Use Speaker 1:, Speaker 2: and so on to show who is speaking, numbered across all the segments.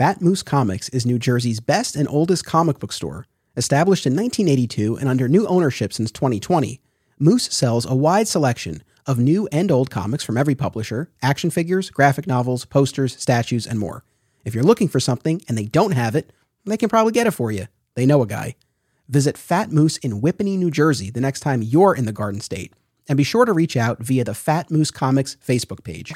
Speaker 1: Fat Moose Comics is New Jersey's best and oldest comic book store. Established in 1982 and under new ownership since 2020, Moose sells a wide selection of new and old comics from every publisher, action figures, graphic novels, posters, statues, and more. If you're looking for something and they don't have it, they can probably get it for you. They know a guy. Visit Fat Moose in Whippany, New Jersey the next time you're in the Garden State, and be sure to reach out via the Fat Moose Comics Facebook page.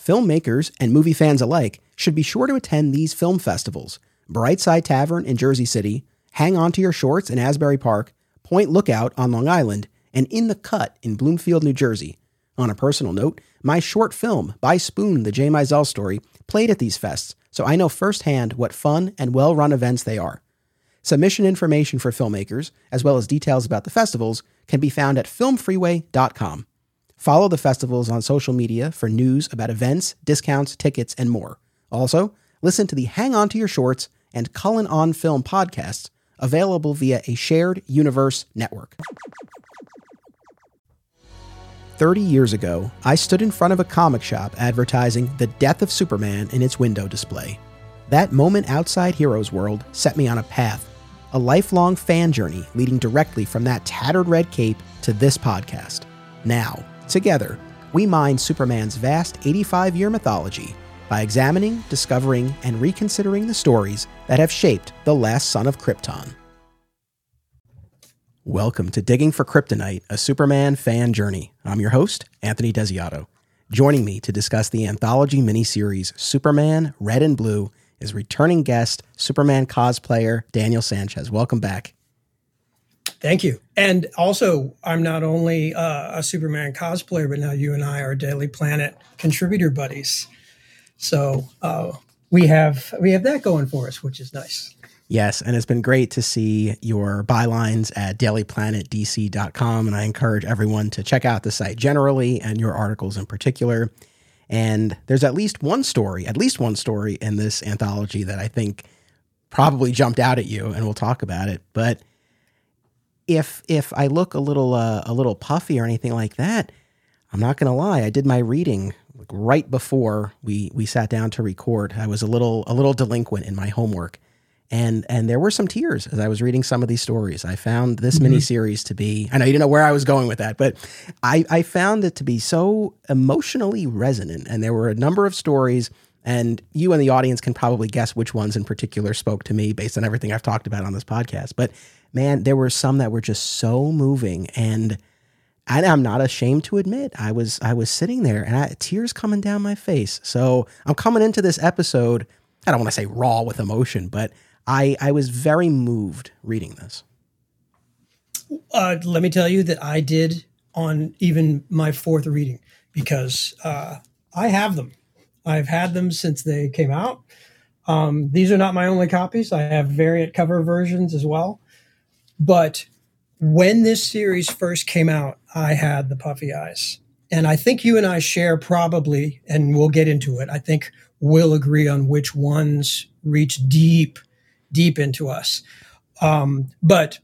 Speaker 1: Filmmakers and movie fans alike should be sure to attend these film festivals Brightside Tavern in Jersey City, Hang On to Your Shorts in Asbury Park, Point Lookout on Long Island, and In the Cut in Bloomfield, New Jersey. On a personal note, my short film, By Spoon, the Jay Mizell story, played at these fests, so I know firsthand what fun and well run events they are. Submission information for filmmakers, as well as details about the festivals, can be found at filmfreeway.com. Follow the festivals on social media for news about events, discounts, tickets, and more. Also, listen to the Hang On to Your Shorts and Cullen on Film podcasts, available via a shared universe network. 30 years ago, I stood in front of a comic shop advertising the death of Superman in its window display. That moment outside Heroes World set me on a path, a lifelong fan journey leading directly from that tattered red cape to this podcast. Now, together, we mine Superman's vast 85 year mythology by examining, discovering, and reconsidering the stories that have shaped the last son of Krypton. Welcome to Digging for Kryptonite, a Superman fan journey. I'm your host, Anthony Desiato. Joining me to discuss the anthology miniseries Superman Red and Blue is returning guest, Superman cosplayer Daniel Sanchez. Welcome back.
Speaker 2: Thank you. And also, I'm not only uh, a Superman cosplayer, but now you and I are Daily Planet contributor buddies. So uh, we have we have that going for us, which is nice.
Speaker 1: Yes, and it's been great to see your bylines at dailyplanetdc.com. And I encourage everyone to check out the site generally and your articles in particular. And there's at least one story, at least one story in this anthology that I think probably jumped out at you, and we'll talk about it. But if if I look a little uh, a little puffy or anything like that, I'm not gonna lie. I did my reading right before we we sat down to record. I was a little a little delinquent in my homework and and there were some tears as I was reading some of these stories. I found this mm-hmm. miniseries to be I know you didn't know where I was going with that, but I, I found it to be so emotionally resonant. And there were a number of stories, and you and the audience can probably guess which ones in particular spoke to me based on everything I've talked about on this podcast. But man, there were some that were just so moving and I'm not ashamed to admit I was I was sitting there and I, tears coming down my face. So I'm coming into this episode. I don't want to say raw with emotion, but I, I was very moved reading this.
Speaker 2: Uh, let me tell you that I did on even my fourth reading because uh, I have them. I've had them since they came out. Um, these are not my only copies. I have variant cover versions as well. But when this series first came out, I had the puffy eyes. And I think you and I share probably, and we'll get into it. I think we'll agree on which ones reach deep deep into us. Um, but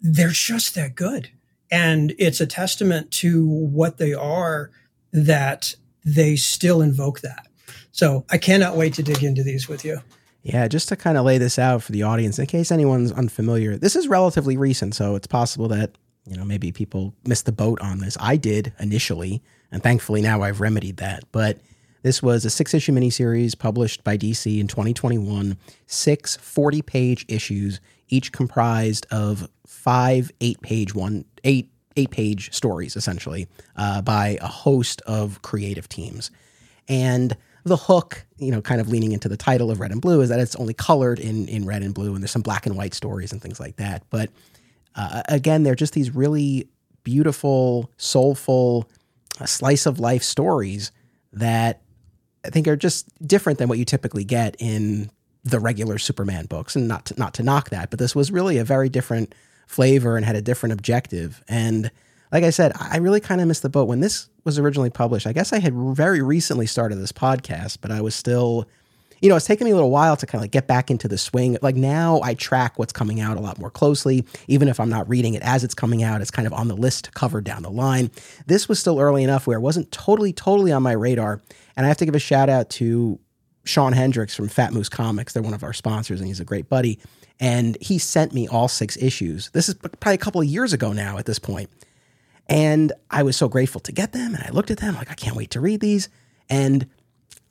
Speaker 2: they're just that good. And it's a testament to what they are that they still invoke that. So I cannot wait to dig into these with you.
Speaker 1: Yeah, just to kind of lay this out for the audience, in case anyone's unfamiliar, this is relatively recent, so it's possible that you know maybe people missed the boat on this. I did initially, and thankfully now I've remedied that. But this was a six issue miniseries published by DC in 2021, six 40 page issues, each comprised of five eight page one eight eight page stories essentially uh, by a host of creative teams. And the hook, you know, kind of leaning into the title of Red and Blue, is that it's only colored in in red and blue, and there's some black and white stories and things like that. But uh, again, they're just these really beautiful, soulful, uh, slice of life stories that I think are just different than what you typically get in the regular Superman books. And not to, not to knock that, but this was really a very different flavor and had a different objective. And like I said, I really kind of missed the boat when this was originally published. I guess I had very recently started this podcast, but I was still you know, it's taken me a little while to kind of like get back into the swing. Like now I track what's coming out a lot more closely. Even if I'm not reading it as it's coming out, it's kind of on the list covered down the line. This was still early enough where it wasn't totally, totally on my radar. And I have to give a shout out to Sean Hendricks from Fat Moose Comics. They're one of our sponsors and he's a great buddy. And he sent me all six issues. This is probably a couple of years ago now at this point. And I was so grateful to get them. And I looked at them like, I can't wait to read these. And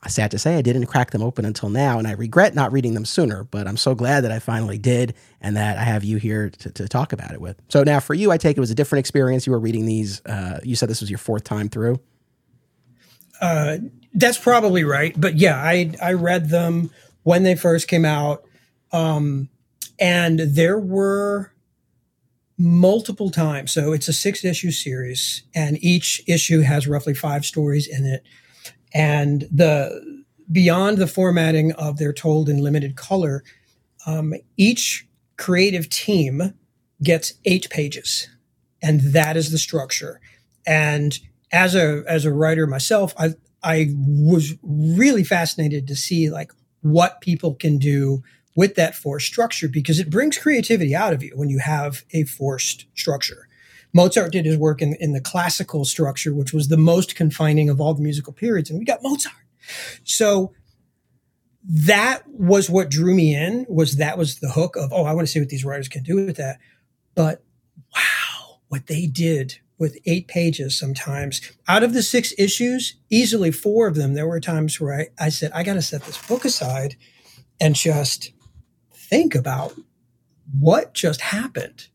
Speaker 1: sad to say, I didn't crack them open until now, and I regret not reading them sooner. But I'm so glad that I finally did, and that I have you here to, to talk about it with. So now, for you, I take it was a different experience. You were reading these. Uh, you said this was your fourth time through.
Speaker 2: Uh, that's probably right, but yeah, I I read them when they first came out, um, and there were multiple times. So it's a six issue series, and each issue has roughly five stories in it and the beyond the formatting of their told in limited color, um, each creative team gets eight pages, and that is the structure. And as a as a writer myself, I I was really fascinated to see like what people can do with that forced structure because it brings creativity out of you when you have a forced structure. Mozart did his work in, in the classical structure, which was the most confining of all the musical periods. And we got Mozart. So that was what drew me in was that was the hook of, oh, I want to see what these writers can do with that. But wow, what they did with eight pages sometimes out of the six issues, easily four of them, there were times where I, I said, I got to set this book aside and just think about what just happened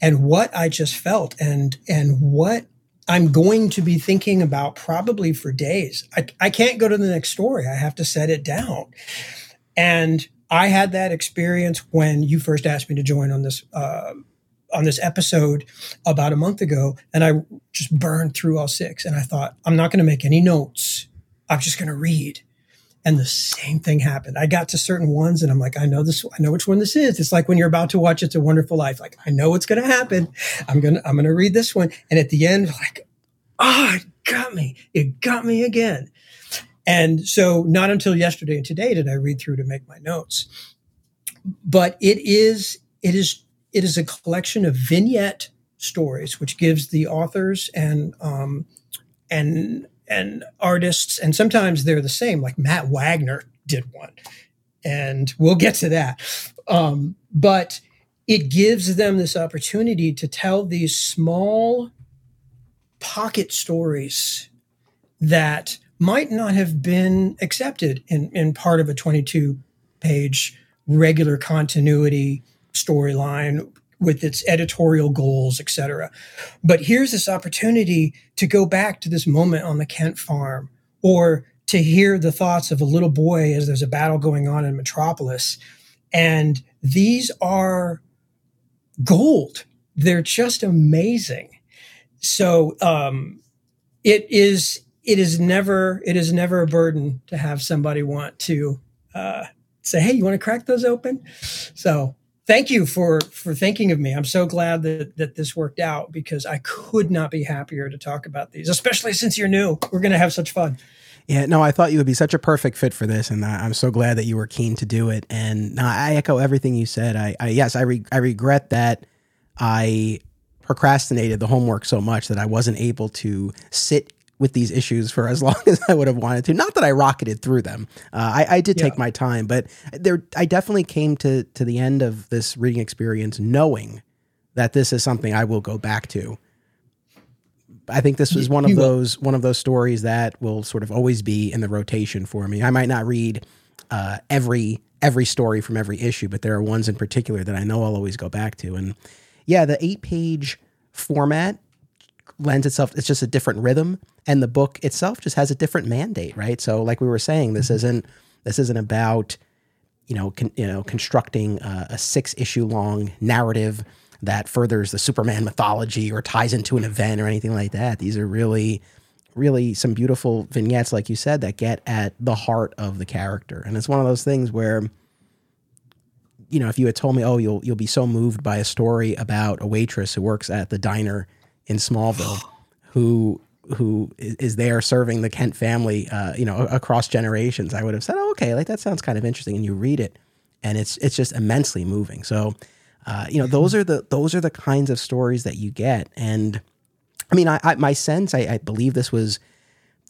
Speaker 2: and what I just felt and and what I'm going to be thinking about probably for days. I, I can't go to the next story. I have to set it down. And I had that experience when you first asked me to join on this uh, on this episode about a month ago, and I just burned through all six. And I thought, I'm not going to make any notes. I'm just going to read. And the same thing happened. I got to certain ones and I'm like, I know this, I know which one this is. It's like when you're about to watch It's a Wonderful Life. Like, I know what's going to happen. I'm going to, I'm going to read this one. And at the end, like, oh, it got me. It got me again. And so not until yesterday and today did I read through to make my notes. But it is, it is, it is a collection of vignette stories, which gives the authors and, um, and and artists, and sometimes they're the same. Like Matt Wagner did one, and we'll get to that. Um, but it gives them this opportunity to tell these small pocket stories that might not have been accepted in, in part of a 22 page regular continuity storyline with its editorial goals, etc. But here's this opportunity to go back to this moment on the Kent farm or to hear the thoughts of a little boy as there's a battle going on in Metropolis. And these are gold. They're just amazing. So um, it is it is never it is never a burden to have somebody want to uh, say, "Hey, you want to crack those open?" So thank you for for thinking of me. I'm so glad that that this worked out because I could not be happier to talk about these, especially since you're new. We're going to have such fun.
Speaker 1: Yeah, no, I thought you would be such a perfect fit for this, and I'm so glad that you were keen to do it. And no, I echo everything you said. I, I yes, I re, I regret that I procrastinated the homework so much that I wasn't able to sit with these issues for as long as I would have wanted to. Not that I rocketed through them. Uh, I, I, did yeah. take my time, but there, I definitely came to to the end of this reading experience knowing that this is something I will go back to. I think this was one of those one of those stories that will sort of always be in the rotation for me. I might not read uh, every every story from every issue, but there are ones in particular that I know I'll always go back to. And yeah, the eight page format lends itself it's just a different rhythm and the book itself just has a different mandate right? So like we were saying this mm-hmm. isn't this isn't about you know con, you know constructing a, a six issue long narrative that furthers the superman mythology or ties into an event or anything like that. These are really really some beautiful vignettes like you said that get at the heart of the character. And it's one of those things where you know if you had told me oh you'll you'll be so moved by a story about a waitress who works at the diner in Smallville who who is, there serving the Kent family, uh, you know, across generations, I would have said, oh, okay, like that sounds kind of interesting. And you read it, and it's it's just immensely moving. So, uh, you know, those are the those are the kinds of stories that you get. And I mean, I, I my sense, I, I, believe this was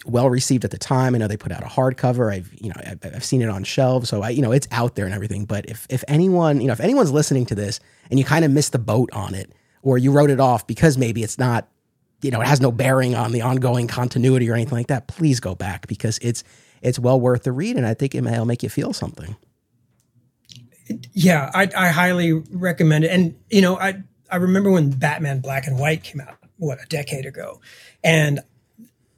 Speaker 1: well received at the time. I know they put out a hardcover. I've you know I've, I've seen it on shelves, so I you know it's out there and everything. But if if anyone you know if anyone's listening to this and you kind of missed the boat on it, or you wrote it off because maybe it's not you know, it has no bearing on the ongoing continuity or anything like that, please go back because it's it's well worth the read, and I think it may make you feel something.
Speaker 2: Yeah, I, I highly recommend it. And you know, I I remember when Batman Black and White came out, what a decade ago, and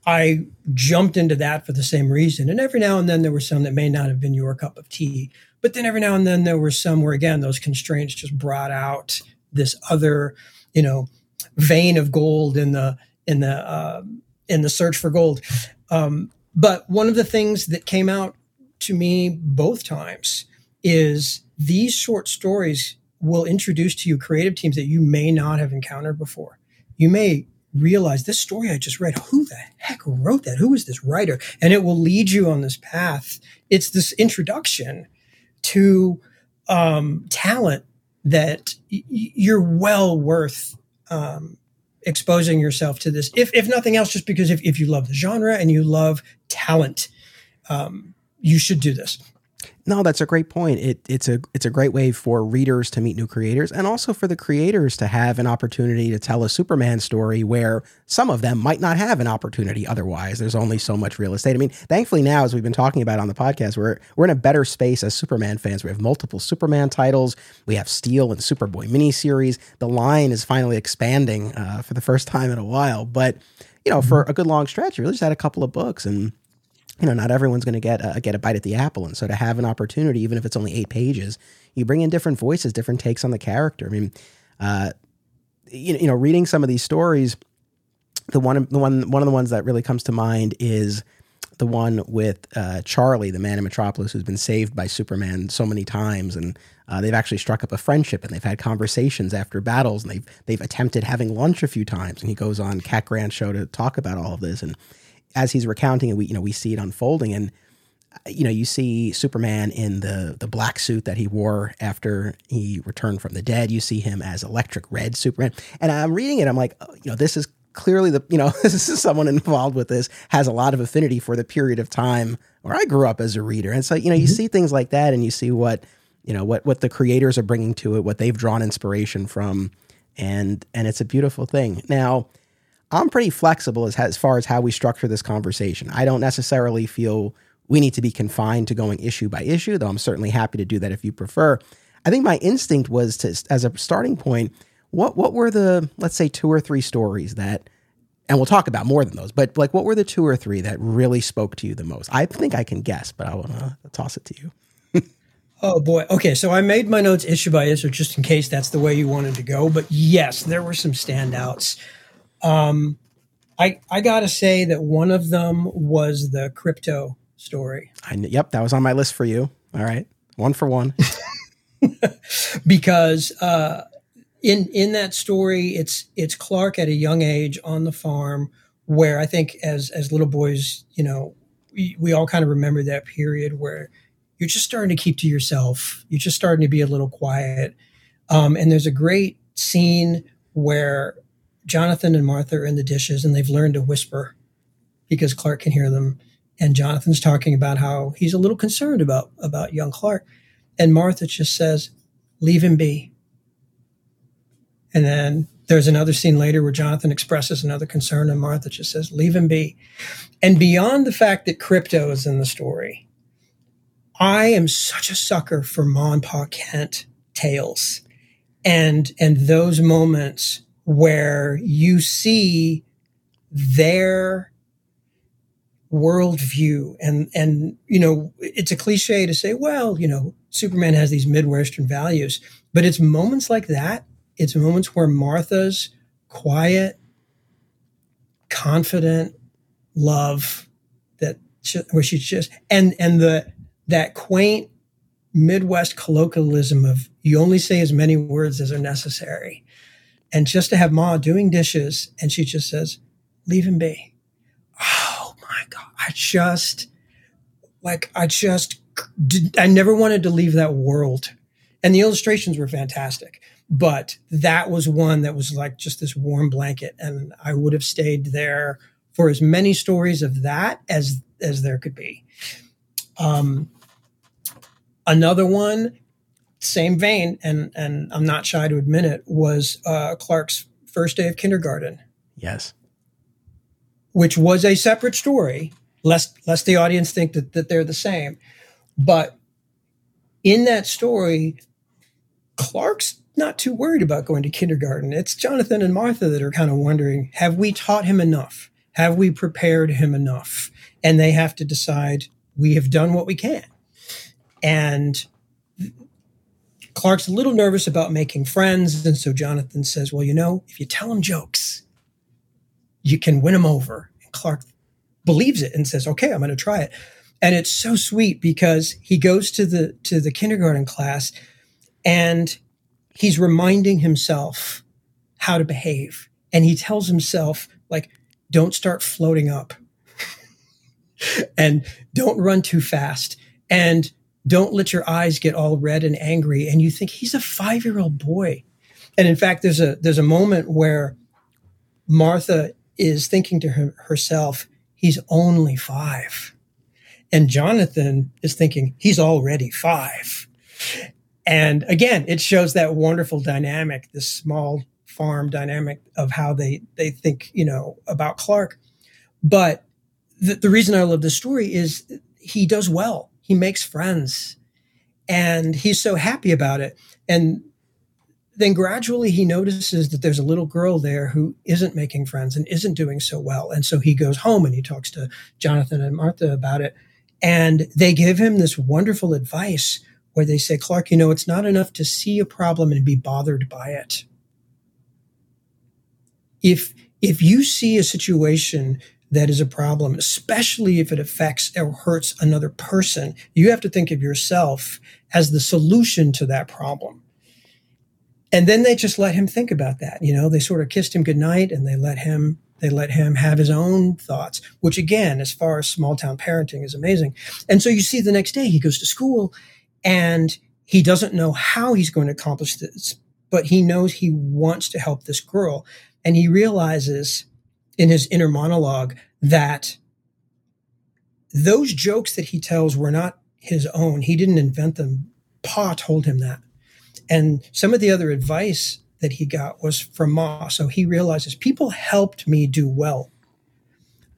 Speaker 2: I jumped into that for the same reason. And every now and then there were some that may not have been your cup of tea, but then every now and then there were some where again those constraints just brought out this other, you know, vein of gold in the in the uh, in the search for gold. Um, but one of the things that came out to me both times is these short stories will introduce to you creative teams that you may not have encountered before. You may realize this story I just read, who the heck wrote that? Who is this writer? And it will lead you on this path. It's this introduction to um, talent that y- you're well worth um, exposing yourself to this, if, if nothing else, just because if, if you love the genre and you love talent, um, you should do this.
Speaker 1: No, that's a great point. It, it's a it's a great way for readers to meet new creators, and also for the creators to have an opportunity to tell a Superman story where some of them might not have an opportunity otherwise. There's only so much real estate. I mean, thankfully now, as we've been talking about on the podcast, we're we're in a better space as Superman fans. We have multiple Superman titles. We have Steel and Superboy miniseries. The line is finally expanding uh, for the first time in a while. But you know, for a good long stretch, you really just had a couple of books and you know, not everyone's going to get a, get a bite at the apple, and so to have an opportunity, even if it's only eight pages, you bring in different voices, different takes on the character. I mean, uh, you, you know, reading some of these stories, the one the one one of the ones that really comes to mind is the one with uh, Charlie, the man in Metropolis, who's been saved by Superman so many times, and uh, they've actually struck up a friendship, and they've had conversations after battles, and they've they've attempted having lunch a few times, and he goes on Cat Grant show to talk about all of this, and as he's recounting it, we you know we see it unfolding, and you know you see Superman in the the black suit that he wore after he returned from the dead. You see him as Electric Red Superman, and I'm reading it. I'm like, oh, you know, this is clearly the you know this is someone involved with this has a lot of affinity for the period of time where I grew up as a reader, and so you know you mm-hmm. see things like that, and you see what you know what what the creators are bringing to it, what they've drawn inspiration from, and and it's a beautiful thing. Now I'm pretty flexible as, as far as how we structure this conversation. I don't necessarily feel we need to be confined to going issue by issue, though I'm certainly happy to do that if you prefer. I think my instinct was to, as a starting point, what what were the let's say two or three stories that, and we'll talk about more than those, but like what were the two or three that really spoke to you the most? I think I can guess, but I want to toss it to you.
Speaker 2: oh boy. Okay, so I made my notes issue by issue just in case that's the way you wanted to go. But yes, there were some standouts. Um, I I gotta say that one of them was the Krypto story.
Speaker 1: I, yep, that was on my list for you. All right, one for one.
Speaker 2: because uh, in in that story, it's it's Clark at a young age on the farm, where I think as as little boys, you know, we, we all kind of remember that period where you're just starting to keep to yourself. You're just starting to be a little quiet. Um, and there's a great scene where Jonathan and Martha are in the dishes and they've learned to whisper because Clark can hear them. And Jonathan's talking about how he's a little concerned about, about young Clark. And Martha just says, leave him be. And then there's another scene later where Jonathan expresses another concern and Martha just says, leave him be. And beyond the fact that Krypto is in the story, I am such a sucker for Ma and Pa Kent tales and, and those moments where you see their worldview. And and you know it's a cliche to say well you know superman has these midwestern values but it's moments like that. It's moments where martha's quiet confident love that where she's just and and the that quaint midwest colloquialism of you only say as many words as are necessary and just to have Ma doing dishes and she just says, leave him be. Oh my God, I just, like, I just, I never wanted to leave that world. And the illustrations were fantastic. But that was one that was like just this warm blanket. And I would have stayed there for as many stories of that as, as there could be. Um, another one, same vein, and, and I'm not shy to admit it, was uh, Clark's first day of kindergarten.
Speaker 1: Yes.
Speaker 2: Which was a separate story, lest lest the audience think that, that they're the same. But in that story, Clark's not too worried about going to kindergarten. It's Jonathan and Martha that are kind of wondering, have we taught him enough? Have we prepared him enough? And they have to decide, we have done what we can. And Clark's a little nervous about making friends. And so Jonathan says, Well, you know, if you tell him jokes, you can win him over. And Clark believes it and says, Okay, I'm going to try it. And it's so sweet because he goes to the to the kindergarten class and he's reminding himself how to behave. And he tells himself, like, don't start floating up and don't run too fast and don't let your eyes get all red and angry. And you think he's a five year old boy. And in fact, there's a, there's a moment where Martha is thinking to her, herself, he's only five. And Jonathan is thinking he's already five. And again, it shows that wonderful dynamic, this small farm dynamic of how they, they think, you know, about Clark. But the, the reason I love this story is he does well. He makes friends and he's so happy about it. And then gradually he notices that there's a little girl there who isn't making friends and isn't doing so well. And so he goes home and he talks to Jonathan and Martha about it. And they give him this wonderful advice where they say, Clark, you know, it's not enough to see a problem and be bothered by it. If, if you see a situation that is a problem, especially if it affects or hurts another person, you have to think of yourself as the solution to that problem. And then they just let him think about that. You know, they sort of kissed him goodnight and they let him they let him have his own thoughts, which again, as far as small town parenting is amazing. And so you see the next day he goes to school and he doesn't know how he's going to accomplish this, but he knows he wants to help this girl. And he realizes in his inner monologue that those jokes that he tells were not his own. He didn't invent them. Pa told him that. And some of the other advice that he got was from Ma. So he realizes people helped me do well.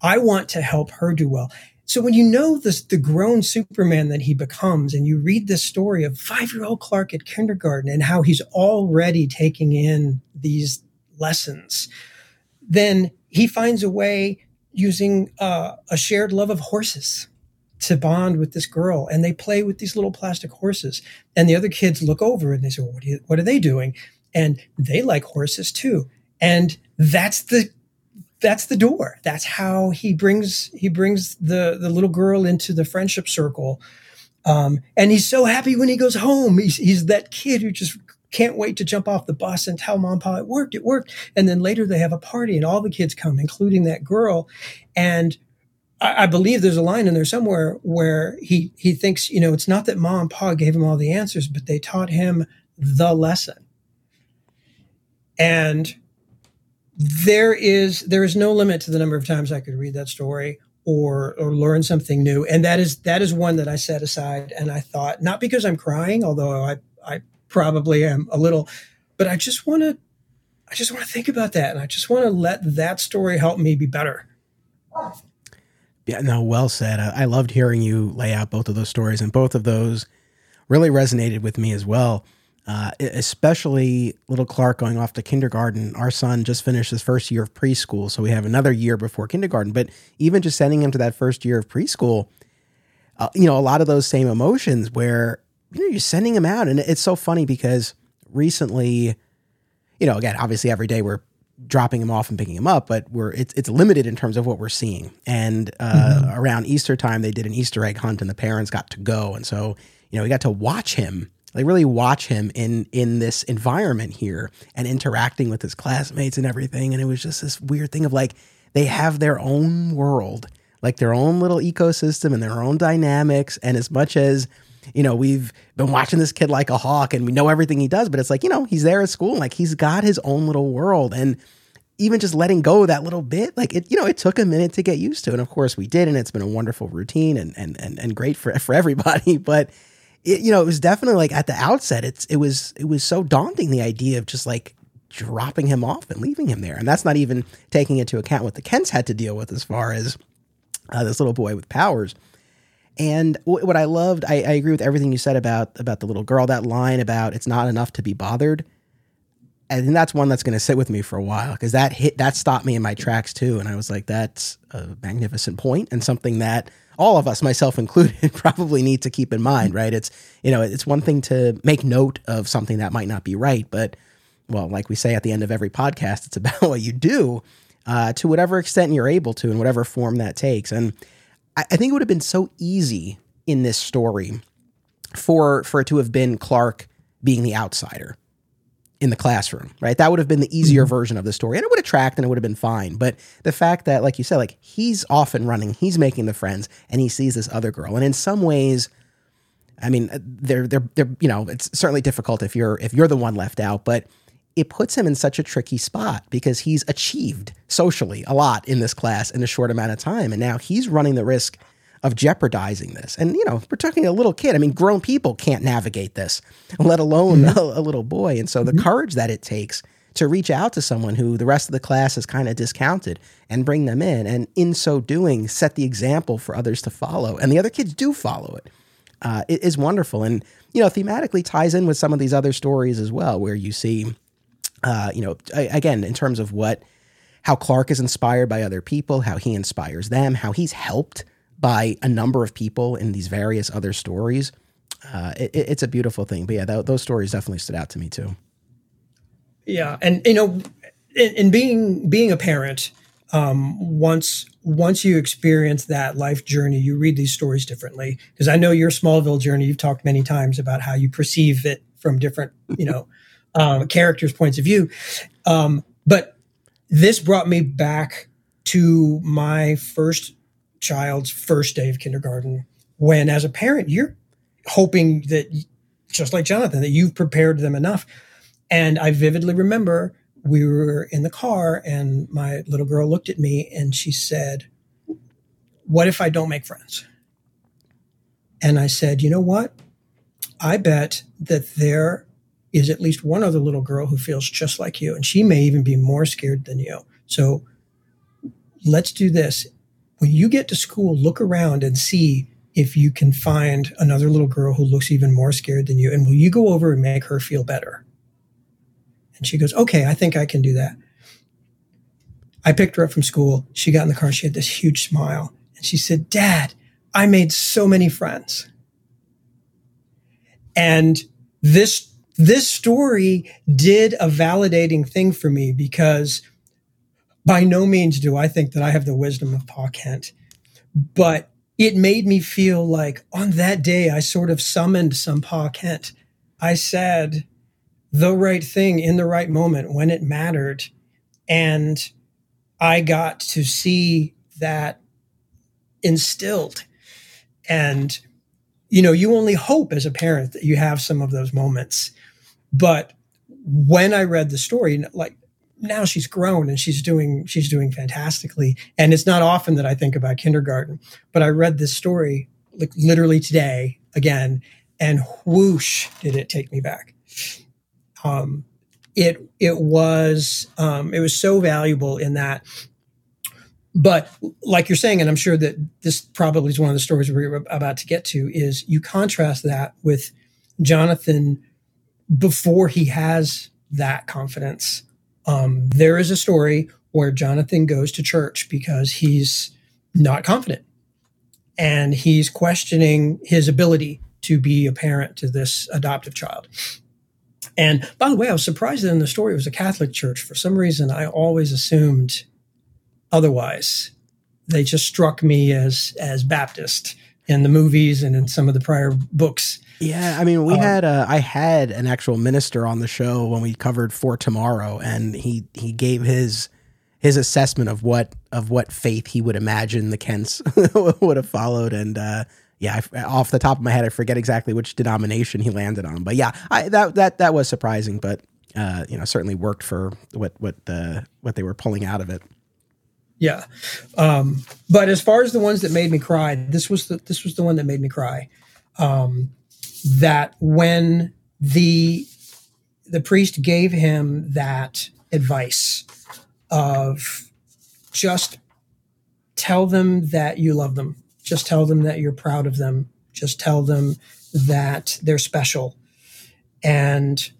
Speaker 2: I want to help her do well. So when you know this, the grown Superman that he becomes, and you read this story of five-year-old Clark at kindergarten and how he's already taking in these lessons, then he finds a way using uh, a shared love of horses to bond with this girl, and they play with these little plastic horses. And the other kids look over and they say, "What, you, what are they doing?" And they like horses too. And that's the that's the door. That's how he brings he brings the the little girl into the friendship circle. Um, and he's so happy when he goes home. He's he's that kid who just can't wait to jump off the bus and tell mom pa it worked it worked. And then later they have a party and all the kids come including that girl. And I, I, believe there's a line in there somewhere where he he thinks you know it's not that mom and pa gave him all the answers but they taught him the lesson. And there is there is no limit to the number of times I could read that story or or learn something new. And that is that is one that I set aside and I thought, not because I'm crying, although I I probably am a little, but I just want to I just want to think about that and I just want to let that story help me be better.
Speaker 1: Yeah, no, well said. I, I loved hearing you lay out both of those stories, and both of those really resonated with me as well uh, especially little Clark going off to kindergarten. Our son just finished his first year of preschool, so we have another year before kindergarten. But even just sending him to that first year of preschool, uh, you know, a lot of those same emotions where you know you're sending him out, and it's so funny because recently, you know, again, obviously every day we're dropping him off and picking him up, but we're it's it's limited in terms of what we're seeing. And uh, mm-hmm. around Easter time, they did an Easter egg hunt, and the parents got to go, and so you know we got to watch him like really watch him in in this environment here and interacting with his classmates and everything and it was just this weird thing of like they have their own world like their own little ecosystem and their own dynamics. And as much as you know, we've been watching this kid like a hawk and we know everything he does, but it's like, you know, he's there at school, like he's got his own little world. And even just letting go that little bit, like it, you know, it took a minute to get used to. And of course we did, and it's been a wonderful routine and and and, and great for for everybody. But it, you know, it was definitely like at the outset, it's it was it was so daunting the idea of just like dropping him off and leaving him there. And that's not even taking into account what the Kents had to deal with as far as uh, this little boy with powers. And what I loved, I, I, agree with everything you said about about the little girl. That line about it's not enough to be bothered. and that's one that's going to sit with me for a while because that hit that stopped me in my tracks too. And I was like, that's a magnificent point and something that all of us, myself included, probably need to keep in mind, right? It's, you know, it's one thing to make note of something that might not be right, but well, like we say at the end of every podcast, it's about what you do uh, to whatever extent you're able to in whatever form that takes. And I, I think it would have been so easy in this story for for it to have been Clark being the outsider in the classroom, right? That would have been the easier mm-hmm. version of the story. And it would have tracked and it would have been fine. But the fact that, like you said, like he's off and running, he's making the friends, and he sees this other girl. And in some ways, I mean, they're they're they're you know, it's certainly difficult if you're if you're the one left out, but it puts him in such a tricky spot because he's achieved socially a lot in this class in a short amount of time. And now he's running the risk of jeopardizing this. And, you know, we're talking a little kid. I mean, grown people can't navigate this, let alone mm-hmm. a, a, little boy. And so the mm-hmm. courage that it takes to reach out to someone who the rest of the class has kind of discounted and bring them in. And in so doing, set the example for others to follow. And the other kids do follow it. Uh, it is wonderful. And, you know, thematically ties in with some of these other stories as well, where you see, uh, you know, again, in terms of what, how Clark is inspired by other people, how he inspires them, how he's helped by a number of people in these various other stories. Uh, it, it's a beautiful thing. But yeah, th- those stories definitely stood out to me too.
Speaker 2: Yeah, and you know, in, in being being a parent, um, once once you experience that life journey, you read these stories differently. Because I know your Smallville journey, you've talked many times about how you perceive it from different, you know, um, characters' points of view. Um, but this brought me back to my first child's first day of kindergarten when as a parent you're hoping that just like jonathan that you've prepared them enough. And i vividly remember we were in the car and my little girl looked at me and she said what if i don't make friends? And i said you know what? I bet that there is at least one other little girl who feels just like you and she may even be more scared than you so let's do this when you get to school, look around and see if you can find another little girl who looks even more scared than you. And will you go over and make her feel better? And she goes, Okay, I think I can do that. I picked her up from school. She got in the car. She had this huge smile. And she said, Dad, I made so many friends. And this, this story did a validating thing for me because by no means do I think that I have the wisdom of Pa Kent, but it made me feel like on that day I sort of summoned some Pa Kent. I said the right thing in the right moment when it mattered. And I got to see that instilled. And, you know, you only hope as a parent that you have some of those moments. But when I read the story, like now she's grown and she's doing she's doing fantastically. And it's not often that i think about kindergarten but i read this story like literally today again and whoosh did it take me back. Um, it it was um, it was so valuable in that but like you're saying and i'm sure that this probably is one of the stories we're about to get to is you contrast that with jonathan before he has that confidence um, there is a story where Jonathan goes to church because he's not confident and he's questioning his ability to be a parent to this adoptive child. And by the way, I was surprised that in the story it was a Catholic church. For some reason, I always assumed otherwise. They just struck me as as Baptist in the movies and in some of the prior books.
Speaker 1: Yeah, I mean, we um, had a, I had an actual minister on the show when we covered for tomorrow, and he he gave his his assessment of what of what faith he would imagine the Kents would have followed. And uh, yeah, I, off the top of my head, I forget exactly which denomination he landed on. But yeah, I, that that that was surprising, but uh, you know, certainly worked for what what the what they were pulling out of it.
Speaker 2: Yeah, um, but as far as the ones that made me cry, this was the this was the one that made me cry. Um, that when the the priest gave him that advice of just tell them that you love them. Just tell them that you're proud of them. Just tell them that they're special. And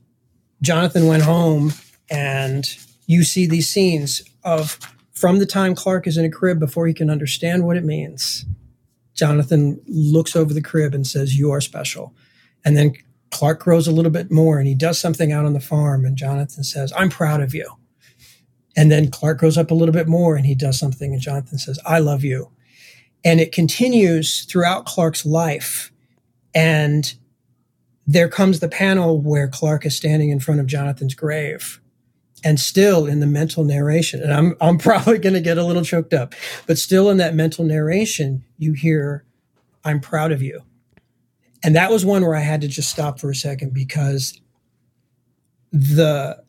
Speaker 2: Jonathan went home and you see these scenes of from the time Clark is in a crib before he can understand what it means. Jonathan looks over the crib and says, You are special. And then Clark grows a little bit more and he does something out on the farm. And Jonathan says, I'm proud of you. And then Clark grows up a little bit more and he does something, and Jonathan says, I love you. And it continues throughout Clark's life. And there comes the panel where Clark is standing in front of Jonathan's grave. And still in the mental narration, and I'm, I'm probably going to get a little choked up, but still in that mental narration, you hear, I'm proud of you. And that was one where I had to just stop for a second because the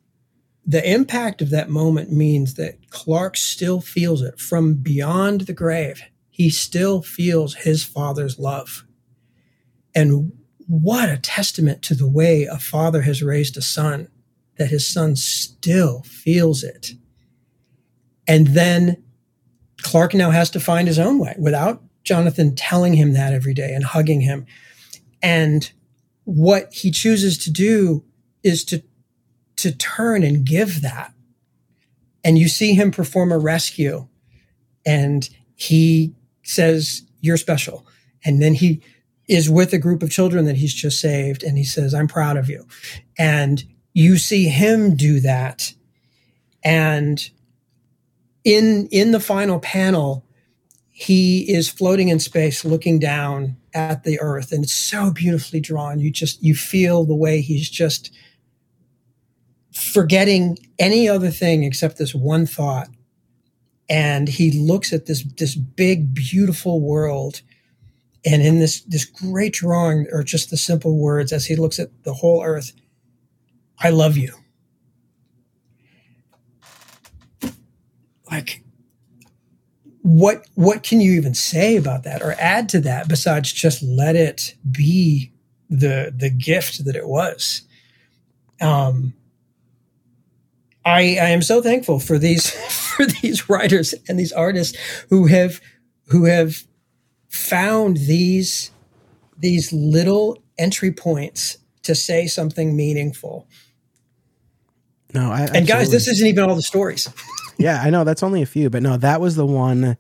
Speaker 2: the impact of that moment means that Clark still feels it from beyond the grave. He still feels his father's love. And what a testament to the way a father has raised a son, that his son still feels it. And then Clark now has to find his own way without Jonathan telling him that every day and hugging him. And what he chooses to do is to to turn and give that. And you see him perform a rescue and he says, You're special. And then he is with a group of children that he's just saved and he says, I'm proud of you. And you see him do that. And in, in the final panel, he is floating in space looking down at the earth and it's so beautifully drawn. You just, you feel the way he's just, forgetting any other thing except this one thought. And he looks at this, this big, beautiful world. And in this, this great drawing or just the simple words as he looks at the whole earth. I love you. Like, what, what can you even say about that or add to that besides just let it be the, the gift that it was? Um, I, I am so thankful for these for these writers and these artists who have who have found these these little entry points to say something meaningful.
Speaker 1: No, I,
Speaker 2: and guys, this isn't even all the stories.
Speaker 1: yeah, I know that's only a few, but no, that was the one.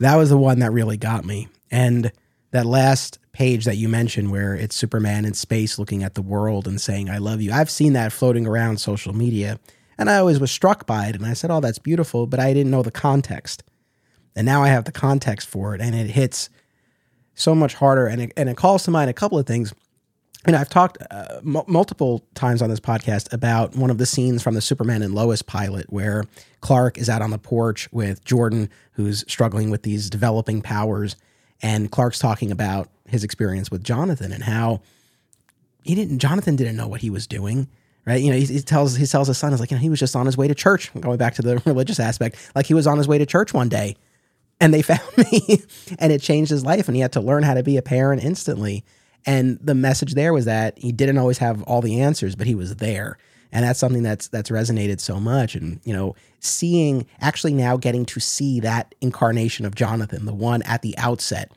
Speaker 1: That was the one that really got me. And that last page that you mentioned, where it's Superman in space looking at the world and saying "I love you." I've seen that floating around social media, and I always was struck by it. And I said, oh, that's beautiful, but I didn't know the context. And now I have the context for it, and it hits so much harder. And it, and it calls to mind a couple of things. And I've talked uh, m- multiple times on this podcast about one of the scenes from the Superman and Lois pilot where Clark is out on the porch with Jordan, who's struggling with these developing powers. And Clark's talking about his experience with Jonathan and how he didn't, Jonathan didn't know what he was doing right? You know, he, he, tells he tells his son, "Is like, you know, he was just on his way to church." Going back to the religious aspect, like he was on his way to church one day, and they found me, and it changed his life, and he had to learn how to be a parent instantly. And the message there was that he didn't always have all the answers, but he was there, and that's something that's that's resonated so much. And you know, seeing actually now getting to see that incarnation of Jonathan, the one at the outset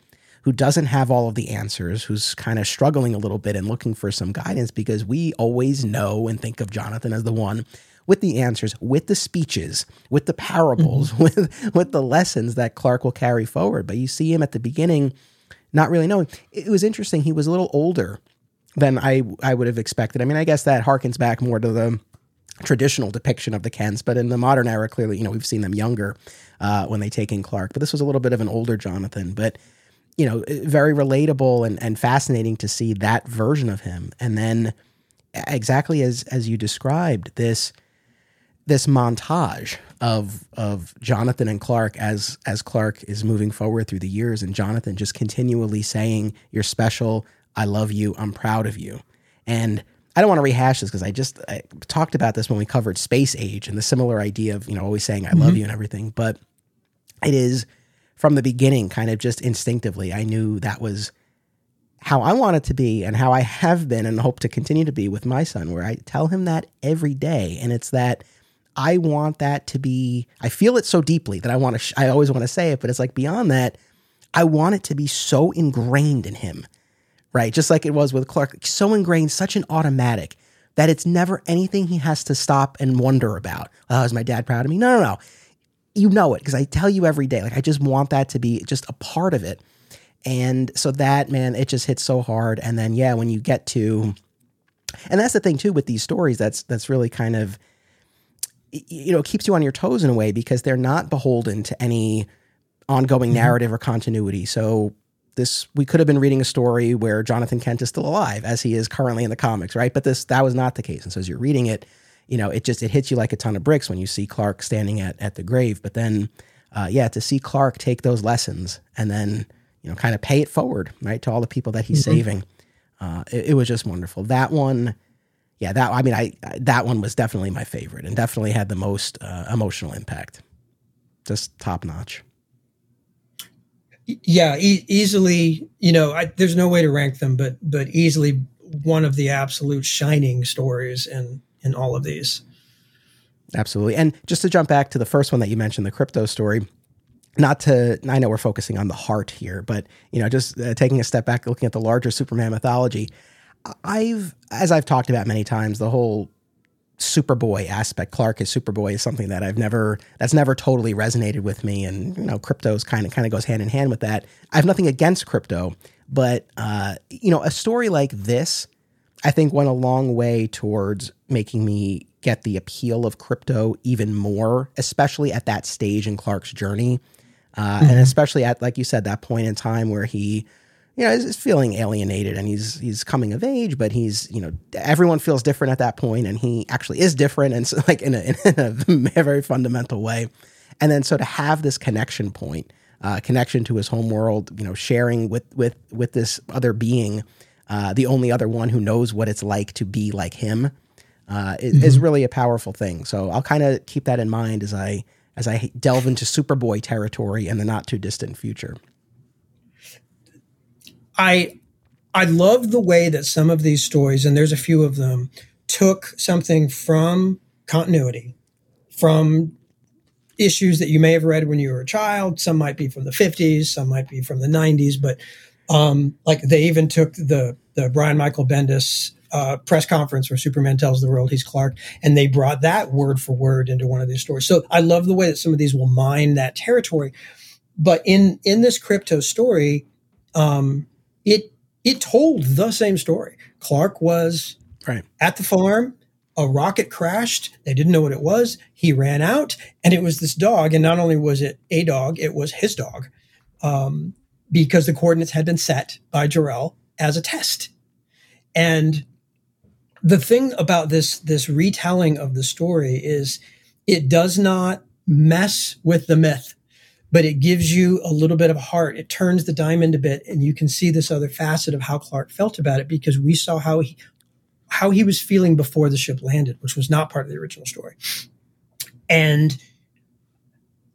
Speaker 1: who doesn't have all of the answers, who's kind of struggling a little bit and looking for some guidance because we always know and think of Jonathan as the one with the answers, with the speeches, with the parables, mm-hmm. with with the lessons that Clark will carry forward. But you see him at the beginning not really knowing. It was interesting. He was a little older than I I would have expected. I mean, I guess that harkens back more to the traditional depiction of the Kents, but in the modern era, clearly, you know, we've seen them younger uh, when they take in Clark. But this was a little bit of an older Jonathan. But you know, very relatable and, and fascinating to see that version of him. And then exactly as as you described, this this montage of of Jonathan and Clark as as Clark is moving forward through the years and Jonathan just continually saying you're special, I love you, I'm proud of you. And I don't want to rehash this because I just I talked about this when we covered Space Age and the similar idea of, you know, always saying I love mm-hmm. you and everything, but it is from the beginning kind of just instinctively I knew that was how I want it to be and how I have been and hope to continue to be with my son, where I tell him that every day. And it's that I want that to be, I feel it so deeply that I want to, sh- I always want to say it, but it's like beyond that, I want it to be so ingrained in him, right? Just like it was with Clark, so ingrained, such an automatic that it's never anything he has to stop and wonder about. Oh, is my dad proud of me? No, no, no. You know it because I tell you every day. Like, I just want that to be just a part of it. And so that, man, it just hits so hard. And then, yeah, when you get to, and that's the thing too with these stories, that's, that's really kind of, you know, keeps you on your toes in a way because they're not beholden to any ongoing mm-hmm. narrative or continuity. So this, we could have been reading a story where Jonathan Kent is still alive as he is currently in the comics, right? But this, that was not the case. And so as you're reading it, you know, it just, it hits you like a ton of bricks when you see Clark standing at, at the grave. But then, uh, yeah, to see Clark take those lessons and then, you know, kind of pay it forward, right, to all the people that he's mm-hmm. saving. Uh, it, it, was just wonderful. That one, yeah, that I mean, I, that one was definitely my favorite and definitely had the most uh, emotional impact. Just top notch.
Speaker 2: Yeah, e- easily. You know, I, there's no way to rank them, but but easily one of the absolute shining stories in in all of these.
Speaker 1: Absolutely, and just to jump back to the first one that you mentioned, the Krypto story not to i know we're focusing on the heart here but you know just uh, taking a step back looking at the larger superman mythology i've as i've talked about many times the whole superboy aspect clark as superboy is something that i've never that's never totally resonated with me. And you know Krypto's kind of kind of goes hand in hand with that. I have nothing against Krypto, but uh, you know a story like this i think went a long way towards making me get the appeal of Krypto even more especially at that stage in clark's journey. Uh, mm-hmm. and especially at like you said that point in time where he you know is, feeling alienated and he's he's coming of age but he's you know everyone feels different at that point and he actually is different and so like in a, in a very fundamental way and then so to have this connection point uh, connection to his home world you know sharing with with with this other being uh, the only other one who knows what it's like to be like him uh, is, mm-hmm. is really a powerful thing so i'll kind of keep that in mind as i as I delve into Superboy territory in the not too distant future.
Speaker 2: I I love the way that some of these stories, and there's a few of them, took something from continuity, from issues that you may have read when you were a child. Some might be from the 50s, some might be from the 90s, but um, like they even took the the Brian Michael Bendis uh, press conference where Superman tells the world he's Clark, and they brought that word for word into one of these stories. So I love the way that some of these will mine that territory. But in in this Krypto story, um, it it told the same story. Clark was
Speaker 1: right.
Speaker 2: at the farm. A rocket crashed. They didn't know what it was. He ran out, and it was this dog. And not only was it a dog, it was his dog, um, because the coordinates had been set by Jor-El as a test. And the thing about this this retelling of the story is it does not mess with the myth but it gives you a little bit of heart it turns the diamond a bit and you can see this other facet of how clark felt about it because we saw how he how he was feeling before the ship landed which was not part of the original story and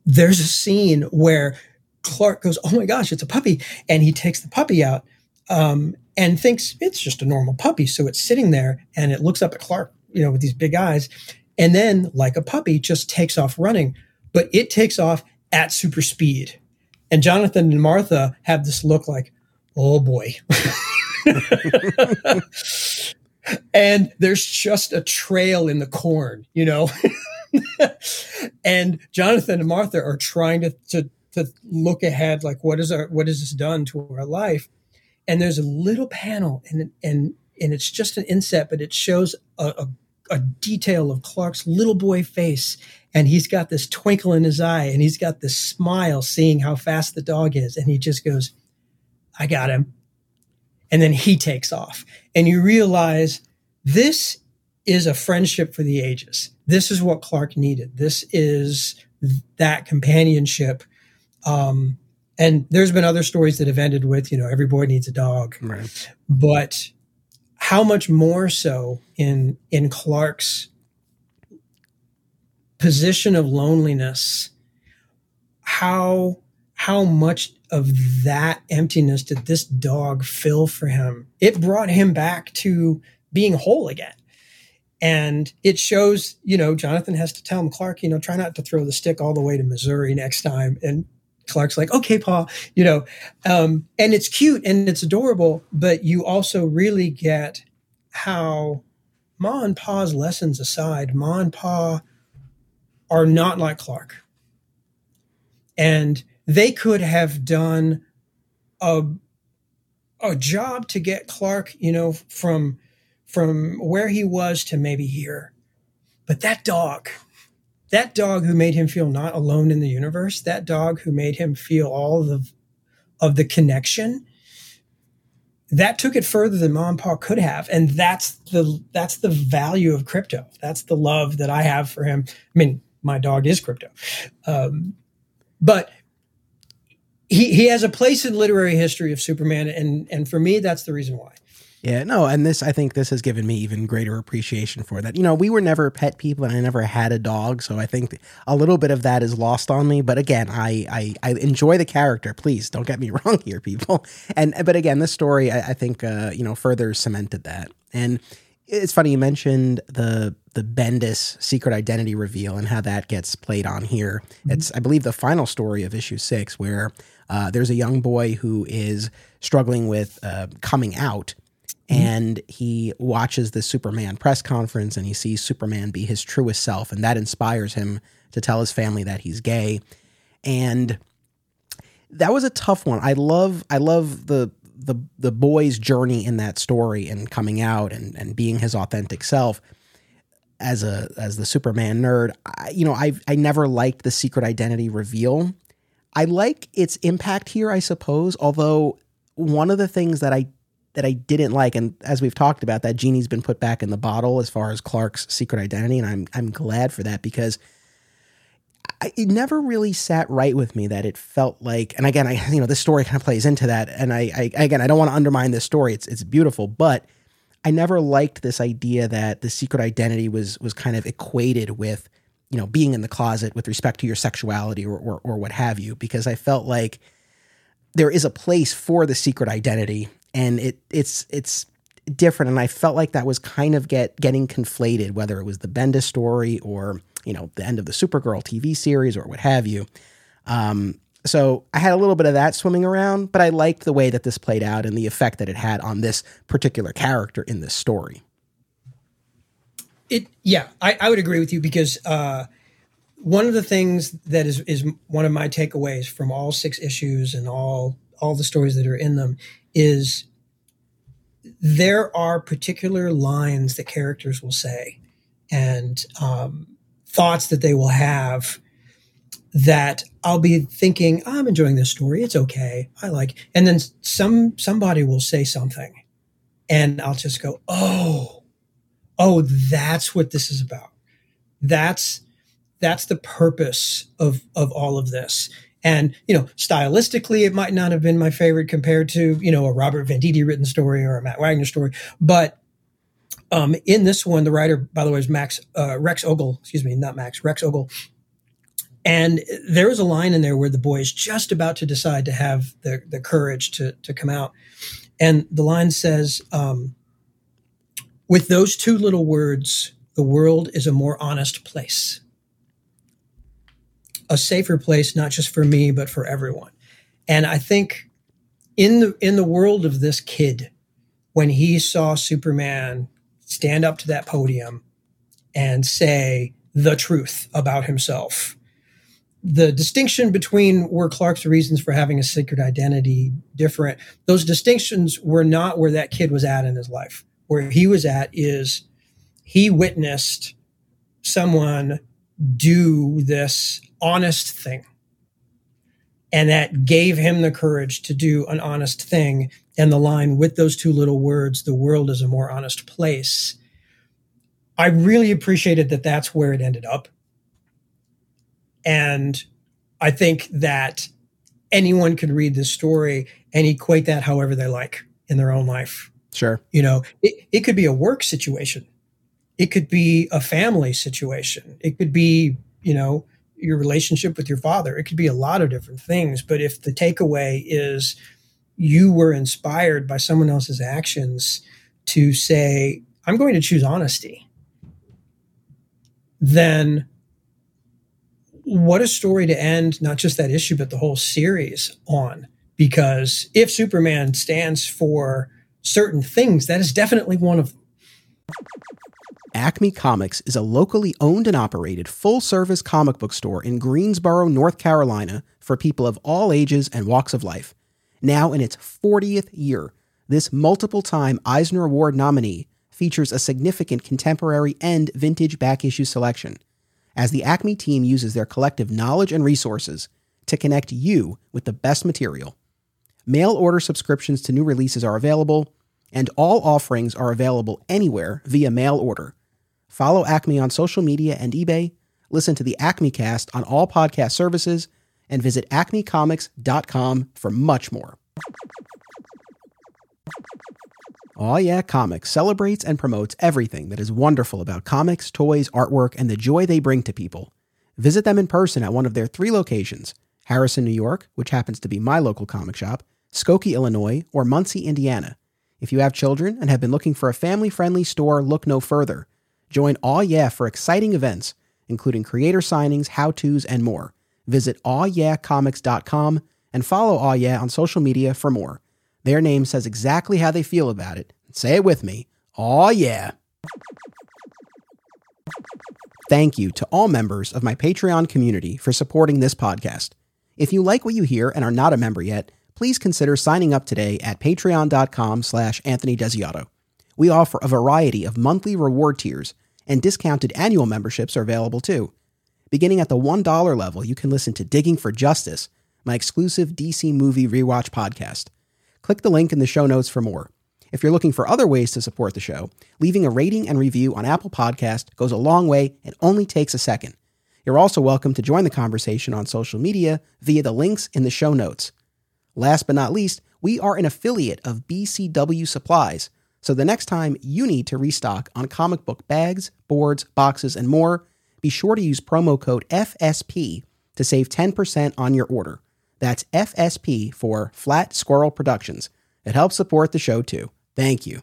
Speaker 2: there's a scene where clark goes oh my gosh it's a puppy and he takes the puppy out um, and thinks it's just a normal puppy. So it's sitting there and it looks up at Clark, you know, with these big eyes. And then, like a puppy, just takes off running, but it takes off at super speed. And Jonathan and Martha have this look like, oh boy. and there's just a trail in the corn, you know? and Jonathan and Martha are trying to, to, to look ahead, like, what is our, what has this done to our life? and there's a little panel and and and it's just an inset but it shows a, a, a, detail of clark's little boy face and he's got this twinkle in his eye and he's got this smile seeing how fast the dog is and he just goes i got him and then he takes off and you realize this is a friendship for the ages. This is what Clark needed. This is that companionship. Um, and there's been other stories that have ended with, you know, every boy needs a dog.
Speaker 1: Right.
Speaker 2: But how much more so in in Clark's position of loneliness, how how much of that emptiness did this dog fill for him? It brought him back to being whole again. And it shows, you know, Jonathan has to tell him, Clark, you know, try not to throw the stick all the way to Missouri next time. And Clark's like, okay, Paul, you know, um, and it's cute and it's adorable, but you also really get how Ma and Pa's lessons aside, Ma and Pa are not like Clark. And they could have done a, a job to get Clark, you know, from from where he was to maybe here. But that dog, that dog who made him feel not alone in the universe, that dog who made him feel all of the, of the connection, that took it further than mom and pa could have. And that's the that's the value of Krypto That's the love that I have for him. I mean, my dog is Krypto. Um, but he, he has a place in literary history of Superman, and and for me, that's the reason why.
Speaker 1: Yeah, no, and this I think this has given me even greater appreciation for that. You know, we were never pet people, and I never had a dog, so I think a little bit of that is lost on me. But again, I I, I enjoy the character. Please don't get me wrong here, people. And but again, this story I, I think uh, you know further cemented that. And it's funny you mentioned the the Bendis secret identity reveal and how that gets played on here. Mm-hmm. It's I believe the final story of issue six where uh, there's a young boy who is struggling with uh, coming out Mm-hmm. and he watches the Superman press conference and he sees Superman be his truest self, and that inspires him to tell his family that he's gay. And that was a tough one. I love I love the the the boy's journey in that story and coming out and and being his authentic self as a as the Superman nerd. I, you know, I I never liked the secret identity reveal. I like its impact here, I suppose. Although one of the things that I that I didn't like, and as we've talked about, that genie's been put back in the bottle as far as Clark's secret identity, and I'm I'm glad for that because I, it never really sat right with me that it felt like, and again, I you know this story kind of plays into that, and I, I again I don't want to undermine this story. It's it's beautiful, but I never liked this idea that the secret identity was was kind of equated with you know being in the closet with respect to your sexuality or, or, or what have you, because I felt like there is a place for the secret identity and it it's it's different. And I felt like that was kind of get getting conflated whether it was the Bendis story or you know the end of the Supergirl TV series or what have you. Um, so I had a little bit of that swimming around but I liked the way that this played out and the effect that it had on this particular character in this story.
Speaker 2: It yeah I, I would agree with you because uh, one of the things that is is one of my takeaways from all six issues and all all the stories that are in them is there are particular lines that characters will say and um, thoughts that they will have that I'll be thinking, oh, I'm enjoying this story. It's okay. I like, and then some somebody will say something, and I'll just go, oh, oh, that's what this is about. That's that's the purpose of of all of this. And, you know, stylistically, it might not have been my favorite compared to, you know, a Robert Venditti written story or a Matt Wagner story. But um, in this one, the writer, by the way, is Max, uh, Rex Ogle, excuse me, not Max, Rex Ogle. And there is a line in there where the boy is just about to decide to have the, the courage to, to come out. And the line says, um, with those two little words, the world is a more honest place a safer place, not just for me, but for everyone. And I think in the in the world of this kid, when he saw Superman stand up to that podium and say the truth about himself, the distinction between were Clark's reasons for having a secret identity different, those distinctions were not where that kid was at in his life. Where he was at is he witnessed someone do this honest thing. And that gave him the courage to do an honest thing. And the line with those two little words, the world is a more honest place, I really appreciated that that's where it ended up. And I think that anyone can read this story and equate that however they like in their own life.
Speaker 1: Sure.
Speaker 2: You know, it, it could be a work situation. It could be a family situation. It could be, you know, your relationship with your father. It could be a lot of different things. But if the takeaway is you were inspired by someone else's actions to say, I'm going to choose honesty, then what a story to end not just that issue, but the whole series on. Because if Superman stands for certain things, that is definitely one of them.
Speaker 1: Acme Comics is a locally owned and operated full service comic book store in Greensboro, North Carolina for people of all ages and walks of life. Now in its 40th year, this multiple time Eisner Award nominee features a significant contemporary and vintage back issue selection as the Acme team uses their collective knowledge and resources to connect you with the best material. Mail order subscriptions to new releases are available, and all offerings are available anywhere via mail order. Follow Acme on social media and eBay, listen to the Acme cast on all podcast services, and visit acmecomics.com for much more. Aw Yeah Comics celebrates and promotes everything that is wonderful about comics, toys, artwork, and the joy they bring to people. Visit them in person at one of their three locations Harrison, New York, which happens to be my local comic shop, Skokie, Illinois, or Muncie, Indiana. If you have children and have been looking for a family friendly store, look no further. Join Aw Yeah for exciting events, including creator signings, how to's, and more. Visit awyeahcomics.com and follow Aw Yeah on social media for more. Their name says exactly how they feel about it. Say it with me. Aw, yeah. Thank you to all members of my Patreon community for supporting this podcast. If you like what you hear and are not a member yet, please consider signing up today at patreon.com slash Anthony Desiato. We offer a variety of monthly reward tiers, and discounted annual memberships are available too. Beginning at the $1 level, you can listen to Digging for Justice, my exclusive DC movie rewatch podcast. Click the link in the show notes for more. If you're looking for other ways to support the show, leaving a rating and review on Apple Podcast goes a long way and only takes a second. You're also welcome to join the conversation on social media via the links in the show notes. Last but not least, we are an affiliate of BCW Supplies, so the next time you need to restock on comic book bags, boards, boxes, and more, be sure to use promo code FSP to save 10% on your order. That's FSP for Flat Squirrel Productions. It helps support the show too. Thank you.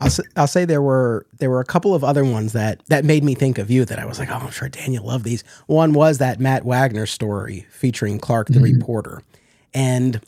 Speaker 1: I'll, I'll say there were there were a couple of other ones that that made me think of you that I was like, oh, I'm sure Daniel loved these. One was that Matt Wagner story featuring Clark the mm-hmm. reporter, and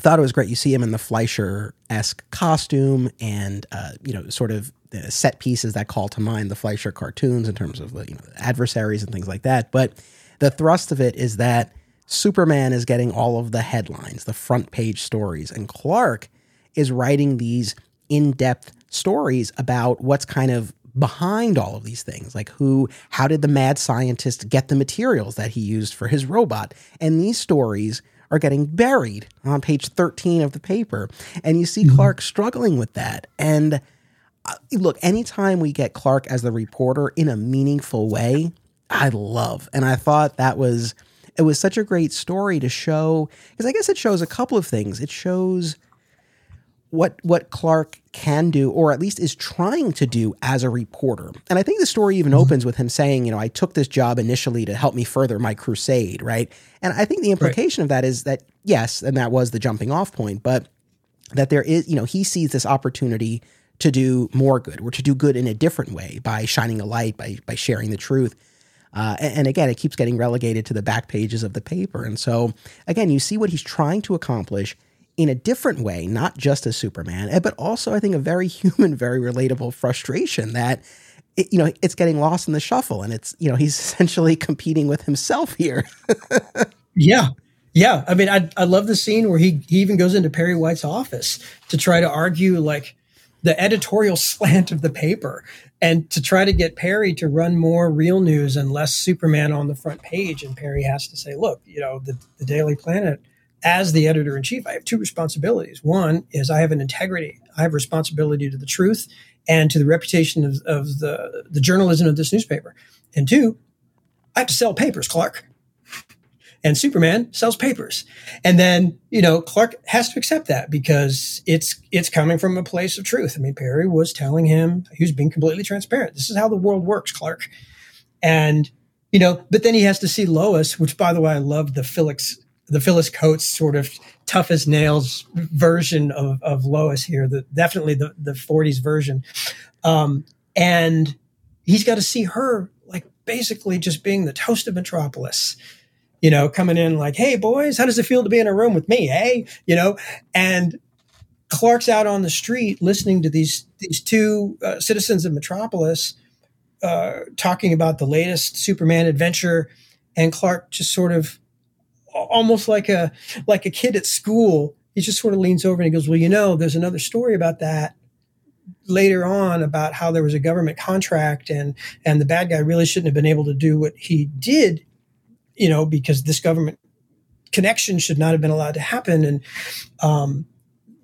Speaker 1: thought it was great. You see him in the Fleischer esque costume, and uh, you know, sort of set pieces that call to mind the Fleischer cartoons in terms of you know adversaries and things like that. But the thrust of it is that Superman is getting all of the headlines, the front page stories, and Clark is writing these in depth stories about what's kind of behind all of these things like who how did the mad scientist get the materials that he used for his robot and these stories are getting buried on page 13 of the paper and you see mm-hmm. clark struggling with that and uh, look anytime we get clark as the reporter in a meaningful way I love. And I thought that was it was such a great story to show because I guess it shows a couple of things. It shows what what Clark can do, or at least is trying to do as a reporter. And I think the story even mm-hmm. opens with him saying, you know, I took this job initially to help me further my crusade, right? And I think the implication right. of that is that yes, and that was the jumping off point, but that there is, you know, he sees this opportunity to do more good or to do good in a different way by shining a light, by by sharing the truth. Uh, and, and, again, it keeps getting relegated to the back pages of the paper. And so, again, you see what he's trying to accomplish in a different way, not just as Superman, eh, but also, I think, a very human, very relatable frustration that. It, you know, it's getting lost in the shuffle, and it's you know he's essentially competing with himself here.
Speaker 2: yeah, yeah. I mean, I I love the scene where he he even goes into Perry White's office to try to argue like the editorial slant of the paper and to try to get Perry to run more real news and less Superman on the front page. And Perry has to say, look, you know, the, the Daily Planet, as the editor in chief, I have two responsibilities. One is I have an integrity, I have responsibility to the truth and to the reputation of, of the, the journalism of this newspaper. And two, I have to sell papers, Clark. And Superman sells papers. And then, you know, Clark has to accept that because it's it's coming from a place of truth. I mean, Perry was telling him he was being completely transparent. This is how the world works, Clark. And, you know, but then he has to see Lois, which by the way, I loved the Felix the Phyllis Coates sort of tough as nails version of, of Lois here, the definitely the, the 40s version. Um, and he's got to see her like basically just being the toast of Metropolis, you know, coming in like, hey boys, how does it feel to be in a room with me? Hey, you know, and Clark's out on the street listening to these these two uh, citizens of Metropolis uh, talking about the latest Superman adventure, and Clark just sort of almost like a like a kid at school. He just sort of leans over and he goes, "Well, you know, there's another story about that later on about how there was a government contract and and the bad guy really shouldn't have been able to do what he did, you know, because this government connection should not have been allowed to happen." And um,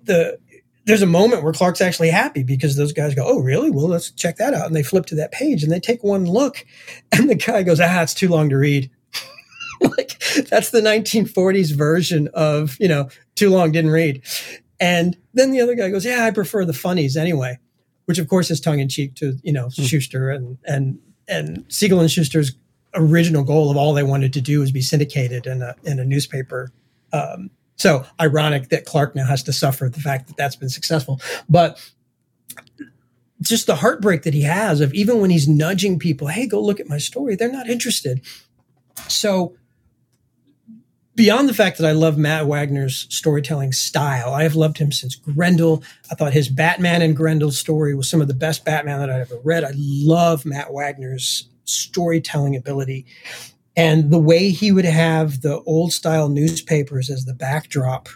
Speaker 2: the there's a moment where Clark's actually happy because those guys go, "Oh, really? Well, let's check that out." And they flip to that page and they take one look, and the guy goes, "Ah, it's too long to read." like that's the 1940s version of you know too long didn't read and then the other guy goes yeah i prefer the funnies anyway which of course is tongue-in-cheek to you know mm. shuster and and and siegel and shuster's original goal of all they wanted to do was be syndicated in a in a newspaper um, so ironic that clark now has to suffer the fact that that's been successful but just the heartbreak that he has of even when he's nudging people hey go look at my story they're not interested so beyond the fact that I love Matt Wagner's storytelling style, I have loved him since Grendel. I thought his Batman and Grendel story was some of the best Batman that I've ever read. I love Matt Wagner's storytelling ability and the way he would have the old style newspapers as the backdrop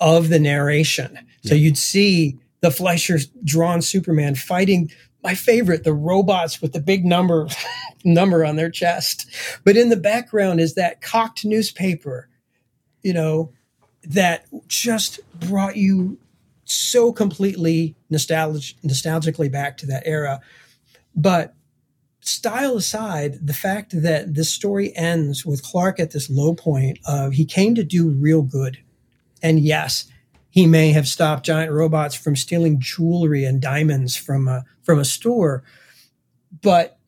Speaker 2: of the narration. Yeah. So you'd see the Fleischer's drawn Superman fighting my favorite, the robots with the big number number on their chest. But in the background is that cocked newspaper, you know, that just brought you so completely nostalgic, nostalgically back to that era. But style aside, the fact that this story ends with Clark at this low point of he came to do real good. And yes, he may have stopped giant robots from stealing jewelry and diamonds from a from a store, but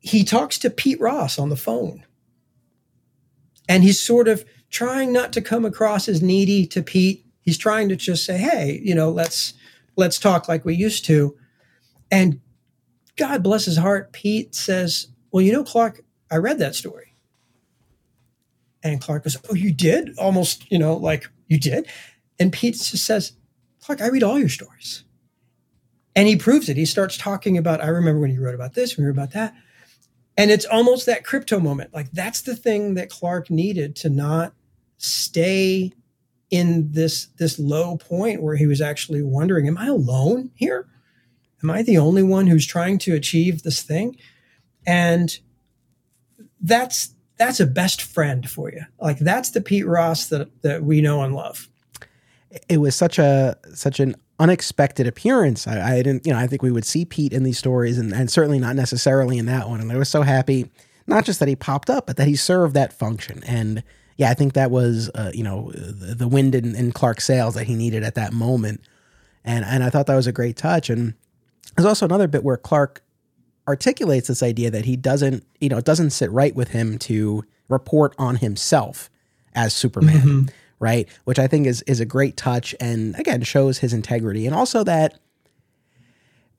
Speaker 2: he talks to Pete Ross on the phone. And he's sort of trying not to come across as needy to Pete. He's trying to just say, "Hey, you know, let's let's talk like we used to." And God bless his heart, Pete says, "Well, you know, Clark, I read that story." And Clark goes, "Oh, you did?" Almost, you know, like you did? And Pete just says, Clark, I read all your stories. And he proves it. He starts talking about, I remember when you wrote about this, you wrote about that. And it's almost that Krypto moment. Like that's the thing that Clark needed to not stay in this this low point where he was actually wondering, am I alone here? Am I the only one who's trying to achieve this thing? And that's that's a best friend for you. Like that's the Pete Ross that that we know and love.
Speaker 1: It was such a such an unexpected appearance. I, I didn't, you know, I think we would see Pete in these stories, and, and certainly not necessarily in that one. And I was so happy, not just that he popped up, but that he served that function. And yeah, I think that was, uh, you know, the, the wind in, in Clark's sails that he needed at that moment. And and I thought that was a great touch. And there's also another bit where Clark articulates this idea that he doesn't, you know, it doesn't sit right with him to report on himself as Superman, mm-hmm. right? Which I think is is a great touch and again shows his integrity and also that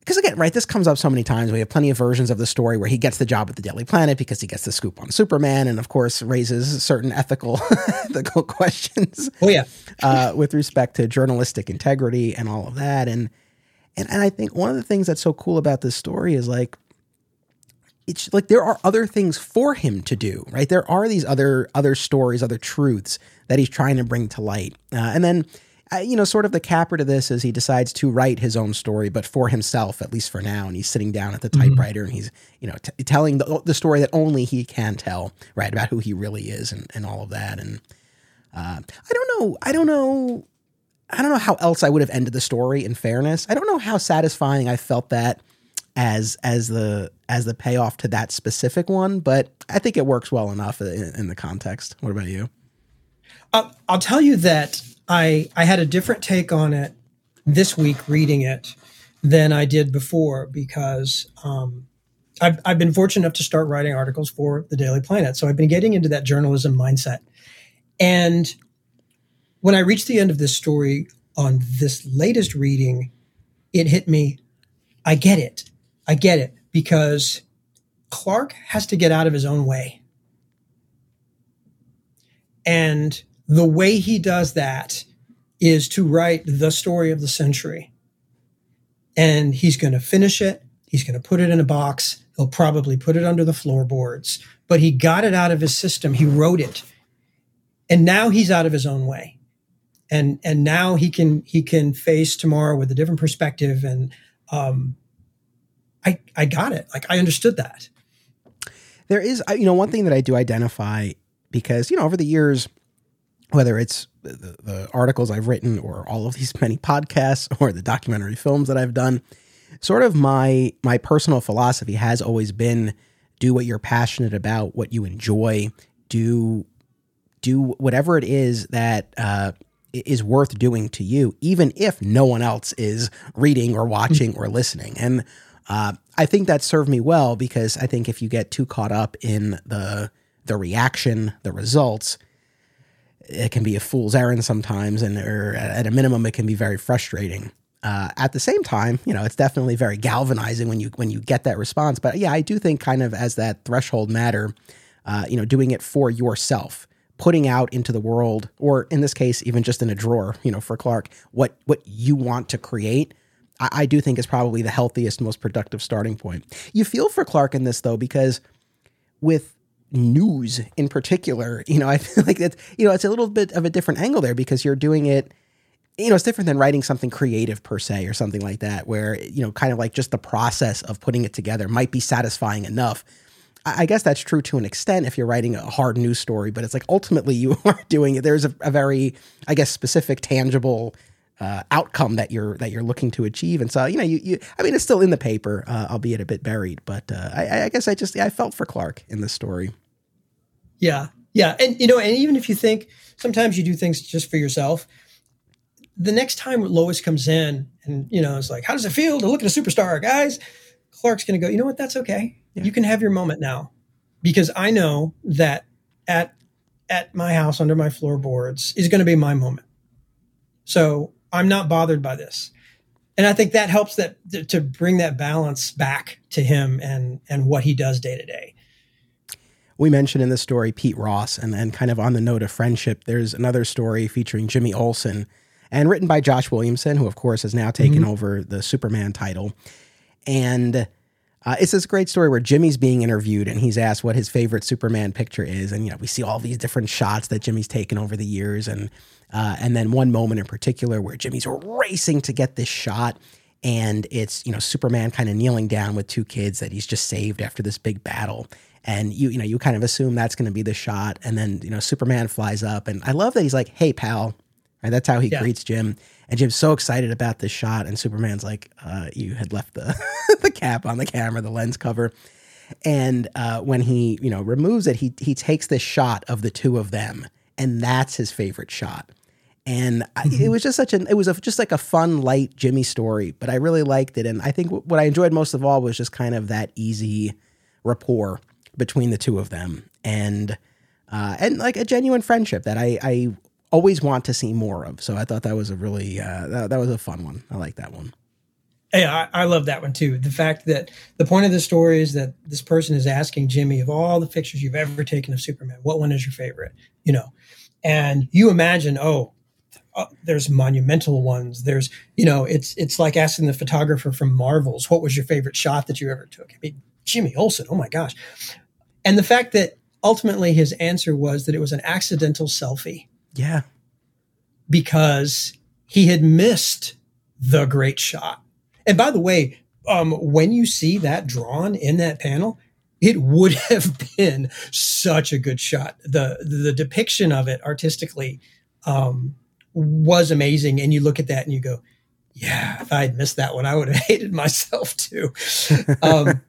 Speaker 1: because again, right, this comes up so many times. We have plenty of versions of the story where he gets the job at the Daily Planet because he gets the scoop on Superman, and of course raises certain ethical ethical questions.
Speaker 2: Oh yeah,
Speaker 1: uh, with respect to journalistic integrity and all of that, and and and I think one of the things that's so cool about this story is like it's like there are other things for him to do, right? There are these other other stories, other truths that he's trying to bring to light, uh, and then. Uh, you know, sort of the capper to this is he decides to write his own story, but for himself, at least for now. And he's sitting down at the mm-hmm. typewriter and he's, you know, t- telling the, the story that only he can tell, right, about who he really is and, and all of that. And uh, I don't know, I don't know I don't know how else I would have ended the story. In fairness, I don't know how satisfying I felt that as as the as the payoff to that specific one, but I think it works well enough in, in the context. What about you?
Speaker 2: Uh, I'll tell you that I I had a different take on it this week reading it than I did before because um, I've, I've been fortunate enough to start writing articles for the Daily Planet. So I've been getting into that journalism mindset. And when I reached the end of this story on this latest reading, it hit me. I get it. I get it because Clark has to get out of his own way. And the way he does that is to write the story of the century. And he's going to finish it. He's going to put it in a box. He'll probably put it under the floorboards, but he got it out of his system. He wrote it. And now he's out of his own way. And, and now he can, he can face tomorrow with a different perspective. And, um, I, I got it. Like I understood that.
Speaker 1: There is, you know, one thing that I do identify because, you know, over the years, whether it's the, the, articles I've written or all of these many podcasts or the documentary films that I've done, sort of my my personal philosophy has always been do what you're passionate about, what you enjoy, do do whatever it is that uh, is worth doing to you, even if no one else is reading or watching or listening. And uh, I think that served me well because I think if you get too caught up in the the reaction, the results, it can be a fool's errand sometimes, and or at a minimum, it can be very frustrating. Uh, at the same time, you know, it's definitely very galvanizing when you when you get that response. But yeah, I do think kind of as that threshold matter, uh, you know, doing it for yourself, putting out into the world, or in this case, even just in a drawer, you know, for Clark, what what you want to create. I, I do think is probably the healthiest, most productive starting point. You feel for Clark in this though, because with news in particular, you know, I feel like that's, you know, it's a little bit of a different angle there because you're doing it, you know, it's different than writing something creative per se or something like that, where, you know, kind of like just the process of putting it together might be satisfying enough. I guess that's true to an extent if you're writing a hard news story, but it's like ultimately you are doing it. There's a, a very, I guess, specific, tangible uh, outcome that you're that you're looking to achieve. And so, you know, you, you I mean, it's still in the paper, uh, albeit a bit buried. But uh, I, I, guess I just I felt for Clark in this story.
Speaker 2: Yeah, yeah, and you know, and even if you think sometimes you do things just for yourself, the next time Lois comes in and you know it's like, how does it feel to look at a superstar, guys? Clark's going to go. You know what? That's okay. Yeah. You can have your moment now, because I know that at at my house under my floorboards is going to be my moment. So I'm not bothered by this. And I think that helps that to bring that balance back to him and and what he does day to day.
Speaker 1: We mentioned in the story Pete Ross, and then kind of on the note of friendship, there's another story featuring Jimmy Olsen and written by Josh Williamson, who of course has now taken mm-hmm. over the Superman title. And uh, it's this great story where Jimmy's being interviewed and he's asked what his favorite Superman picture is, and you know we see all these different shots that Jimmy's taken over the years, and uh, and then one moment in particular where Jimmy's racing to get this shot. And it's, you know, Superman kind of kneeling down with two kids that he's just saved after this big battle. And you, you know, you kind of assume that's going to be the shot. And then, you know, Superman flies up. And I love that he's like, hey, pal. Right? That's how he yeah. greets Jim. And Jim's so excited about this shot. And Superman's like, uh, you had left the, the cap on the camera, the lens cover. And uh, when he, you know, removes it, he he takes this shot of the two of them, and that's his favorite shot and mm-hmm. it was just such an it was a, just like a fun light jimmy story but i really liked it and i think what i enjoyed most of all was just kind of that easy rapport between the two of them and uh, and like a genuine friendship that i i always want to see more of so i thought that was a really uh, that, that was a fun one i like that one
Speaker 2: yeah, I, I, love that one too. The fact that the point of the story is that this person is asking Jimmy of all the pictures you've ever taken of Superman, what one is your favorite? You know, and you imagine, oh, uh, there's monumental ones. There's, you know, it's it's like asking the photographer from Marvels, what was your favorite shot that you ever took? I mean, Jimmy Olsen. Oh my gosh! And the fact that ultimately his answer was that it was an accidental selfie.
Speaker 1: Yeah,
Speaker 2: because he had missed the great shot. And by the way, um, when you see that drawn in that panel, it would have been such a good shot. The the depiction of it artistically um, was amazing. And you look at that and you go, yeah, if I had missed that one, I would have hated myself too. Um,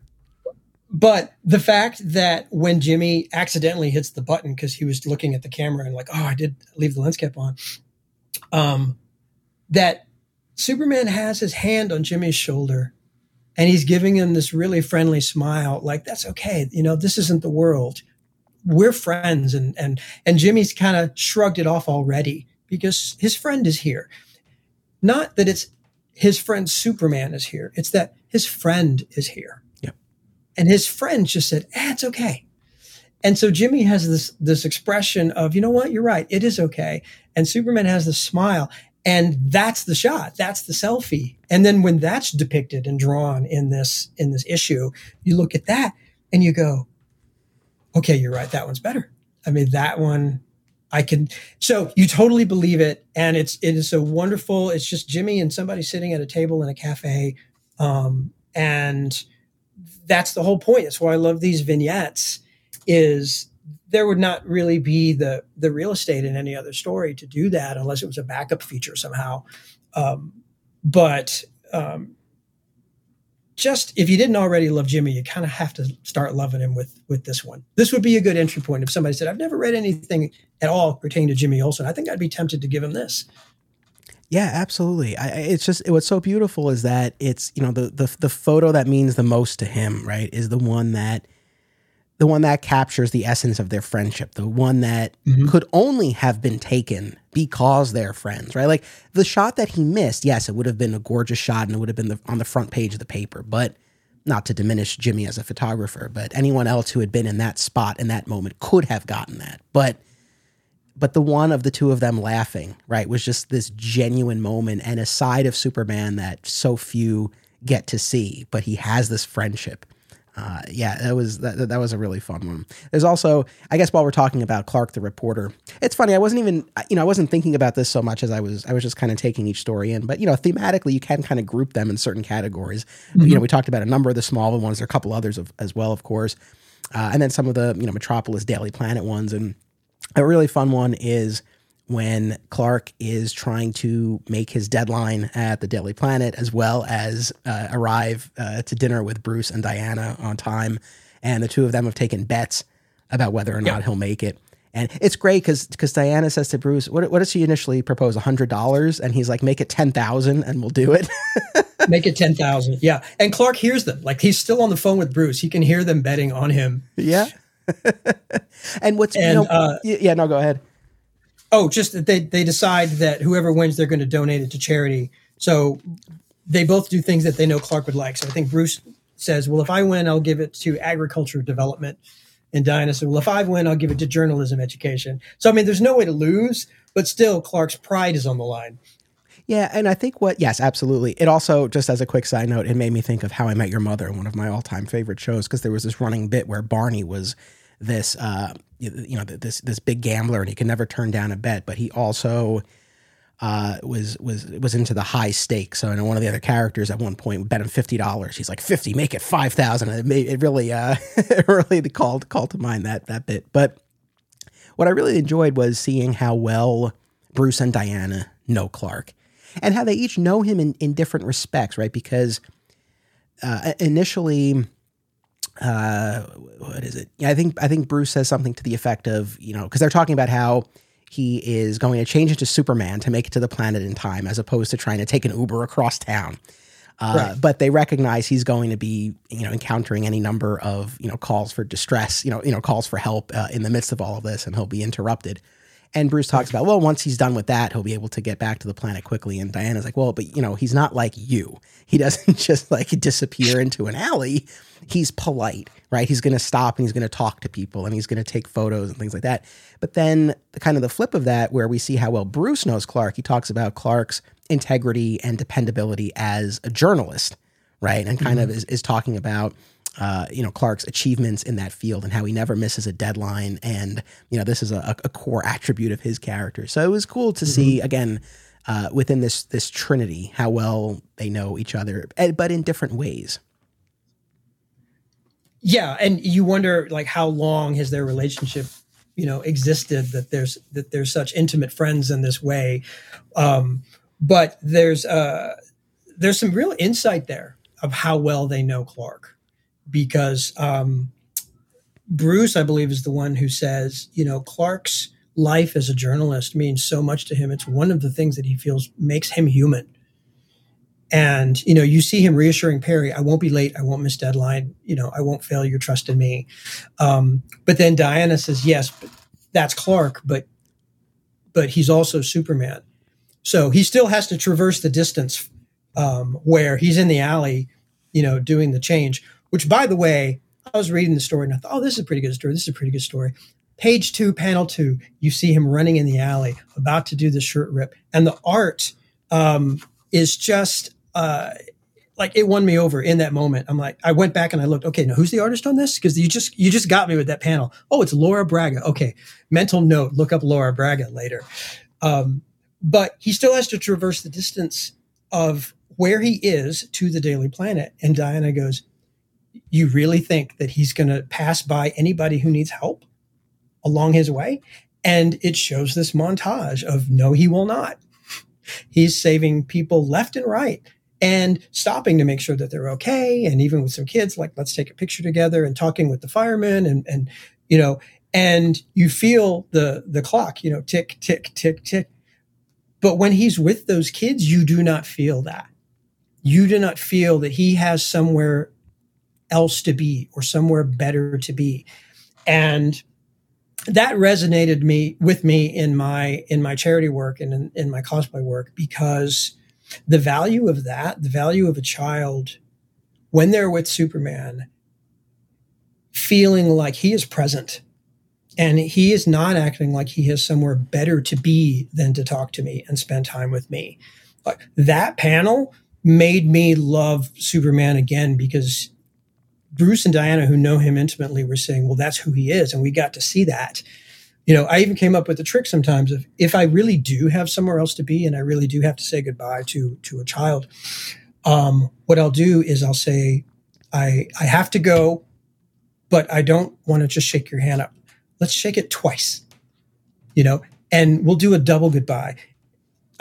Speaker 2: but the fact that when Jimmy accidentally hits the button because he was looking at the camera and like, oh, I did leave the lens cap on, um, that Superman has his hand on Jimmy's shoulder and he's giving him this really friendly smile, like, that's okay. You know, this isn't the world. We're friends. And, and, and Jimmy's kind of shrugged it off already because his friend is here. Not that it's his friend Superman is here. It's that his friend is here. And his friend just said, eh, it's okay. And so Jimmy has this this expression of, you know what, you're right, it is okay. And Superman has this smile. And that's the shot. That's the selfie. And then when that's depicted and drawn in this in this issue, you look at that and you go, okay, you're right. That one's better. I mean, that one I can. So you totally believe it, and it's it is so wonderful. It's just Jimmy and somebody sitting at a table in a cafe, um, and that's the whole point. That's why I love these vignettes. Is there would not really be the the real estate in any other story to do that unless it was a backup feature somehow. Um, but um, just if you didn't already love Jimmy, you kind of have to start loving him with with this one. This would be a good entry point if somebody said, "I've never read anything at all pertaining to Jimmy Olsen." I think I'd be tempted to give him this.
Speaker 1: Yeah, absolutely. I, it's just what's so beautiful is that it's you know the the the photo that means the most to him, right, is the one that the one that captures the essence of their friendship, the one that mm-hmm. could only have been taken because they're friends, right? Like the shot that he missed, yes, it would have been a gorgeous shot and it would have been the, on the front page of the paper, but not to diminish Jimmy as a photographer, but anyone else who had been in that spot in that moment could have gotten that. But but the one of the two of them laughing, right, was just this genuine moment and a side of Superman that so few get to see, but he has this friendship uh, yeah, that was that, that was a really fun one. There's also, I guess, while we're talking about Clark the reporter, it's funny. I wasn't even, you know, I wasn't thinking about this so much as I was. I was just kind of taking each story in. But you know, thematically, you can kind of group them in certain categories. Mm-hmm. You know, we talked about a number of the smaller ones. There are a couple others of, as well, of course, uh, and then some of the you know Metropolis Daily Planet ones. And a really fun one is when Clark is trying to make his deadline at the Daily Planet, as well as uh, arrive uh, to dinner with Bruce and Diana on time. And the two of them have taken bets about whether or not he'll make it. And it's great because because Diana says to Bruce, "What what does she initially propose? A hundred dollars?" And he's like, "Make it ten thousand, and we'll do it."
Speaker 2: Make it ten thousand, yeah. And Clark hears them. Like he's still on the phone with Bruce. He can hear them betting on him.
Speaker 1: Yeah. and what's and, you know, uh, yeah, no, go ahead.
Speaker 2: Oh, just that they they decide that whoever wins, they're going to donate it to charity. So they both do things that they know Clark would like. So I think Bruce says, "Well, if I win, I'll give it to agriculture development." And Diana said, "Well, if I win, I'll give it to journalism education." So I mean, there's no way to lose, but still, Clark's pride is on the line.
Speaker 1: Yeah, and I think what yes, absolutely. It also just as a quick side note, it made me think of How I Met Your Mother, one of my all-time favorite shows, because there was this running bit where Barney was this uh, you know this this big gambler and he could never turn down a bet, but he also uh, was was was into the high stakes. So, you know, one of the other characters at one point bet him fifty dollars. He's like fifty, make it five thousand. It, made, it really uh, really called called to mind that that bit. But what I really enjoyed was seeing how well Bruce and Diana know Clark, and how they each know him in in different respects, right? Because uh, initially uh, what is it? Yeah, I think I think Bruce says something to the effect of you know because they're talking about how he is going to change into Superman to make it to the planet in time, as opposed to trying to take an Uber across town. Uh, right. But they recognize he's going to be, you know, encountering any number of, you know, calls for distress, you know, you know, calls for help uh, in the midst of all of this, and he'll be interrupted. And Bruce talks about, well, once he's done with that, he'll be able to get back to the planet quickly. And Diana's like, well, but you know, he's not like you. He doesn't just like disappear into an alley. He's polite, right? He's going to stop and he's going to talk to people and he's going to take photos and things like that. But then, kind of the flip of that, where we see how well Bruce knows Clark, he talks about Clark's integrity and dependability as a journalist, right? And kind mm-hmm. of is, is talking about uh, you know Clark's achievements in that field and how he never misses a deadline, and you know this is a, a core attribute of his character. So it was cool to mm-hmm. see again uh, within this this trinity how well they know each other, eh, but in different ways.
Speaker 2: Yeah, and you wonder like how long has their relationship you know existed that there's that there's such intimate friends in this way um, but there's uh there's some real insight there of how well they know clark because um, bruce i believe is the one who says you know clark's life as a journalist means so much to him. It's one of the things that he feels makes him human. And you know you see him reassuring perry i won't be late. I won't miss deadline. You know i won't fail your trust in me. Um, but then diana says yes that's clark but but he's also superman. So he still has to traverse the distance um, where he's in the alley you know doing the change which by the way i was reading the story and i thought oh this is a pretty good story this is a pretty good story page two panel two you see him running in the alley about to do the shirt rip and the art um, is just uh, like it won me over in that moment. I'm like, I went back and I looked, okay, now who's the artist on this? Because you just you just got me with that panel. Oh, it's Laura Braga. Okay. Mental note, look up Laura Braga later. Um, but he still has to traverse the distance of where he is to the Daily Planet. And Diana goes, You really think that he's gonna pass by anybody who needs help along his way? And it shows this montage of no, he will not. He's saving people left and right and stopping to make sure that they're okay. And even with some kids, like let's take a picture together and talking with the firemen and, and, you know, and you feel the, the clock, you know, tick, tick, tick, tick. But when he's with those kids, you do not feel that. You do not feel that he has somewhere else to be or somewhere better to be. And that resonated me with me in my in my charity work and in, in my cosplay work because the value of that, the value of a child when they're with Superman, feeling like he is present and he is not acting like he has somewhere better to be than to talk to me and spend time with me. Like that panel made me love Superman again because Bruce and Diana, who know him intimately, were saying, well, that's who he is. And we got to see that you know, I even came up with the trick sometimes of if I really do have somewhere else to be and I really do have to say goodbye to to a child, um, what I'll do is I'll say, I I have to go, but I don't want to just shake your hand up. Let's shake it twice, you know, and we'll do a double goodbye.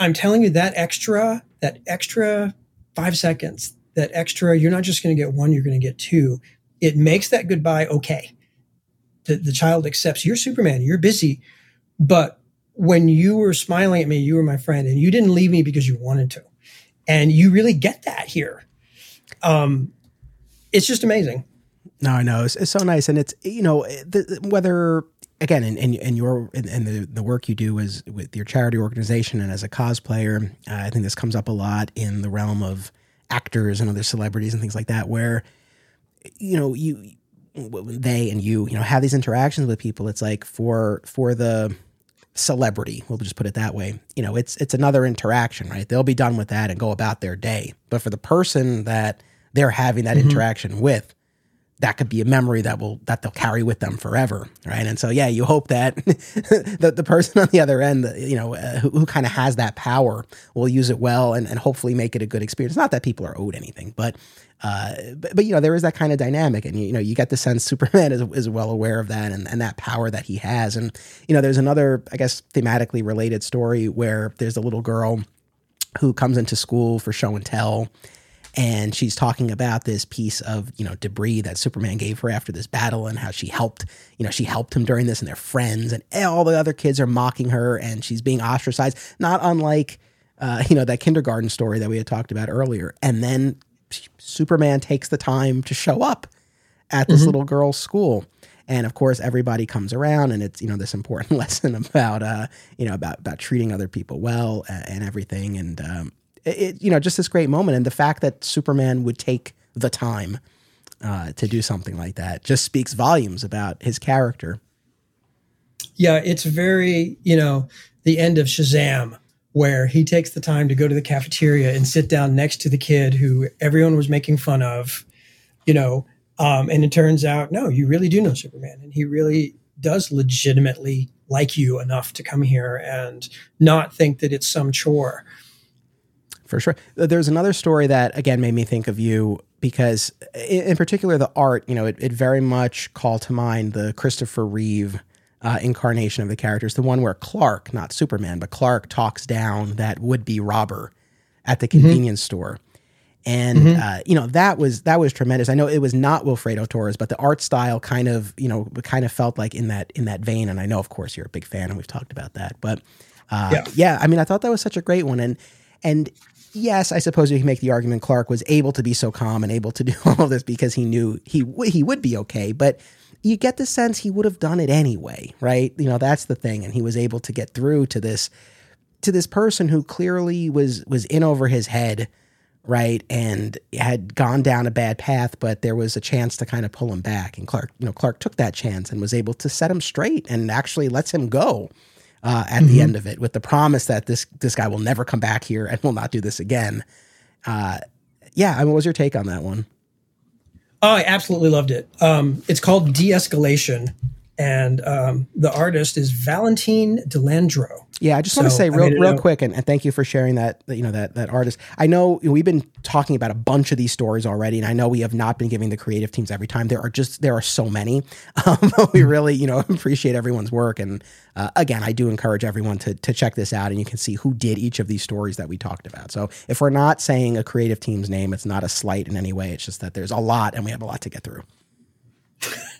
Speaker 2: I'm telling you that extra, that extra five seconds, that extra, you're not just going to get one, you're going to get two. It makes that goodbye okay the, the child accepts you're Superman, you're busy, but when you were smiling at me, you were my friend, and you didn't leave me because you wanted to, and you really get that here. Um, it's just amazing.
Speaker 1: No, I know it's, it's so nice, and it's you know the, whether again in, in, in your in, in, the, the work you do is with your charity organization and as a cosplayer, uh, I think this comes up a lot in the realm of actors and other celebrities and things like that, where you know you they and you, you know, have these interactions with people, it's like for for the celebrity, we'll just put it that way. You know, it's it's another interaction, right? They'll be done with that and go about their day. But for the person that they're having that mm-hmm. interaction with, that could be a memory that will that they'll carry with them forever, right? And so, yeah, you hope that the the person on the other end, you know, uh, who, who kind of has that power, will use it well and, and hopefully make it a good experience. Not that people are owed anything, but uh, but, but, you know there is that kind of dynamic, and you know you get the sense Superman is, is well aware of that and, and that power that he has. And you know there's another, I guess, thematically related story where there's a little girl who comes into school for show and tell, and she's talking about this piece of you know debris that Superman gave her after this battle and how she helped you know she helped him during this and they're friends and all the other kids are mocking her and she's being ostracized not unlike uh, you know that kindergarten story that we had talked about earlier and then Superman takes the time to show up at this mm-hmm. little girl's school. And of course, everybody comes around, and it's you know this important lesson about uh, you know about about treating other people well and, and everything, and um, it, you know just this great moment, and the fact that Superman would take the time uh, to do something like that just speaks volumes about his character.
Speaker 2: Yeah, it's very you know the end of Shazam where he takes the time to go to the cafeteria and sit down next to the kid who everyone was making fun of, you know, um, and it turns out, no, you really do know Superman. And he really does legitimately like you enough to come here and not think that it's some chore.
Speaker 1: For sure. There's another story that, again, made me think of you because, in particular, the art, you know, it, it very much called to mind the Christopher Reeve uh, incarnation of the characters, the one where Clark, not Superman, but Clark talks down that would be robber at the convenience mm-hmm. store. And mm-hmm. uh, you know that was that was tremendous. I know it was not Wilfredo Torres, but the art style kind of you know kind of felt like in that in that vein. And I know, of course, you're a big fan, and we've talked about that. But uh, yeah. yeah, I mean, I thought that was such a great one. And and yes, I suppose you can make the argument Clark was able to be so calm and able to do all of this because he knew he w- he would be okay. But you get the sense he would have done it anyway, right? You know, that's the thing. And he was able to get through to this to this person who clearly was was in over his head, right? And had gone down a bad path, but there was a chance to kind of pull him back. And Clark, you know, Clark took that chance and was able to set him straight and actually lets him go. Uh, at mm-hmm. the end of it, with the promise that this this guy will never come back here and will not do this again. Uh, yeah, I mean, what was your take on that one?
Speaker 2: Oh, I absolutely loved it. Um, it's called De-escalation, and um, the artist is Valentine De Landro.
Speaker 1: Yeah, I just so, want to say real, real quick, and, and, thank you for sharing that. You know that that artist. I know we've been talking about a bunch of these stories already, and I know we have not been giving the creative teams every time. There are just there are so many. Um, we really you know appreciate everyone's work, and uh, again, I do encourage everyone to to check this out, and you can see who did each of these stories that we talked about. So if we're not saying a creative team's name, it's not a slight in any way. It's just that there's a lot, and we have a lot to get through.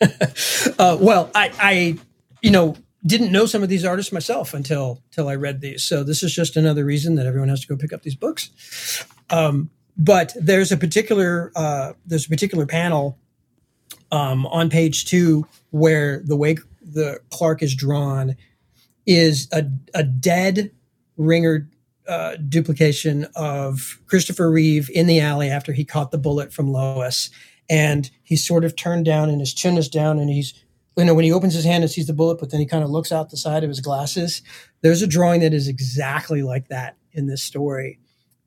Speaker 2: uh, well, I, I, you know, didn't know some of these artists myself until until I read these. So this is just another reason that everyone has to go pick up these books. Um, but there's a particular uh, there's a particular panel um, on page two where the way the Clark is drawn is a, a dead ringer uh, duplication of Christopher Reeve in the alley after he caught the bullet from Lois, and he's sort of turned down and his chin is down and he's you know when he opens his hand and sees the bullet but then he kind of looks out the side of his glasses there's a drawing that is exactly like that in this story.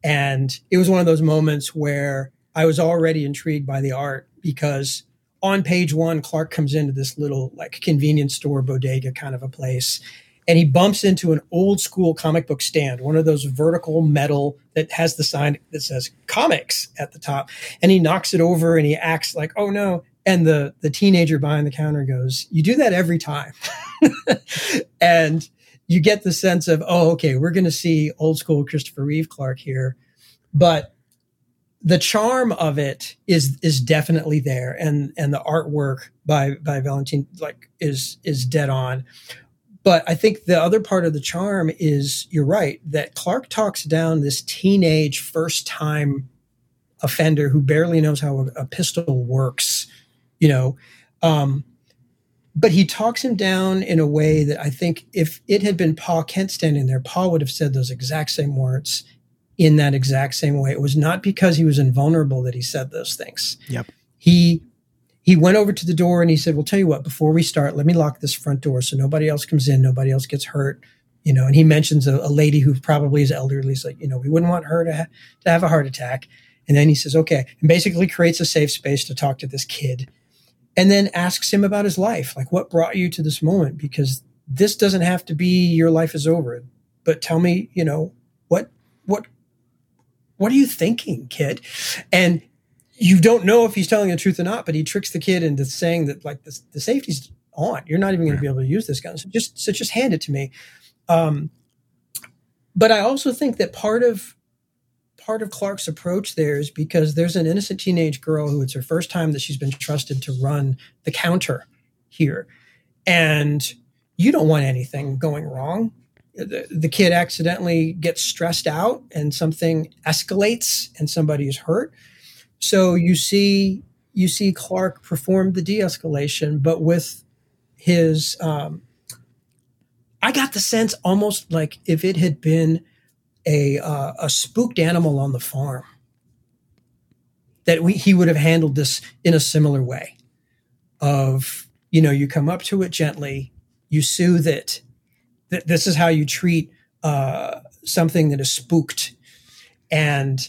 Speaker 2: And it was one of those moments where i was already intrigued by the art because on page one clark comes into this little like convenience store bodega kind of a place and he bumps into an old school comic book stand, one of those vertical metal that has the sign that says comics at the top. And he knocks it over and he acts like, oh no. And the, the teenager behind the counter goes, you do that every time. and you get the sense of, oh, okay, we're going to see old school Christopher Reeve Clark here. But the charm of it is is definitely there and and the artwork by by Valentine like is is dead on but I think the other part of the charm is you're right that Clark talks down this teenage first time offender who barely knows how a, a pistol works, you know. Um, but he talks him down in a way that I think if it had been Pa Kent standing there, Pa would have said those exact same words in that exact same way. It was not because he was invulnerable that he said those things.
Speaker 1: Yep.
Speaker 2: He he went over to the door and he said, Well, tell you what, before we start, let me lock this front door so nobody else comes in, nobody else gets hurt. You know, and he mentions a, a lady who probably is elderly. He's like, you know, we wouldn't want her to, ha- to have a heart attack. And then he says, okay, and basically creates a safe space to talk to this kid and then asks him about his life. Like, what brought you to this moment? Because this doesn't have to be your life is over, but tell me, you know, what, what, what are you thinking, kid? And you don't know if he's telling the truth or not, but he tricks the kid into saying that like the, the safety's on. You're not even going to be able to use this gun. So just so just hand it to me. Um, but I also think that part of part of Clark's approach there is because there's an innocent teenage girl who it's her first time that she's been trusted to run the counter here, and you don't want anything going wrong. The, the kid accidentally gets stressed out and something escalates and somebody is hurt so you see you see Clark perform the de-escalation, but with his um, I got the sense almost like if it had been a uh, a spooked animal on the farm that we, he would have handled this in a similar way of you know you come up to it gently you soothe it. That this is how you treat uh, something that is spooked. And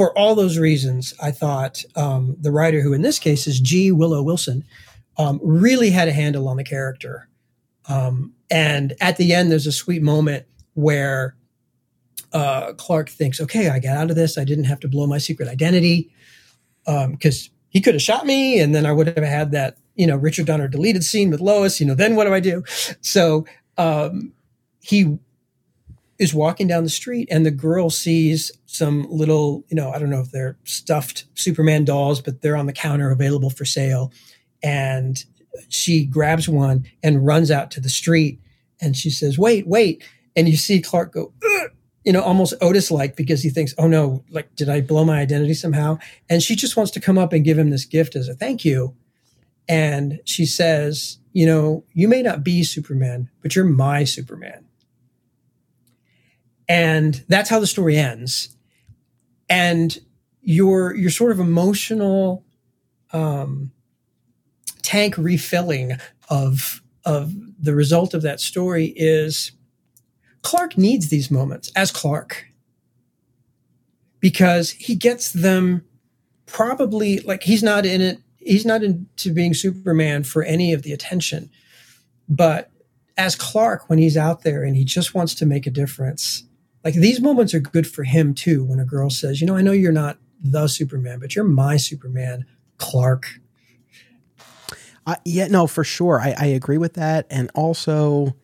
Speaker 2: for all those reasons, I thought um, the writer, who in this case is G. Willow Wilson, um, really had a handle on the character. Um, and at the end, there's a sweet moment where uh, Clark thinks, okay, I got out of this. I didn't have to blow my secret identity because um, he could have shot me and then I would have had that you know, Richard Donner deleted scene with Lois. You know, then what do I do? So um, he is walking down the street, and the girl sees some little, you know, I don't know if they're stuffed Superman dolls, but they're on the counter available for sale. And she grabs one and runs out to the street, and she says, "Wait, wait!" And you see Clark go. You know, almost Otis like because he thinks, oh no, like, did I blow my identity somehow? And she just wants to come up and give him this gift as a thank you. And she says, you know, you may not be Superman, but you're my Superman. And that's how the story ends. And your your sort of emotional um, tank refilling of of the result of that story is Clark needs these moments as Clark because he gets them probably like he's not in it he's not into being superman for any of the attention but as clark when he's out there and he just wants to make a difference like these moments are good for him too when a girl says you know i know you're not the superman but you're my superman clark
Speaker 1: uh, yeah no for sure I, I agree with that and also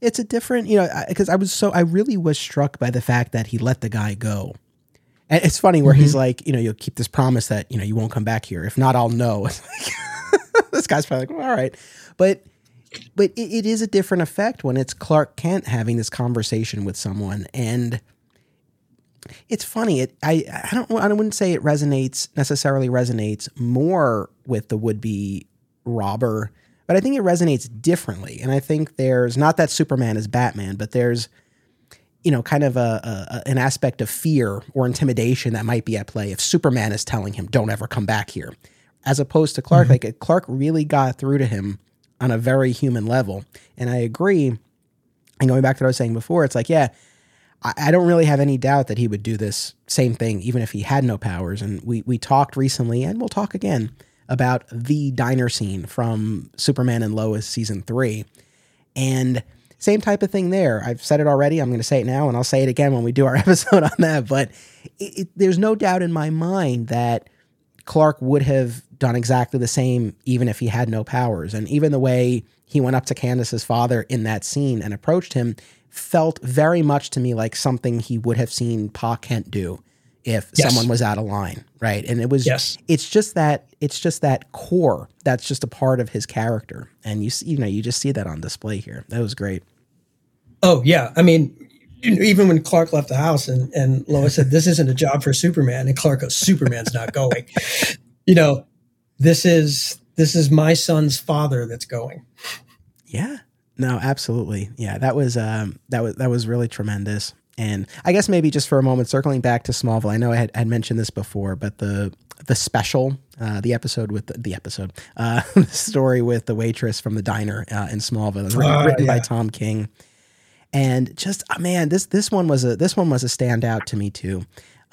Speaker 1: it's a different, you know, because I, was so I really was struck by the fact that he let the guy go. And it's funny where mm-hmm. he's like, you know, you'll keep this promise that you know you won't come back here. If not, I'll know. this guy's probably like, well, all right, but but it, it is a different effect when it's Clark Kent having this conversation with someone, and it's funny. It I I don't I wouldn't say it resonates necessarily resonates more with the would be robber but I think it resonates differently. And I think there's not that Superman is Batman, but there's you know kind of a, a, an aspect of fear or intimidation that might be at play if Superman is telling him don't ever come back here, as opposed to Clark. Mm-hmm. Like Clark really got through to him on a very human level, and I agree. And going back to what I was saying before, it's like yeah. I don't really have any doubt that he would do this same thing, even if he had no powers. And we we talked recently, and we'll talk again about the diner scene from Superman and Lois season three. And same type of thing there. I've said it already. I'm going to say it now, and I'll say it again when we do our episode on that. But it, it, there's no doubt in my mind that Clark would have done exactly the same even if he had no powers. And even the way he went up to Candace's father in that scene and approached him felt very much to me like something he would have seen Pa Kent do if yes. someone was out of line, right? And it was
Speaker 2: yes.
Speaker 1: it's just that it's just that core that's just a part of his character. And you see, you know, you just see that on display here. That was great.
Speaker 2: Oh, yeah. I mean, even when Clark left the house and, and Lois said, This isn't a job for Superman, and Clark goes, Superman's not going. you know, this is this is my son's father that's going.
Speaker 1: Yeah. No, absolutely. Yeah, that was um that was that was really tremendous. And I guess maybe just for a moment, circling back to Smallville, I know I had, had mentioned this before, but the the special, uh, the episode with the, the episode, uh, the story with the waitress from the diner uh, in Smallville, written, uh, written yeah. by Tom King, and just uh, man, this this one was a this one was a standout to me too.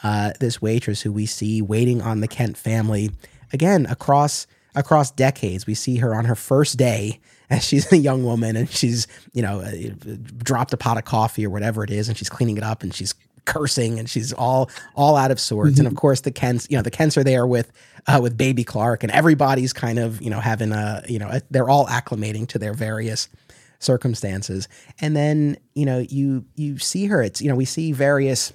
Speaker 1: Uh, this waitress who we see waiting on the Kent family again across across decades. We see her on her first day as she's a young woman and she's you know uh, dropped a pot of coffee or whatever it is and she's cleaning it up and she's cursing and she's all all out of sorts mm-hmm. and of course the Kents you know the Kents are there with uh, with baby Clark and everybody's kind of you know having a you know a, they're all acclimating to their various circumstances and then you know you you see her it's you know we see various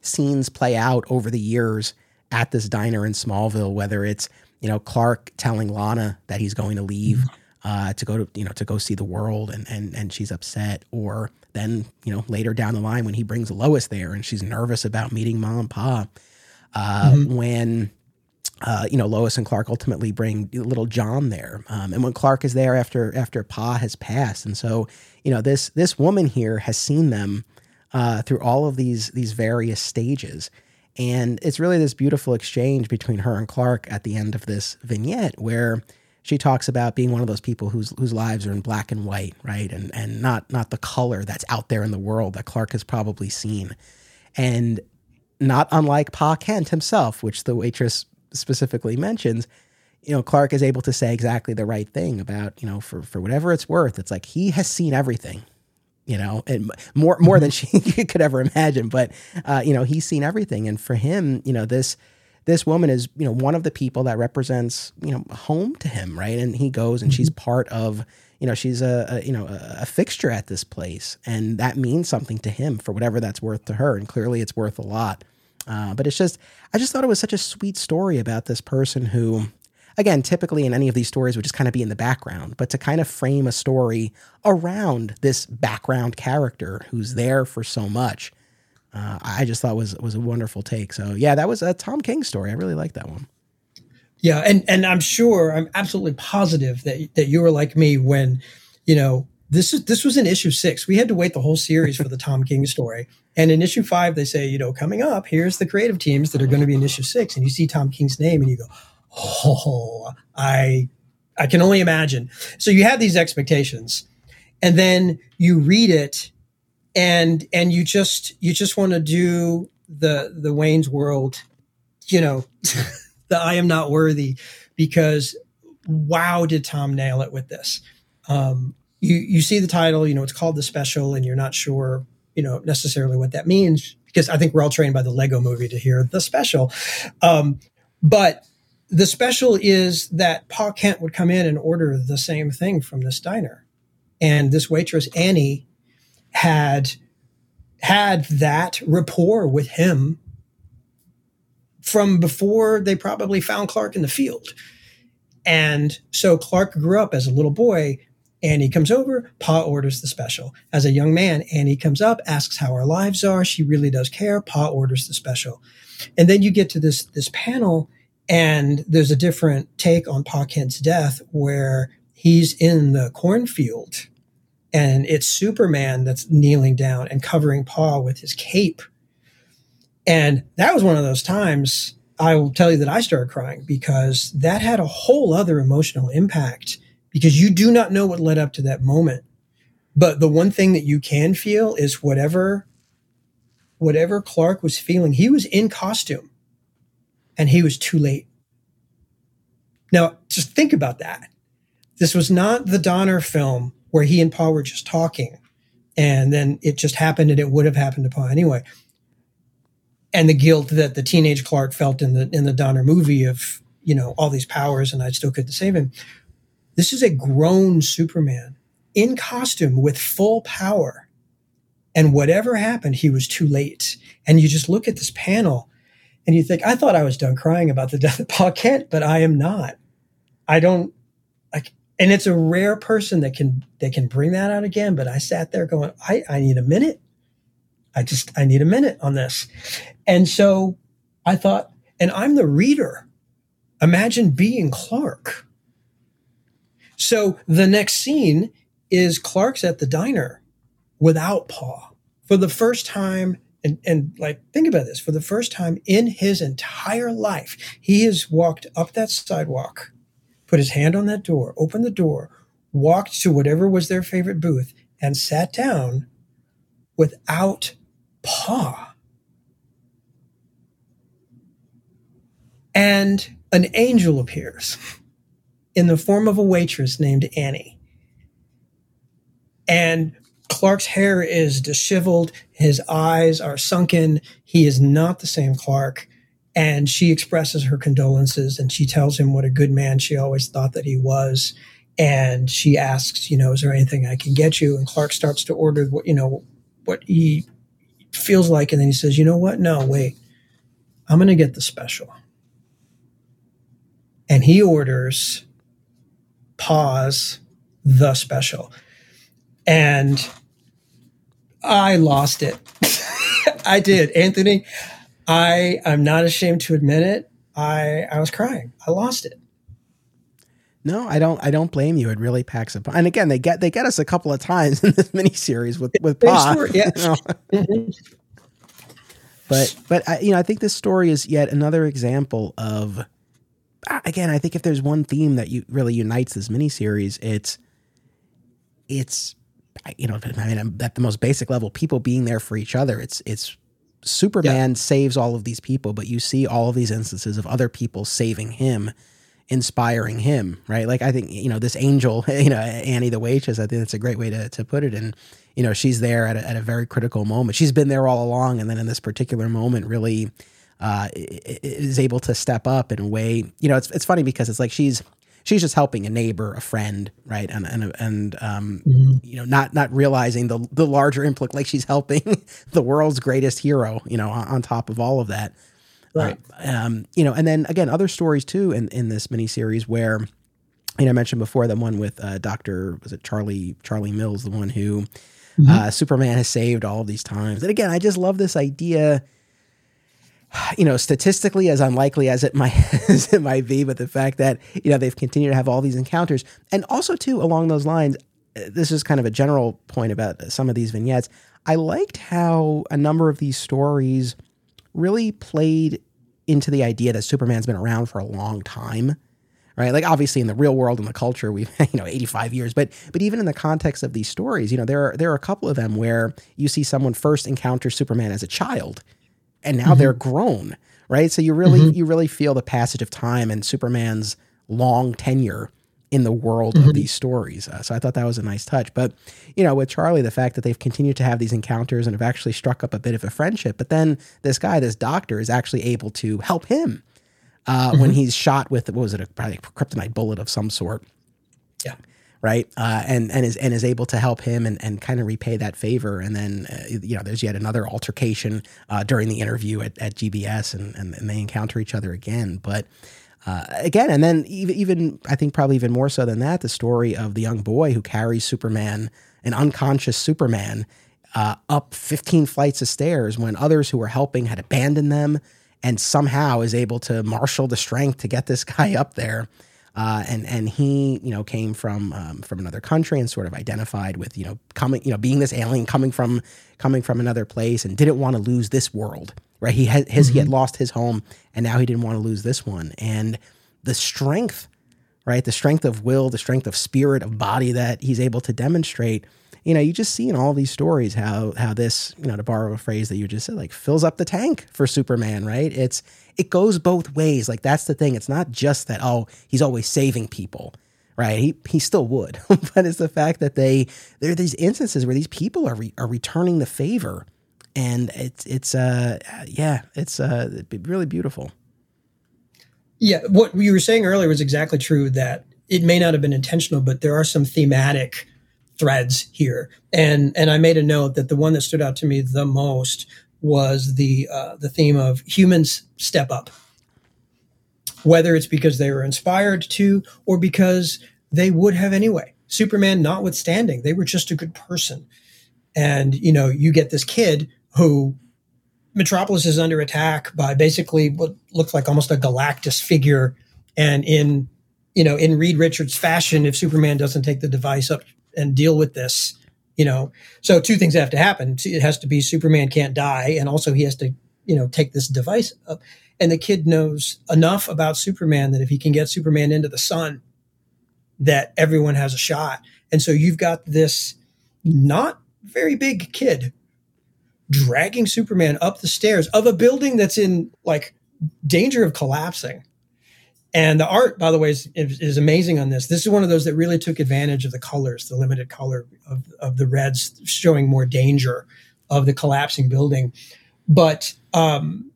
Speaker 1: scenes play out over the years at this diner in Smallville whether it's you know Clark telling Lana that he's going to leave mm-hmm. uh, to go to you know to go see the world and and and she's upset. Or then you know later down the line when he brings Lois there and she's nervous about meeting mom and pa uh, mm-hmm. when uh, you know Lois and Clark ultimately bring little John there um, and when Clark is there after after pa has passed. And so you know this this woman here has seen them uh, through all of these these various stages and it's really this beautiful exchange between her and Clark at the end of this vignette where she talks about being one of those people whose whose lives are in black and white, right? And and not not the color that's out there in the world that Clark has probably seen. And not unlike Pa Kent himself, which the waitress specifically mentions, you know, Clark is able to say exactly the right thing about, you know, for for whatever it's worth. It's like he has seen everything, you know, and more more than she could ever imagine. But uh, you know, he's seen everything, and for him, you know, this this woman is, you know, one of the people that represents, you know, home to him, right? And he goes and she's part of, you know, she's a, a you know a, a fixture at this place, and that means something to him for whatever that's worth to her, and clearly it's worth a lot. Uh, but it's just, I just thought it was such a sweet story about this person who, again, typically in any of these stories would just kind of be in the background, but to kind of frame a story around this background character who's there for so much, uh, I just thought was was a wonderful take. So yeah, that was a Tom King story. I really like that one.
Speaker 2: Yeah, and and I'm sure, I'm absolutely positive that that you were like me when, you know, this is this was in issue six. We had to wait the whole series for the Tom King story. And in issue five, they say, you know, coming up, here's the creative teams that are going to be in issue six, and you see Tom King's name, and you go, oh, I I can only imagine. So you have these expectations, and then you read it, and and you just you just want to do the the Wayne's World, you know. the I am not worthy because wow, did Tom nail it with this? Um, you you see the title, you know, it's called the special, and you're not sure, you know, necessarily what that means because I think we're all trained by the Lego movie to hear the special. Um, but the special is that Pa Kent would come in and order the same thing from this diner. And this waitress, Annie, had had that rapport with him from before they probably found Clark in the field. And so Clark grew up as a little boy. Annie comes over, Pa orders the special. As a young man, Annie comes up, asks how our lives are. She really does care. Pa orders the special. And then you get to this, this panel, and there's a different take on Kent's death where he's in the cornfield and it's Superman that's kneeling down and covering Pa with his cape and that was one of those times I will tell you that I started crying because that had a whole other emotional impact because you do not know what led up to that moment. But the one thing that you can feel is whatever whatever Clark was feeling, he was in costume and he was too late. Now, just think about that. This was not the Donner film where he and Pa were just talking and then it just happened and it would have happened to Pa anyway and the guilt that the teenage Clark felt in the in the Donner movie of you know all these powers and I still couldn't save him. This is a grown Superman in costume with full power, and whatever happened, he was too late. And you just look at this panel, and you think, I thought I was done crying about the death of Pa Kent, but I am not. I don't like, and it's a rare person that can that can bring that out again. But I sat there going, I I need a minute. I just, I need a minute on this. And so I thought, and I'm the reader. Imagine being Clark. So the next scene is Clark's at the diner without Pa for the first time. And, and like, think about this for the first time in his entire life, he has walked up that sidewalk, put his hand on that door, opened the door, walked to whatever was their favorite booth, and sat down without Pa. And an angel appears in the form of a waitress named Annie. And Clark's hair is disheveled, his eyes are sunken. He is not the same Clark. And she expresses her condolences and she tells him what a good man she always thought that he was. And she asks, you know, is there anything I can get you? And Clark starts to order what, you know, what he feels like, and then he says, you know what? No, wait, I'm going to get the special. And he orders Pa's the special. And I lost it. I did. Anthony, I I'm not ashamed to admit it. I I was crying. I lost it.
Speaker 1: No, I don't. I don't blame you. It really packs up. And again, they get they get us a couple of times in this miniseries with with Pa.
Speaker 2: Story, yeah. You know?
Speaker 1: mm-hmm. But but I, you know, I think this story is yet another example of. Again, I think if there's one theme that you really unites this miniseries, it's it's you know, I mean, at the most basic level, people being there for each other. It's it's Superman yeah. saves all of these people, but you see all of these instances of other people saving him inspiring him, right? Like I think you know this angel, you know Annie the waitress. I think that's a great way to to put it. And you know she's there at a, at a very critical moment. She's been there all along, and then in this particular moment, really uh, is able to step up in a way. You know, it's it's funny because it's like she's she's just helping a neighbor, a friend, right? And and and um, mm-hmm. you know, not not realizing the the larger implication, like she's helping the world's greatest hero. You know, on, on top of all of that,
Speaker 2: right?
Speaker 1: Uh, um, you know, and then again, other stories too in in this miniseries where. You know, I mentioned before the one with uh, Doctor was it Charlie Charlie Mills, the one who mm-hmm. uh, Superman has saved all of these times. And again, I just love this idea you know, statistically as unlikely as it might as it might be, but the fact that you know they've continued to have all these encounters, and also too along those lines, uh, this is kind of a general point about some of these vignettes. I liked how a number of these stories really played into the idea that Superman's been around for a long time. Right. Like obviously in the real world and the culture, we've, you know, 85 years, but, but even in the context of these stories, you know, there are, there are a couple of them where you see someone first encounter Superman as a child and now mm-hmm. they're grown, right? So you really mm-hmm. you really feel the passage of time and Superman's long tenure in the world mm-hmm. of these stories. Uh, so I thought that was a nice touch. But you know, with Charlie, the fact that they've continued to have these encounters and have actually struck up a bit of a friendship. But then this guy, this doctor, is actually able to help him uh, when mm-hmm. he's shot with what was it, a, probably a kryptonite bullet of some sort. Right? Uh, and and is and is able to help him and, and kind of repay that favor. And then uh, you know, there's yet another altercation uh, during the interview at, at GBS, and, and, and they encounter each other again. But uh, again, and then even even I think probably even more so than that, the story of the young boy who carries Superman, an unconscious Superman. Uh, up 15 flights of stairs when others who were helping had abandoned them and somehow is able to marshal the strength to get this guy up there uh, and and he you know came from um, from another country and sort of identified with you know coming you know being this alien coming from coming from another place and didn't want to lose this world right he had his mm-hmm. he had mm-hmm. lost his home and now he didn't want to lose this one and the strength right the strength of will the strength of spirit of body that he's able to demonstrate you know, you just see in all these stories how how this, you know, to borrow a phrase that you just said, like fills up the tank for Superman, right? It's it goes both ways. Like that's the thing. It's not just that oh he's always saving people, right? He he still would, but it's the fact that they there are these instances where these people are re, are returning the favor, and it's it's uh yeah it's uh really beautiful.
Speaker 2: Yeah, what you were saying earlier was exactly true. That it may not have been intentional, but there are some thematic threads here. And and I made a note that the one that stood out to me the most was the uh, the theme of humans step up. Whether it's because they were inspired to or because they would have anyway. Superman notwithstanding, they were just a good person. And you know, you get this kid who Metropolis is under attack by basically what looks like almost a Galactus figure. And in you know, in Reed Richards fashion, if Superman doesn't take the device up and deal with this you know so two things have to happen. It has to be superman can't die and also he has to you know take this device up. And the kid knows enough about superman that if he can get superman into the sun that everyone has a shot. And so you've got this not very big kid dragging superman up the stairs of a building that's in like danger of collapsing and the art, by the way, is, is, amazing on this. This is one of those that really took advantage of the colors, the limited color of, of the reds, showing more danger of the collapsing building. But um,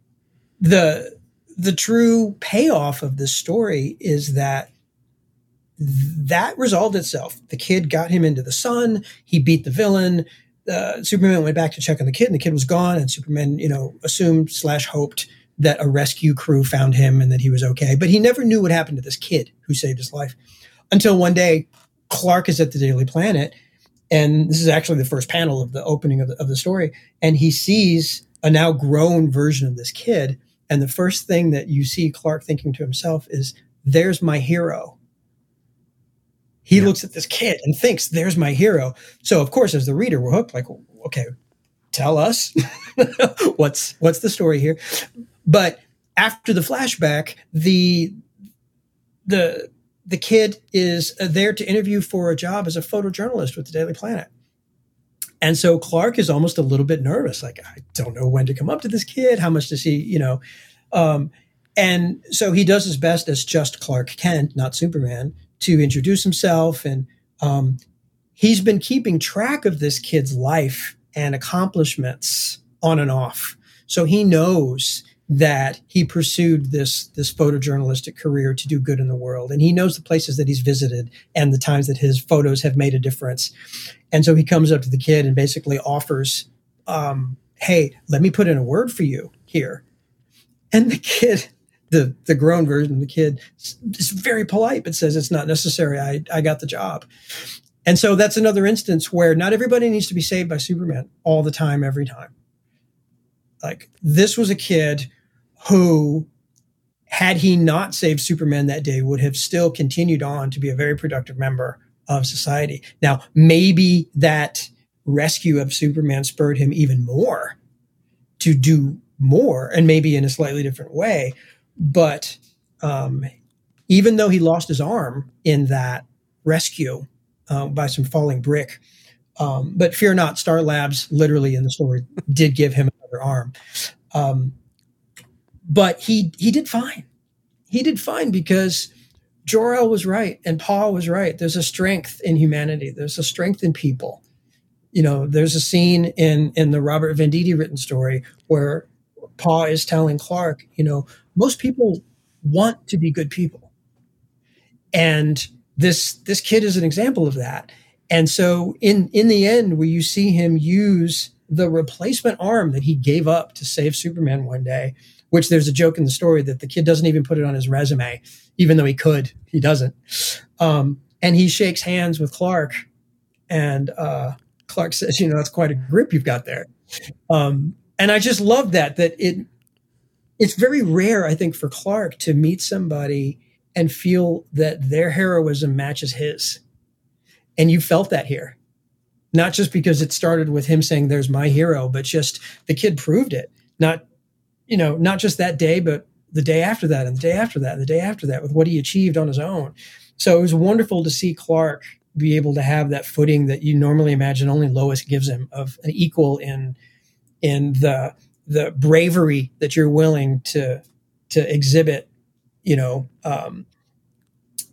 Speaker 2: the the true payoff of this story is that that resolved itself. The kid got him into the sun. He beat the villain. Uh, Superman went back to check on the kid, and the kid was gone. And Superman, you know, assumed slash hoped that a rescue crew found him and that he was okay. But he never knew what happened to this kid who saved his life until one day Clark is at the Daily Planet. And this is actually the first panel of the opening of the, of the story. And he sees a now grown version of this kid. And the first thing that you see Clark thinking to himself is, there's my hero. He yeah. looks at this kid and thinks, there's my hero. So, of course, as the reader, we're hooked like, okay, tell us what's what's the story here but after the flashback, the the the kid is there to interview for a job as a photojournalist with the Daily Planet. And so Clark is almost a little bit nervous, like I don't know when to come up to this kid. How much does he, you know? Um, and so he does his best as just Clark Kent, not Superman, to introduce himself. And um, he's been keeping track of this kid's life and accomplishments on and off. So he knows that he pursued this this photojournalistic career to do good in the world. And he knows the places that he's visited and the times that his photos have made a difference. And so he comes up to the kid and basically offers um, hey let me put in a word for you here. And the kid the the grown version of the kid is very polite but says it's not necessary. I i got the job. And so that's another instance where not everybody needs to be saved by superman all the time every time. Like this was a kid who, had he not saved Superman that day, would have still continued on to be a very productive member of society. Now, maybe that rescue of Superman spurred him even more to do more and maybe in a slightly different way. But um, even though he lost his arm in that rescue uh, by some falling brick, um, but fear not, Star Labs literally in the story did give him another arm. Um, but he he did fine. He did fine because Jor-El was right and Pa was right. There's a strength in humanity. There's a strength in people. You know, there's a scene in in the Robert Venditti written story where Pa is telling Clark, you know, most people want to be good people. And this this kid is an example of that. And so in in the end where you see him use the replacement arm that he gave up to save Superman one day, which there's a joke in the story that the kid doesn't even put it on his resume, even though he could. He doesn't. Um, and he shakes hands with Clark, and uh, Clark says, "You know, that's quite a grip you've got there." Um, and I just love that. That it it's very rare, I think, for Clark to meet somebody and feel that their heroism matches his. And you felt that here. Not just because it started with him saying, There's my hero, but just the kid proved it. Not you know, not just that day, but the day after that and the day after that and the day after that with what he achieved on his own. So it was wonderful to see Clark be able to have that footing that you normally imagine only Lois gives him of an equal in in the the bravery that you're willing to to exhibit. You know, um,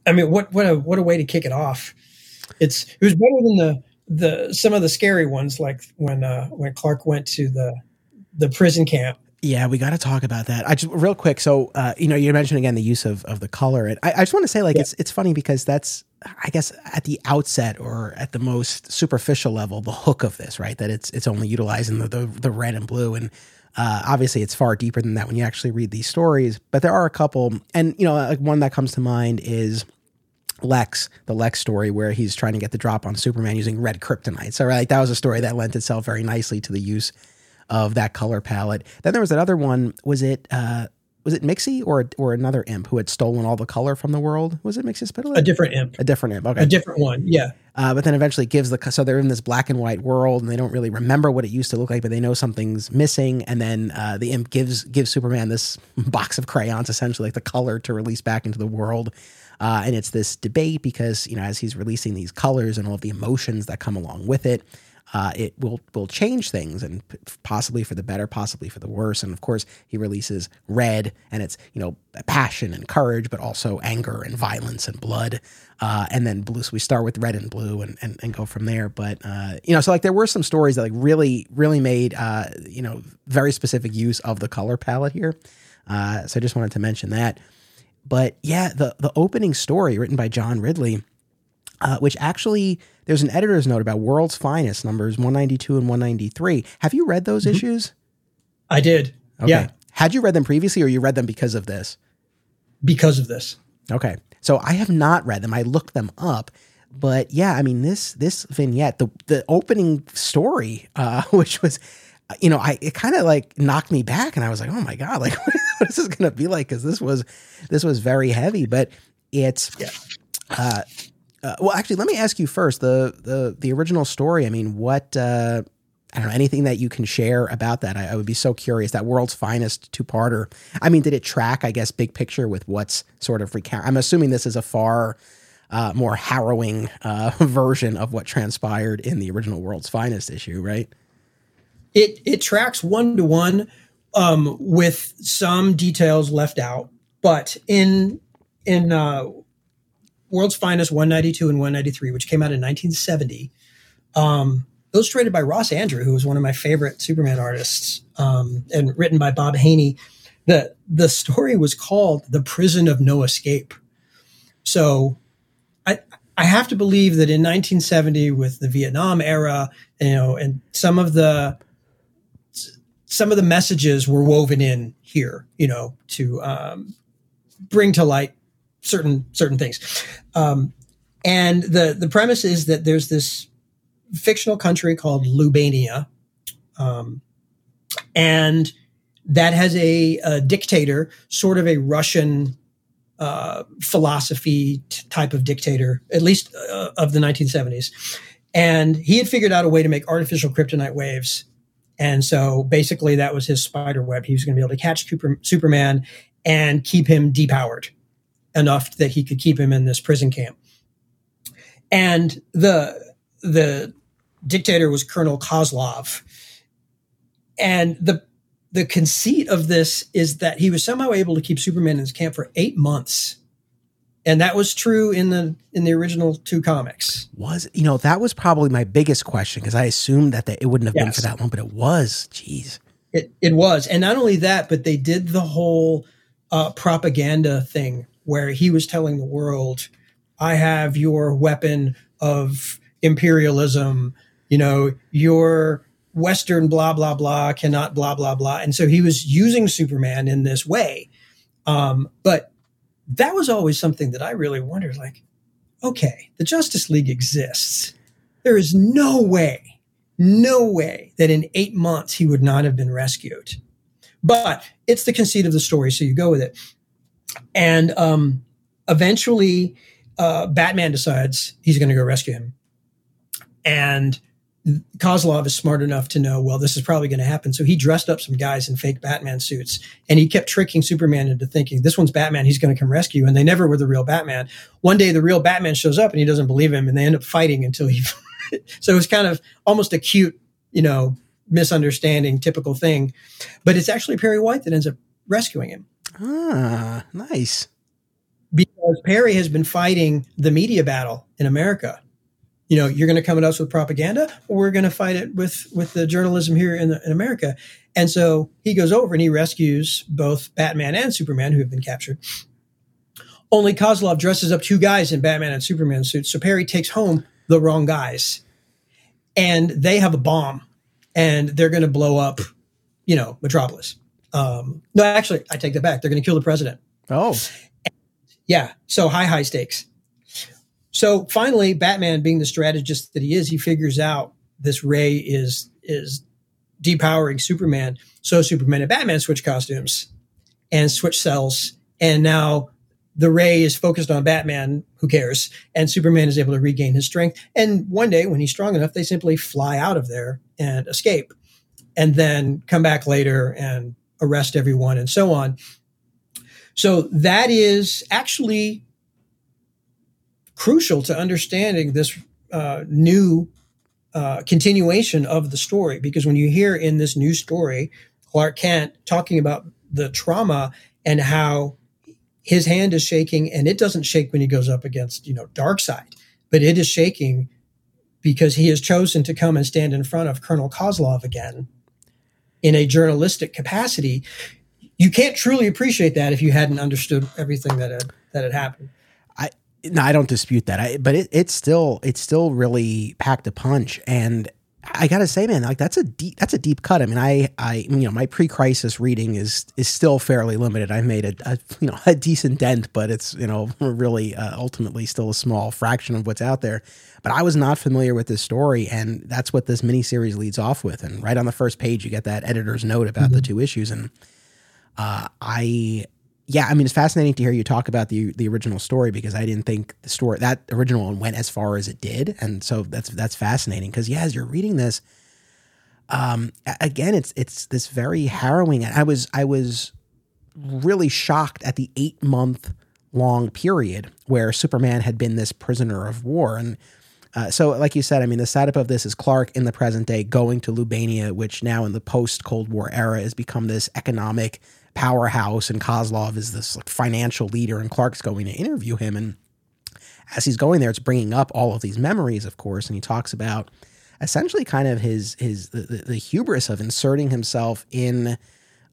Speaker 2: I mean, what what a what a way to kick it off. It's it was better than the the some of the scary ones, like when uh, when Clark went to the the prison camp
Speaker 1: yeah, we got to talk about that. I just real quick. So, uh, you know, you mentioned again the use of, of the color, and I, I just want to say, like, yeah. it's it's funny because that's, I guess, at the outset or at the most superficial level, the hook of this, right? That it's it's only utilizing the the, the red and blue, and uh, obviously it's far deeper than that when you actually read these stories. But there are a couple, and you know, like one that comes to mind is. Lex, the Lex story where he's trying to get the drop on Superman using red kryptonite. So, like, that was a story that lent itself very nicely to the use of that color palette. Then there was another one. Was it uh, was it Mixie or or another imp who had stolen all the color from the world? Was it Mxyzptlk?
Speaker 2: A different imp.
Speaker 1: A different imp. Okay.
Speaker 2: A different one. Yeah.
Speaker 1: Uh, but then eventually gives the so they're in this black and white world and they don't really remember what it used to look like, but they know something's missing. And then uh, the imp gives gives Superman this box of crayons, essentially like the color to release back into the world. Uh, and it's this debate because you know as he's releasing these colors and all of the emotions that come along with it, uh, it will will change things and possibly for the better, possibly for the worse. And of course, he releases red, and it's you know passion and courage, but also anger and violence and blood. Uh, and then blue. So we start with red and blue and and, and go from there. But uh, you know, so like there were some stories that like really really made uh, you know very specific use of the color palette here. Uh, so I just wanted to mention that. But yeah, the the opening story written by John Ridley uh, which actually there's an editor's note about World's Finest numbers 192 and 193. Have you read those mm-hmm. issues?
Speaker 2: I did. Okay. Yeah.
Speaker 1: Had you read them previously or you read them because of this?
Speaker 2: Because of this.
Speaker 1: Okay. So I have not read them. I looked them up. But yeah, I mean this this vignette, the the opening story, uh, which was you know, I it kind of like knocked me back and I was like, "Oh my god, like what is this going to be like cuz this was this was very heavy, but it's yeah. uh uh, well, actually, let me ask you first the the the original story. I mean, what uh, I don't know anything that you can share about that. I, I would be so curious. That world's finest two parter. I mean, did it track? I guess big picture with what's sort of recount. I'm assuming this is a far uh, more harrowing uh, version of what transpired in the original World's Finest issue, right?
Speaker 2: It it tracks one to one with some details left out, but in in uh, World's Finest 192 and 193, which came out in 1970, um, illustrated by Ross Andru, who was one of my favorite Superman artists, um, and written by Bob Haney. the the story was called "The Prison of No Escape." So, I I have to believe that in 1970, with the Vietnam era, you know, and some of the some of the messages were woven in here, you know, to um, bring to light certain certain things. Um, and the the premise is that there's this fictional country called Lubania, um, and that has a, a, dictator, sort of a Russian uh, philosophy t- type of dictator, at least uh, of the 1970s. And he had figured out a way to make artificial kryptonite waves. And so basically, that was his spider web. He was going to be able to catch Cooper, Superman and keep him depowered enough that he could keep him in this prison camp. And the the dictator was Colonel Kozlov. And the the conceit of this is that he was somehow able to keep Superman in his camp for eight months. And that was true in the in the original two comics.
Speaker 1: Was you know that was probably my biggest question because I assumed that it wouldn't have yes. been for that long, but it was. Jeez,
Speaker 2: it it was, and not only that, but they did the whole uh, propaganda thing where he was telling the world, "I have your weapon of imperialism you know, your Western blah, blah, blah cannot blah, blah, blah. And so he was using Superman in this way. Um, but that was always something that I really wondered like, okay, the Justice League exists. There is no way, no way that in eight months he would not have been rescued. But it's the conceit of the story, so you go with it. And um, eventually, uh, Batman decides he's going to go rescue him. And Kozlov is smart enough to know, well, this is probably going to happen. So he dressed up some guys in fake Batman suits and he kept tricking Superman into thinking this one's Batman. He's going to come rescue. And they never were the real Batman. One day the real Batman shows up and he doesn't believe him and they end up fighting until he, so it's kind of almost a cute, you know, misunderstanding, typical thing. But it's actually Perry White that ends up rescuing him.
Speaker 1: Ah, nice.
Speaker 2: Because Perry has been fighting the media battle in America. You know you're going to come at us with propaganda or we're going to fight it with with the journalism here in, the, in america. And so he goes over and he rescues both batman and superman who have been captured. Only kozlov dresses up two guys in batman and superman suits so perry takes home the wrong guys. And they have a bomb and they're going to blow up you know metropolis um, no actually i take that back they're going to kill the president
Speaker 1: oh
Speaker 2: yeah so high high stakes so finally, Batman, being the strategist that he is, he figures out this ray is is depowering Superman. So Superman and Batman switch costumes and switch cells, and now the ray is focused on Batman. Who cares? And Superman is able to regain his strength. And one day, when he's strong enough, they simply fly out of there and escape, and then come back later and arrest everyone and so on. So that is actually crucial to understanding this uh, new uh, continuation of the story. Because when you hear in this new story, Clark Kent talking about the trauma and how his hand is shaking, and it doesn't shake when he goes up against, you know, Darkseid, but it is shaking because he has chosen to come and stand in front of Colonel Kozlov again in a journalistic capacity. You can't truly appreciate that if you hadn't understood everything that had, that had happened.
Speaker 1: No, I don't dispute that. I, but it, it's still it's still really packed a punch, and I gotta say, man, like that's a deep that's a deep cut. I mean, I I you know my pre-crisis reading is is still fairly limited. I've made a, a you know a decent dent, but it's you know really uh, ultimately still a small fraction of what's out there. But I was not familiar with this story, and that's what this miniseries leads off with. And right on the first page, you get that editor's note about mm-hmm. the two issues, and uh, I yeah, I mean, it's fascinating to hear you talk about the the original story because I didn't think the story that original one went as far as it did, and so that's that's fascinating. Because yeah, as you're reading this, um, again, it's it's this very harrowing. I was I was really shocked at the eight month long period where Superman had been this prisoner of war, and uh, so like you said, I mean, the setup of this is Clark in the present day going to Lubania, which now in the post Cold War era has become this economic powerhouse, and Kozlov is this like, financial leader, and Clark's going to interview him. And as he's going there, it's bringing up all of these memories, of course, and he talks about essentially kind of his his the, the hubris of inserting himself in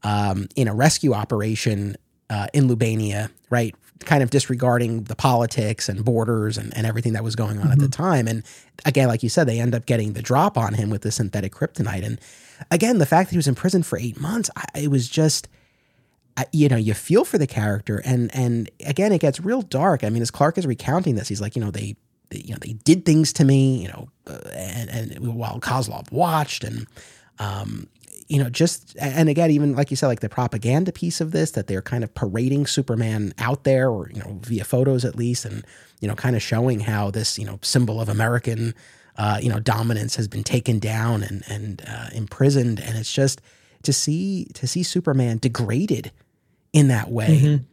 Speaker 1: um, in a rescue operation uh, in Lubania, right? Kind of disregarding the politics and borders and, and everything that was going on mm-hmm. at the mm-hmm. time. And again, like you said, they end up getting the drop on him with the synthetic kryptonite. And again, the fact that he was in prison for eight months, I, it was just you know you feel for the character and and again it gets real dark. I mean as clark is recounting this he's like you know they, they you know they did things to me you know uh, and and while kozlov watched and um you know, just and again, even like you said, like the propaganda piece of this, that they're kind of parading Superman out there, or you know, via photos at least, and you know, kind of showing how this you know symbol of American, uh, you know, dominance has been taken down and and uh, imprisoned, and it's just to see to see Superman degraded in that way. Mm-hmm.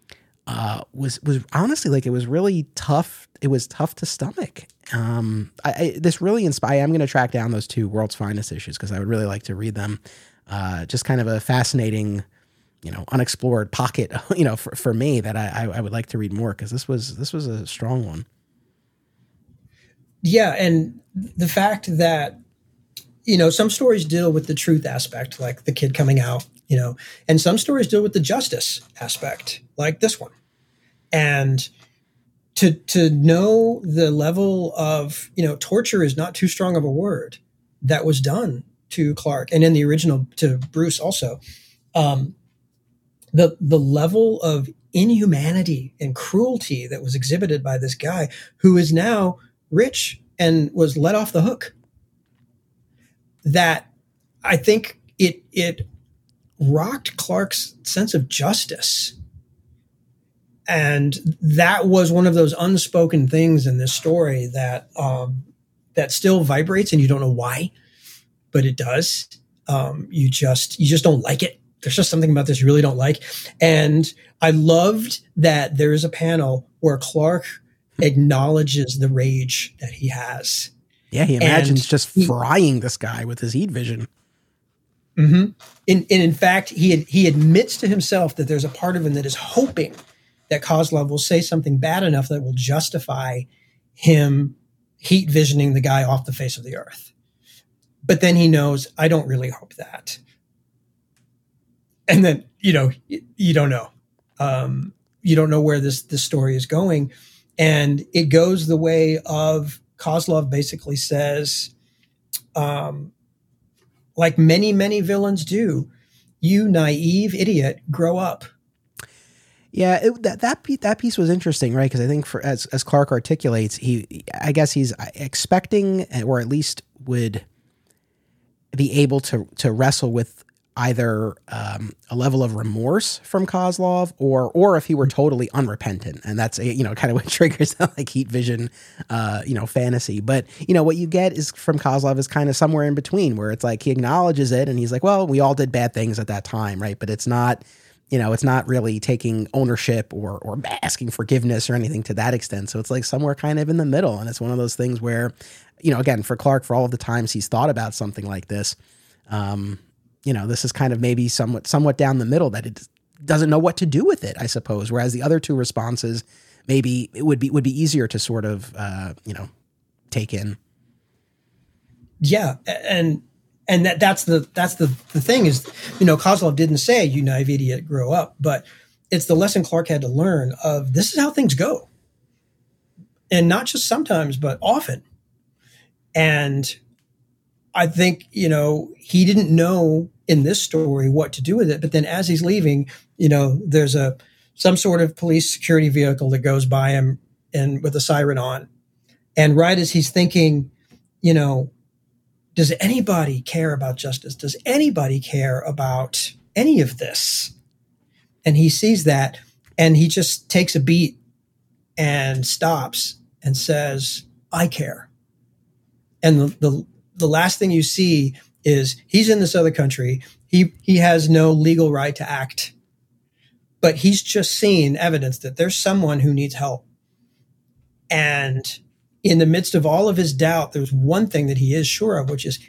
Speaker 1: Uh, was was honestly like it was really tough. It was tough to stomach. Um, I, I, this really inspired. I'm going to track down those two World's Finest issues because I would really like to read them uh, just kind of a fascinating, you know, unexplored pocket, you know, for, for me that I, I would like to read more because this was this was a strong one.
Speaker 2: Yeah, and the fact that you know some stories deal with the truth aspect, like the kid coming out, you know, and some stories deal with the justice aspect, like this one, and to to know the level of you know torture is not too strong of a word that was done to Clark and in the original to Bruce also. Um, the the level of inhumanity and cruelty that was exhibited by this guy who is now rich and was let off the hook. That I think it it rocked Clark's sense of justice. And that was one of those unspoken things in this story that um, that still vibrates, and you don't know why but it does. Um, you just you just don't like it. There's just something about this you really don't like. And I loved that there is a panel where Clark acknowledges the rage that he has.
Speaker 1: Yeah, he imagines and just he, frying this guy with his heat vision.
Speaker 2: Mm-hmm. And, and in fact, he he admits to himself that there's a part of him that is hoping that Kozlov will say something bad enough that will justify him heat visioning the guy off the face of the earth. But then he knows, I don't really hope that. And then, you know, you, you don't know. Um, you don't know where this, this story is going. And it goes the way of Kozlov basically says, um, like many, many villains do, you naive idiot, grow up.
Speaker 1: Yeah, it, that that piece, that piece was interesting, right? Because I think for as as Clark articulates, he I guess he's expecting, or at least would be able to to wrestle with either um, a level of remorse from Kozlov or or if he were totally unrepentant. And that's you know kind of what triggers that like heat vision uh, you know fantasy. But you know what you get is from Kozlov is kind of somewhere in between where it's like he acknowledges it and he's like well we all did bad things at that time right? But it's not you know it's not really taking ownership or or asking forgiveness or anything to that extent. So it's like somewhere kind of in the middle. And it's one of those things where you know, again, for Clark, for all of the times he's thought about something like this, um, you know, this is kind of maybe somewhat somewhat down the middle that it doesn't know what to do with it, I suppose. Whereas the other two responses, maybe it would be would be easier to sort of uh, you know take in.
Speaker 2: Yeah, and and that that's the that's the the thing is, you know, Kozlov didn't say you naive idiot grow up, but it's the lesson Clark had to learn of this is how things go, and not just sometimes, but often. And I think, you know, he didn't know in this story what to do with it. But then as he's leaving, you know, there's a some sort of police security vehicle that goes by him and with a siren on. And right as he's thinking, you know, does anybody care about justice? Does anybody care about any of this? And he sees that and he just takes a beat and stops and says, I care and the, the, the last thing you see is he's in this other country. He he has no legal right to act, but he's just seen evidence that there's someone who needs help. And in the midst of all of his doubt, there's one thing that he is sure of, which is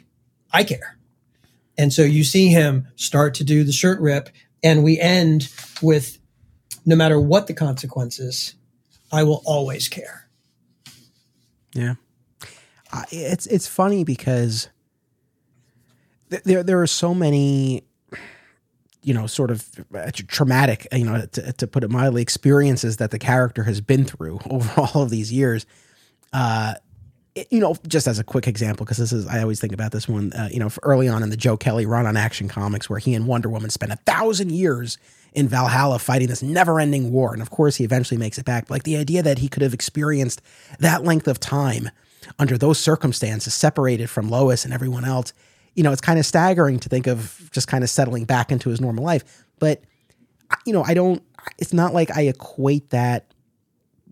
Speaker 2: I care. And so you see him start to do the shirt rip, and we end with no matter what the consequences, I will always care.
Speaker 1: Yeah it's it's funny because there there are so many you know, sort of uh, traumatic, you know, to, to, put it mildly, experiences that the character has been through over all of these years. Uh, it, you know, just as a quick example, because this is, I always think about this one, uh, you know, early on in the Joe Kelly run on Action Comics, where he and Wonder Woman spent a thousand years in Valhalla fighting this never ending war. And of course, he eventually makes it back. But like the idea that he could have experienced that length of time under those circumstances, separated from Lois and everyone else, you know, it's kind of staggering to think of just kind of settling back into his normal life. But, you know, I don't, it's not like I equate that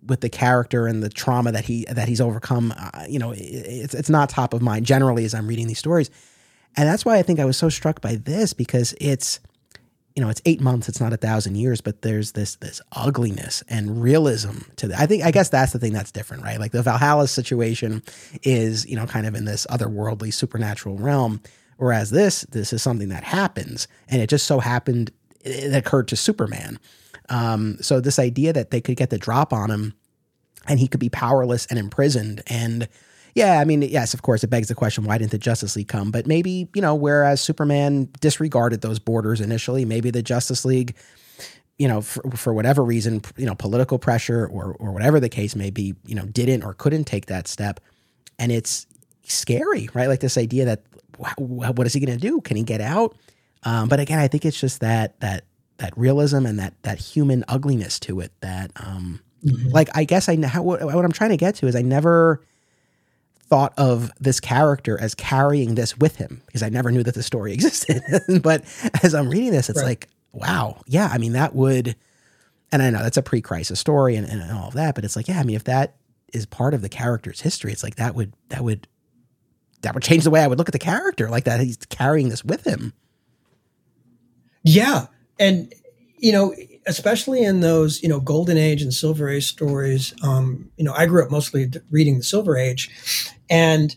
Speaker 1: with the character and the trauma that he that he's overcome uh, you know it's it's not top of mind generally as I'm reading these stories and that's why I think I was so struck by this because it's you know, it's eight months, it's not a thousand years, but there's this this ugliness and realism to that. I think I guess that's the thing that's different, right? Like the Valhalla situation is, you know, kind of in this otherworldly supernatural realm. Whereas this, this is something that happens, and it just so happened it occurred to Superman. Um, so this idea that they could get the drop on him, and he could be powerless and imprisoned, and yeah, I mean, yes, of course, it begs the question why didn't the Justice League come? But maybe, you know, whereas Superman disregarded those borders initially, maybe the Justice League, you know, for, for whatever reason, you know, political pressure or, or whatever the case may be, you know, didn't or couldn't take that step. And it's scary, right? Like this idea that what is he going to do? Can he get out? Um, but again, I think it's just that, that, that realism and that, that human ugliness to it that, um, mm-hmm. like, I guess I, how, what, what I'm trying to get to is I never, thought of this character as carrying this with him because I never knew that the story existed. but as I'm reading this, it's right. like, wow, yeah, I mean, that would, and I know that's a pre crisis story and, and all of that, but it's like, yeah, I mean, if that is part of the character's history, it's like that would, that would, that would change the way I would look at the character like that. He's carrying this with him.
Speaker 2: Yeah. And, you know, especially in those, you know, golden age and silver age stories. Um, you know, I grew up mostly reading the silver age and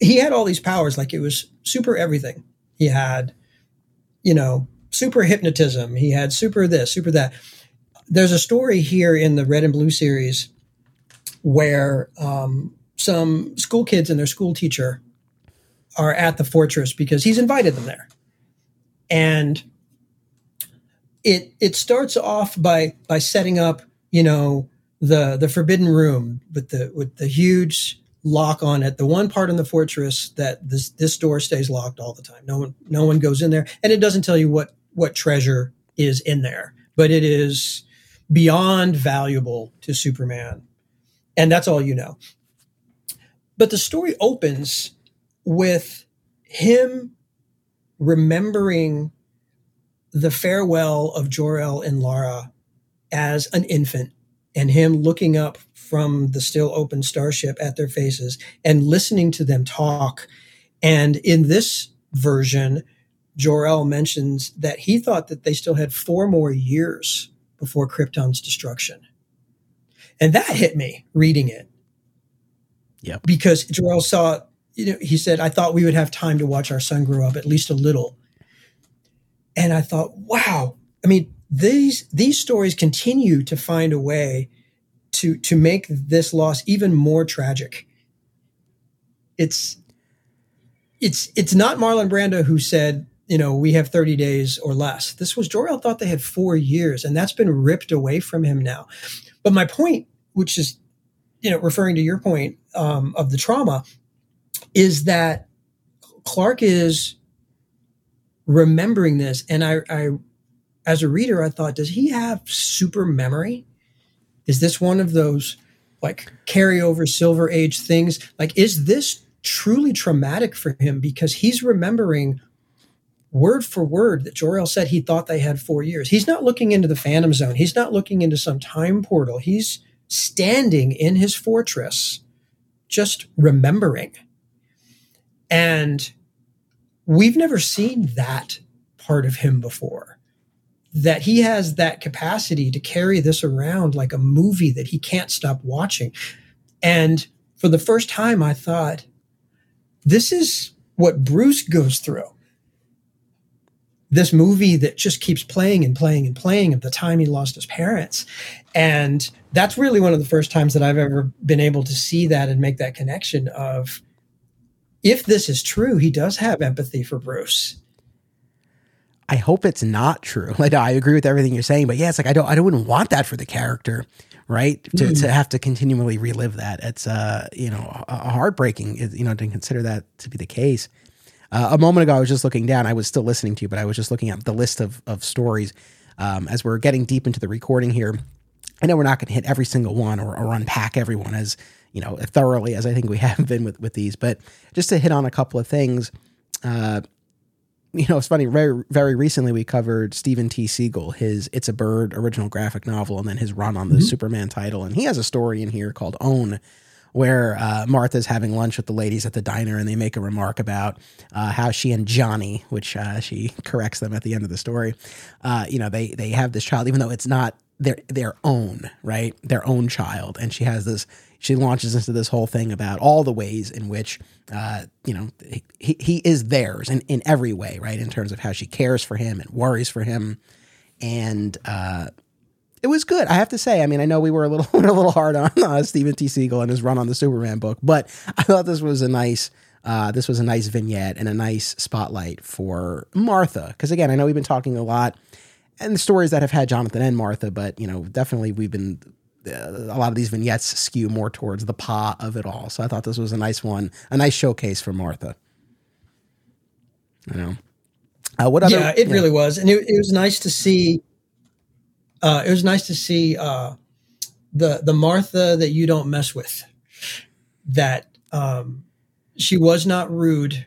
Speaker 2: he had all these powers, like it was super everything. He had, you know, super hypnotism. He had super this, super that. There's a story here in the Red and Blue series where um, some school kids and their school teacher are at the fortress because he's invited them there. And it it starts off by by setting up, you know, the the forbidden room with the with the huge lock on it. The one part in the fortress that this this door stays locked all the time. No one no one goes in there, and it doesn't tell you what what treasure is in there, but it is beyond valuable to Superman, and that's all you know. But the story opens with him remembering the farewell of Jor-El and Lara as an infant and him looking up from the still open starship at their faces and listening to them talk. And in this version, Jor-El mentions that he thought that they still had four more years before Krypton's destruction. And that hit me reading it.
Speaker 1: Yeah.
Speaker 2: Because Jor-El saw, you know, he said, I thought we would have time to watch our son grow up at least a little. And I thought, wow. I mean, these these stories continue to find a way to to make this loss even more tragic. It's it's it's not Marlon Brando who said, you know, we have 30 days or less. This was Jor-El thought they had four years, and that's been ripped away from him now. But my point, which is, you know, referring to your point um, of the trauma, is that Clark is remembering this, and I, I as a reader, I thought, does he have super memory? Is this one of those like carryover silver age things? Like, is this truly traumatic for him because he's remembering word for word that Jor-El said he thought they had four years. He's not looking into the Phantom Zone. He's not looking into some time portal. He's standing in his fortress, just remembering. And we've never seen that part of him before that he has that capacity to carry this around like a movie that he can't stop watching. And for the first time, I thought, this is what Bruce goes through. This movie that just keeps playing and playing and playing of the time he lost his parents. And that's really one of the first times that I've ever been able to see that and make that connection of if this is true, he does have empathy for Bruce
Speaker 1: I hope it's not true. Like I agree with everything you're saying, but yeah, it's like I don't I don't wouldn't want that for the character, right? To, mm. to have to continually relive that. It's uh, you know, heartbreaking, you know, to consider that to be the case. Uh, a moment ago, I was just looking down. I was still listening to you, but I was just looking at the list of of stories um, as we're getting deep into the recording here. I know we're not going to hit every single one or, or unpack everyone as you know thoroughly as I think we have been with with these, but just to hit on a couple of things. Uh, you know, it's funny. Very, very recently, we covered Steven T. Seagle, his "It's a Bird" original graphic novel, and then his run on the mm-hmm. Superman title. And he has a story in here called "Own," where uh, Martha's having lunch with the ladies at the diner, and they make a remark about uh, how she and Johnny, which uh, she corrects them at the end of the story, uh, you know, they they have this child, even though it's not their their own, right, their own child, and she has this she launches into this whole thing about all the ways in which uh, you know he, he is theirs in, in every way right? In terms of how she cares for him and worries for him. And uh, it was good i have to say. I mean i know we were a little a little hard on uh, steven t. Seagle and his run on the superman book but i thought this was a nice uh, this was a nice vignette and a nice spotlight for martha. Because again i know we've been talking a lot and the stories that have had jonathan and martha but you know definitely we've been a lot of these vignettes skew more towards the pa of it all. So I thought this was a nice one, a nice showcase for Martha. You know,
Speaker 2: uh, what other? Yeah, it really was, and it, it, was nice to see. Uh, it was nice to see uh, the the Martha that you don't mess with. That um, she was not rude,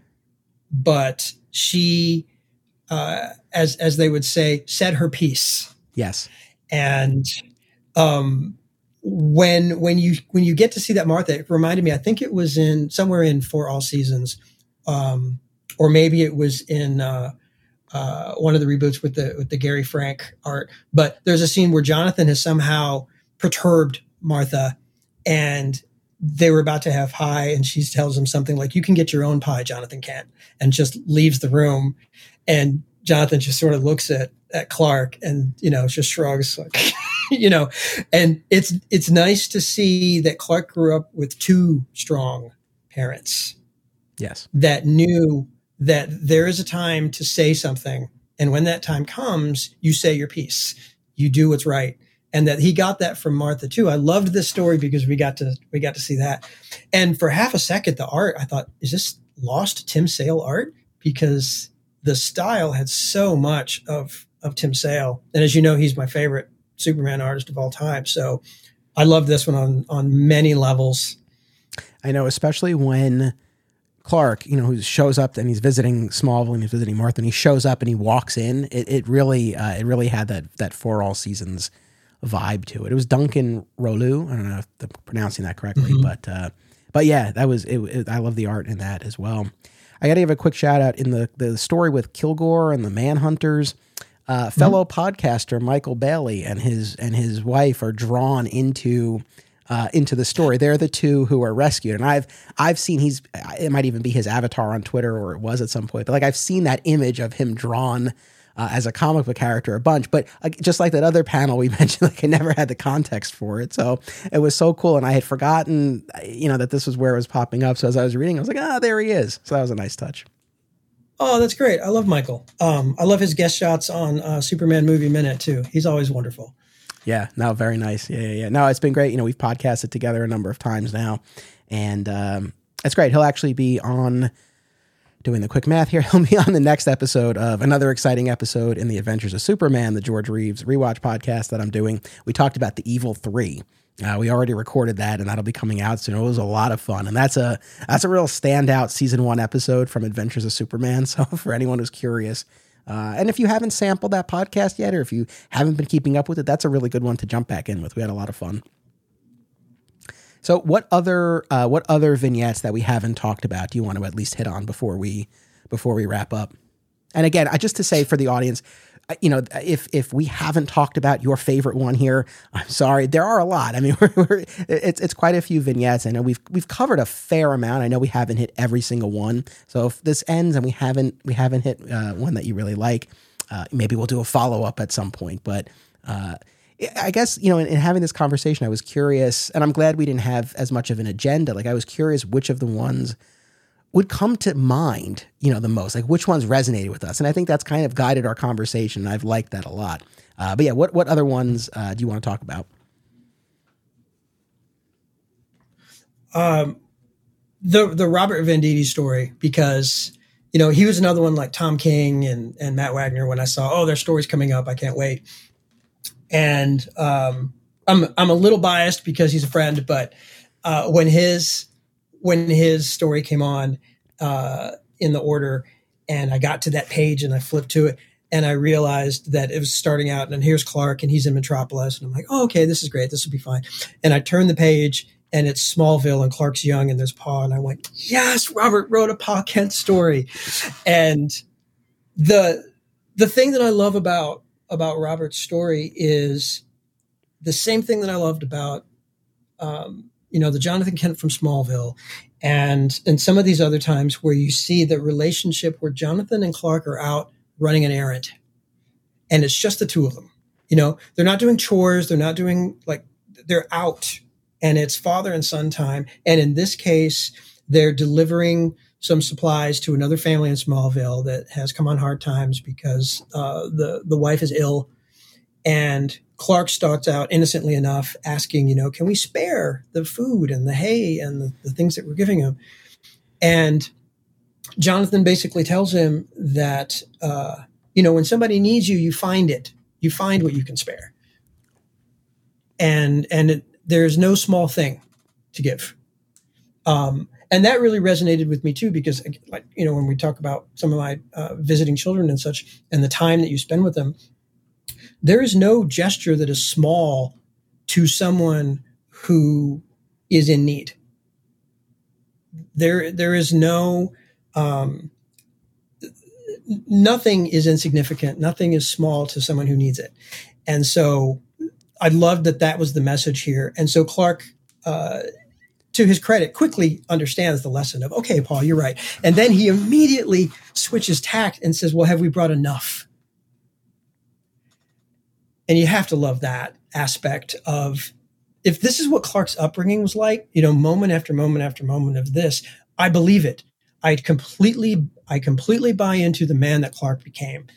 Speaker 2: but she, uh, as as they would say, said her piece.
Speaker 1: Yes,
Speaker 2: and um, when when you when you get to see that Martha, it reminded me. I think it was in somewhere in For All Seasons, um, or maybe it was in uh, uh, one of the reboots with the with the Gary Frank art. But there's a scene where Jonathan has somehow perturbed Martha, and they were about to have pie, and she tells him something like, "You can get your own pie, Jonathan can't," and just leaves the room. And Jonathan just sort of looks at at Clark and you know just shrugs like you know and it's it's nice to see that Clark grew up with two strong parents.
Speaker 1: Yes.
Speaker 2: That knew that there is a time to say something and when that time comes you say your piece. You do what's right. And that he got that from Martha too. I loved this story because we got to we got to see that. And for half a second the art I thought is this lost Tim Sale art? Because the style had so much of of Tim Sale, and as you know, he's my favorite Superman artist of all time. So I love this one on on many levels.
Speaker 1: I know, especially when Clark, you know, who shows up and he's visiting Smallville and he's visiting Martha, and he shows up and he walks in. It, it really, uh, it really had that that for all seasons vibe to it. It was Duncan Rouleau. I don't know if I'm pronouncing that correctly, mm-hmm. but uh, but yeah, that was it, it, I love the art in that as well. I got to give a quick shout out in the the story with Kilgore and the Manhunters. Uh, fellow mm-hmm. podcaster Michael Bailey and his and his wife are drawn into uh, into the story. They're the two who are rescued, and I've I've seen he's it might even be his avatar on Twitter or it was at some point, but like I've seen that image of him drawn uh, as a comic book character a bunch. But uh, just like that other panel we mentioned, like I never had the context for it, so it was so cool, and I had forgotten, you know, that this was where it was popping up. So as I was reading, I was like, ah, there he is. So that was a nice touch.
Speaker 2: Oh, that's great. I love Michael. Um, I love his guest shots on uh, Superman Movie Minute too. He's always wonderful.
Speaker 1: Yeah, no, very nice. Yeah, yeah, yeah. No, it's been great. You know, we've podcasted together a number of times now, and um, great. He'll actually be on doing the quick math here, he'll be on the next episode of another exciting episode in the Adventures of Superman, the George Reeves rewatch podcast that I'm doing. We talked about the Evil Three. Uh, we already recorded that, and that'll be coming out soon. It was a lot of fun, and that's a that's a real standout season one episode from Adventures of Superman. So for anyone who's curious, uh, and if you haven't sampled that podcast yet, or if you haven't been keeping up with it, that's a really good one to jump back in with. We had a lot of fun. So, what other uh, what other vignettes that we haven't talked about do you want to at least hit on before we before we wrap up? And again, I just to say for the audience, you know, if if we haven't talked about your favorite one here, I'm sorry. There are a lot. I mean, we're, we're, it's it's quite a few vignettes. Know we've we've covered a fair amount. I know we haven't hit every single one. So if this ends and we haven't we haven't hit uh, one that you really like, uh, maybe we'll do a follow up at some point. But uh, I guess, you know, in, in, having this conversation, I was curious, and I'm glad we didn't have as much of an agenda. Like, I was curious which of the ones would come to mind, you know, the most? Like which ones resonated with us? And I think that's kind of guided our conversation. I've liked that a lot. Uh, but yeah, what what other ones uh, do you want to talk about?
Speaker 2: Um, the the Robert Venditti story because you know he was another one like Tom King and and Matt Wagner. When I saw oh their story's coming up, I can't wait. And um, I'm I'm a little biased because he's a friend, but uh, when his when his story came on uh, in the order, and I got to that page and I flipped to it, and I realized that it was starting out, and here's Clark, and he's in Metropolis, and I'm like, oh, okay, this is great, this will be fine. And I turned the page, and it's Smallville, and Clark's young, and there's Pa, and I went, yes, Robert wrote a Pa Kent story, and the the thing that I love about about Robert's story is the same thing that I loved about um, you know the Jonathan Kent from Smallville, and and some of these other times where you see the relationship where Jonathan and Clark are out running an errand, and it's just the two of them. You know, they're not doing chores, they're not doing like they're out, and it's father and son time. And in this case, they're delivering some supplies to another family in Smallville that has come on hard times because uh, the the wife is ill, and Clark starts out innocently enough asking, you know, can we spare the food and the hay and the, the things that we're giving him? And Jonathan basically tells him that, uh, you know, when somebody needs you, you find it. You find what you can spare. And and it, there's no small thing to give. Um, and that really resonated with me too, because like you know, when we talk about some of my uh, visiting children and such, and the time that you spend with them, there is no gesture that is small to someone who is in need. There, there is no, um, nothing is insignificant. Nothing is small to someone who needs it. And so I love that that was the message here. And so Clark, uh, to his credit, quickly understands the lesson of, okay, Pa, you're right. And then he immediately switches tact and says, well, have we brought enough? And you have to love that aspect of if this is what Clark's upbringing was like, you know, moment after moment after moment of this, I believe it. I completely, I completely buy into the man that Clark became.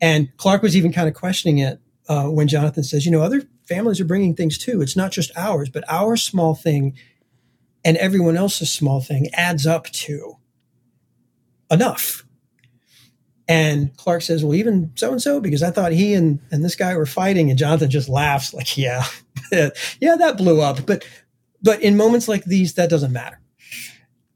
Speaker 2: And Clark was even kind of questioning it uh, when Jonathan says, you know, other families are bringing things too. It's not just ours, but our small thing and everyone else's small thing adds up to enough. And Clark says, Well, even so and so, because I thought he and, and this guy were fighting. And Jonathan just laughs, like, Yeah, yeah, that blew up. But but in moments like these, that doesn't matter.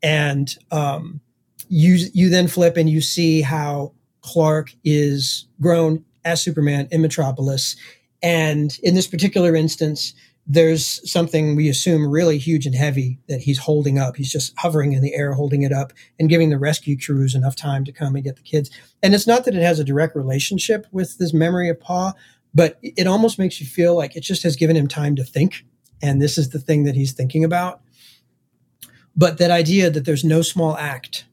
Speaker 2: And um, you you then flip and you see how Clark is grown as Superman in Metropolis. And in this particular instance, there's something we assume really huge and heavy that he's holding up. He's just hovering in the air, holding it up and giving the rescue crews enough time to come and get the kids. And it's not that it has a direct relationship with this memory of Pa, but it almost makes you feel like it just has given him time to think. And this is the thing that he's thinking about. But that idea that there's no small act.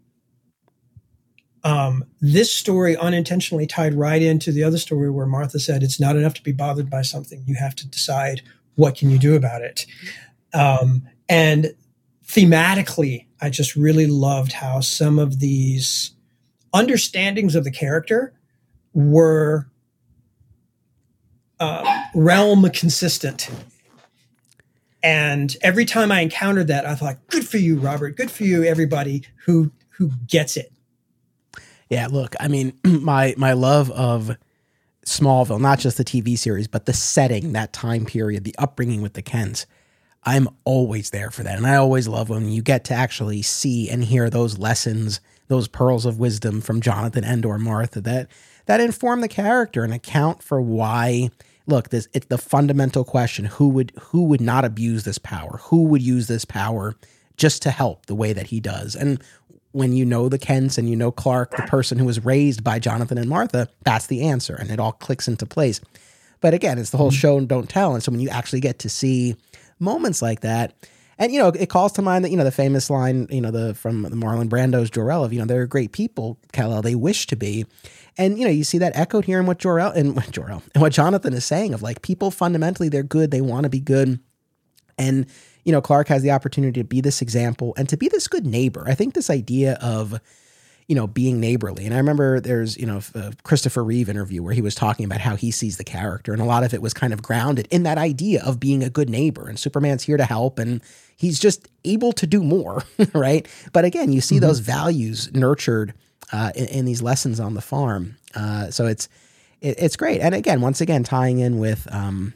Speaker 2: Um, this story unintentionally tied right into the other story where Martha said, It's not enough to be bothered by something. You have to decide what can you do about it? Um, and thematically, I just really loved how some of these understandings of the character were uh, realm consistent. And every time I encountered that, I thought, "Good for you, Robert. Good for you, everybody who who gets it."
Speaker 1: Yeah, look, I mean, my my love of Smallville, not just the TV series, but the setting, that time period, the upbringing with the Kents. I'm always there for that. And I always love when you get to actually see and hear those lessons, those pearls of wisdom from Jonathan and or Martha that that inform the character and account for why look, this it's the fundamental question, who would who would not abuse this power? Who would use this power just to help the way that he does? And when you know the Kents and you know Clark, the person who was raised by Jonathan and Martha, that's the answer, and it all clicks into place. But again, it's the whole mm-hmm. show and don't tell, and so when you actually get to see moments like that, and you know, it calls to mind that you know the famous line, you know, the from the Marlon Brando's Jor-El of you know they're great people, Kal-El, they wish to be, and you know you see that echoed here in what Jor-El and what Jor-El and what Jonathan is saying of like people fundamentally they're good, they want to be good, and you know, Clark has the opportunity to be this example and to be this good neighbor. I think this idea of, you know, being neighborly. And I remember there's, you know, a Christopher Reeve interview where he was talking about how he sees the character. And a lot of it was kind of grounded in that idea of being a good neighbor. And Superman's here to help and he's just able to do more, right? But again, you see mm-hmm. those values nurtured uh, in, in, these lessons on the farm. Uh, so it's, it, it's great. And again, once again, tying in with, um,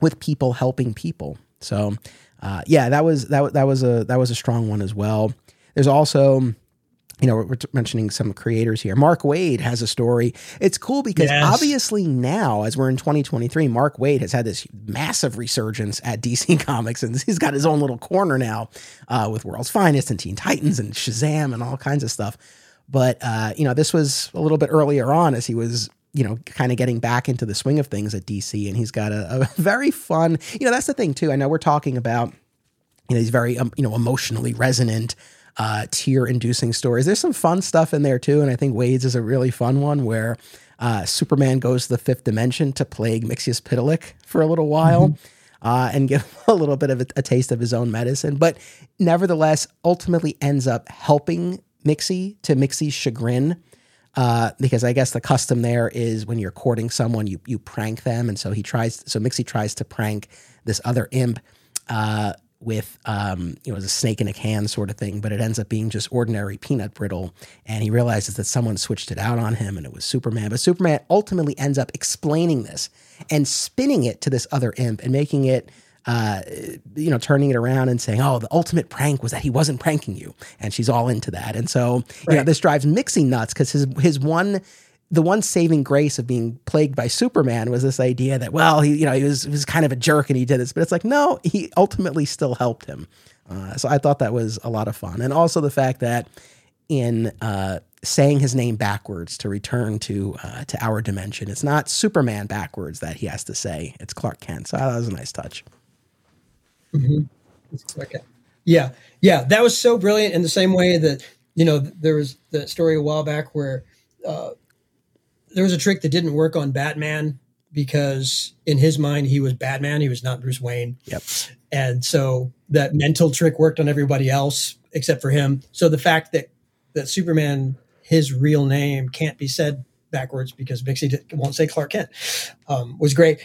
Speaker 1: with people helping people. So, uh, yeah, that was that that was a that was a strong one as well. There's also, you know, we're mentioning some creators here. Mark Waid has a story. It's cool because yes. obviously now, as we're in 2023, Mark Waid has had this massive resurgence at DC Comics, and he's got his own little corner now uh, with World's Finest and Teen Titans and Shazam and all kinds of stuff. But uh, you know, this was a little bit earlier on as he was you know, kind of getting back into the swing of things at DC. And he's got a, a very fun, you know, that's the thing too. I know we're talking about, you know, these very, um, you know, emotionally resonant, uh, tear inducing stories. There's some fun stuff in there too. And I think Waid's is a really fun one where, uh, Superman goes to the fifth dimension to plague Mxyzptlk for a little while. Mm-hmm. Uh, and give a little bit of a, a, taste of his own medicine, but nevertheless, ultimately ends up helping Mixie to Mixie's chagrin uh, because I guess the custom there is when you're courting someone, you you prank them, and so he tries. So Mixie tries to prank this other imp uh, with um, you know a snake in a can sort of thing, but it ends up being just ordinary peanut brittle, and he realizes that someone switched it out on him, and it was Superman. But Superman ultimately ends up explaining this and spinning it to this other imp and making it uh, you know, turning it around and saying, "Oh, the ultimate prank was that he wasn't pranking you," and she's all into that. And so, right. you know, this drives Mixie nuts because his his one the one saving grace of being plagued by Superman was this idea that, well, he, you know, he was, he was kind of a jerk and he did this, but it's like, no, he ultimately still helped him. Uh, so I thought that was a lot of fun. And also the fact that in uh, saying his name backwards to return to uh, to our dimension, it's not Superman backwards that he has to say, it's Clark Kent. So that was a nice touch.
Speaker 2: Mm-hmm. Okay. Yeah, yeah, that was so brilliant. In the same way that you know there was the story a while back where uh, there was a trick that didn't work on Batman because in his mind he was Batman, he was not Bruce Wayne.
Speaker 1: Yep.
Speaker 2: And so that mental trick worked on everybody else except for him. So the fact that that Superman, his real name, can't be said backwards because Mixie won't say Clark Kent um, was great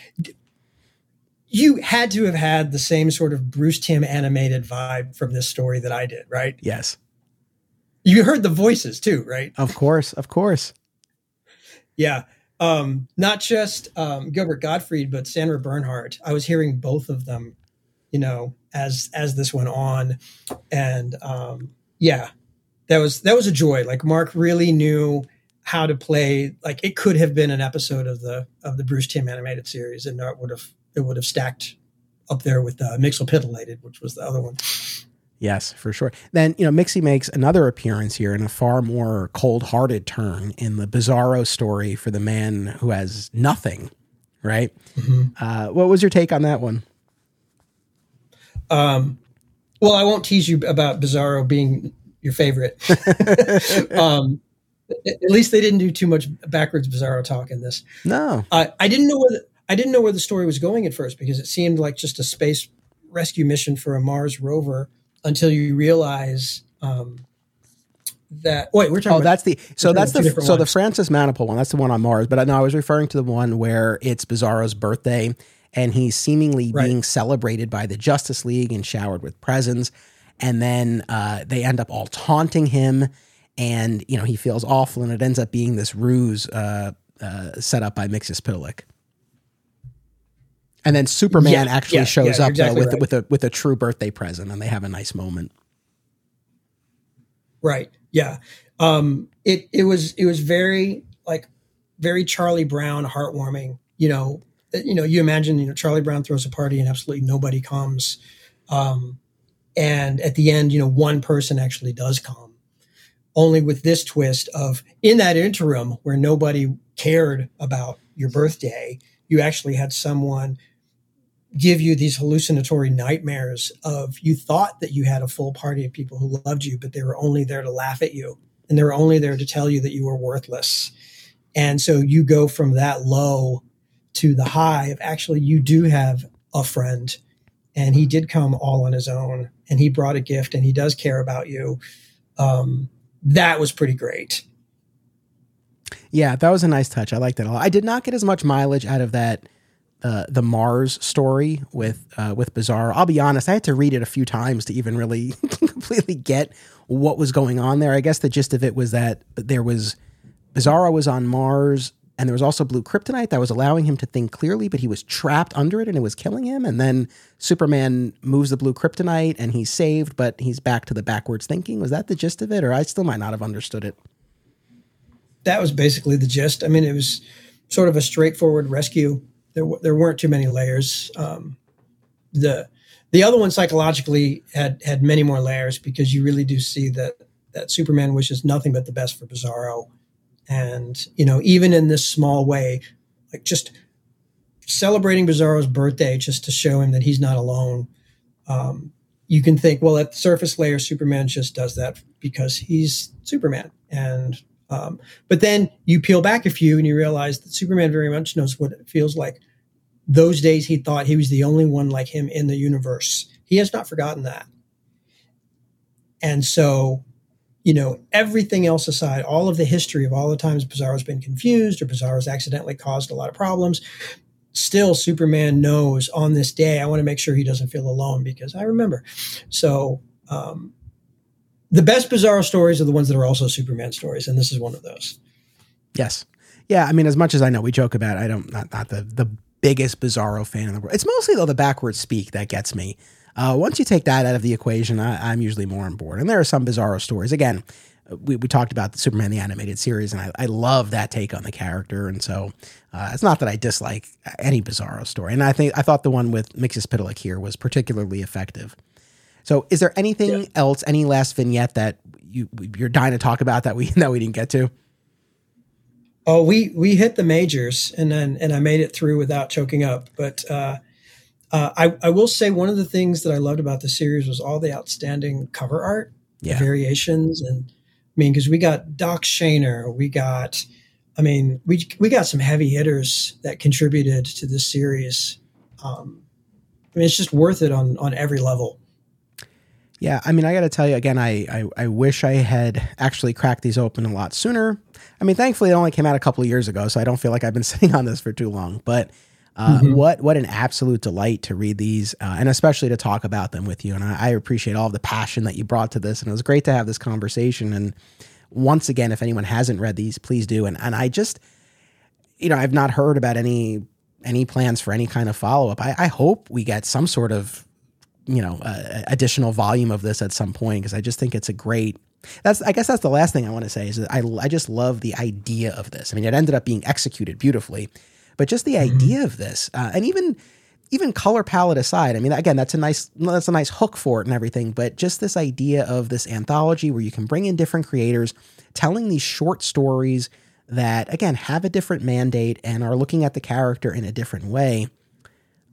Speaker 2: you had to have had the same sort of Bruce Timm animated vibe from this story that I did, right?
Speaker 1: Yes.
Speaker 2: You heard the voices too, right?
Speaker 1: Of course, of course.
Speaker 2: Yeah. Um, not just um, Gilbert Gottfried, but Sandra Bernhard. I was hearing both of them, you know, as as this went on, and um, yeah, that was that was a joy. Like Mark really knew how to play. Like it could have been an episode of the of the Bruce Timm animated series, and it would have it would have stacked up there with uh, which was the other one.
Speaker 1: Yes, for sure. Then, you know, Mixie makes another appearance here in a far more cold hearted turn in the Bizarro story for the man who has nothing, right? Mm-hmm. Uh, what was your take on that one?
Speaker 2: Um, well, I won't tease you about Bizarro being your favorite. um, at least they didn't do too much backwards Bizarro talk in this.
Speaker 1: No,
Speaker 2: I, I didn't know whether I didn't know where the story was going at first because it seemed like just a space rescue mission for a Mars rover until you realize um, that. Wait, we're talking.
Speaker 1: Oh, that's the so that's the so ones. the Francis Manapul one. That's the one on Mars. But no, I was referring to the one where it's Bizarro's birthday and he's seemingly right. being celebrated by the Justice League and showered with presents, and then uh, they end up all taunting him, and you know he feels awful, and it ends up being this ruse uh, uh, set up by Mxyzptlk. And then Superman yeah, actually yeah, shows yeah, up exactly with right. with a with a true birthday present, and they have a nice moment.
Speaker 2: Right. Yeah. Um, it it was it was very like very Charlie Brown, heartwarming. You know, uh, you know, you imagine you know Charlie Brown throws a party and absolutely nobody comes, um, and at the end, you know, one person actually does come. Only with this twist of in that interim where nobody cared about your birthday, you actually had someone give you these hallucinatory nightmares of you thought that you had a full party of people who loved you, but they were only there to laugh at you and they were only there to tell you that you were worthless. And so you go from that low to the high of actually you do have a friend and he did come all on his own, and he brought a gift, and he does care about you. Um, that was pretty great.
Speaker 1: Yeah, that was a nice touch. I liked it a lot. I did not get as much mileage out of that uh, the Mars story with uh, with Bizarro. I'll be honest, I had to read it a few times to even really completely get what was going on there. I guess the gist of it was that there was Bizarro was on Mars and there was also blue kryptonite that was allowing him to think clearly, but he was trapped under it and it was killing him. And then Superman moves the blue kryptonite and he's saved, but he's back to the backwards thinking. Was that the gist of it, or I still might not have understood it?
Speaker 2: That was basically the gist. I mean, it was sort of a straightforward rescue. There, there weren't too many layers. Um, the the other one psychologically had had many more layers because you really do see that that Superman wishes nothing but the best for Bizarro and, you know, even in this small way, like just celebrating Bizarro's birthday just to show him that he's not alone. Um, you can think, well, at the surface layer, Superman just does that because he's Superman. And, um, but then you peel back a few and you realize that Superman very much knows what it feels like. Those days he thought he was the only one like him in the universe. He has not forgotten that. And so you know, everything else aside, all of the history of all the times Bizarro's been confused or Bizarro's accidentally caused a lot of problems, still Superman knows on this day, I want to make sure he doesn't feel alone because I remember. So, um, the best Bizarro stories are the ones that are also Superman stories, and this is one of those.
Speaker 1: Yes. Yeah, I mean, as much as I know we joke about, it, I don't not not the the biggest Bizarro fan in the world. It's mostly though the backwards speak that gets me. Uh, once you take that out of the equation, I, am usually more on board. And there are some bizarro stories. Again, we, we talked about the Superman the animated series, and I, I love that take on the character. And so uh, it's not that I dislike any bizarro story. And I think I thought the one with Mxyzptlk here was particularly effective. So, is there anything yeah. else, any last vignette that you you're dying to talk about that we that we didn't get to?
Speaker 2: Oh, we we hit the majors, and then and I made it through without choking up. But uh, uh, I, I will say one of the things that I loved about the series was all the outstanding cover art, yeah. variations, and I mean, because we got Doc Shaner, we got, I mean, we we got some heavy hitters that contributed to this series. Um, I mean, it's just worth it on on every level.
Speaker 1: Yeah, I mean, I got to tell you again, I, I, I wish I had actually cracked these open a lot sooner. I mean, thankfully, it only came out a couple of years ago, so I don't feel like I've been sitting on this for too long. But uh, mm-hmm. What what an absolute delight to read these, uh, and especially to talk about them with you. And I, I, appreciate all of the passion that you brought to this. And it was great to have this conversation. And once again, if anyone hasn't read these, please do. And and I just, you know, I've not heard about any any plans for any kind of follow up. I, I hope we get some sort of you know uh, additional volume of this at some point because I just think it's a great that's I guess that's the last thing I want to say is that I I just love the idea of this. I mean, it ended up being executed beautifully, but just the mm-hmm. idea of this, uh, and even even color palette aside, I mean, again, that's a nice that's a nice hook for it and everything. But just this idea of this anthology where you can bring in different creators telling these short stories that again have a different mandate and are looking at the character in a different way.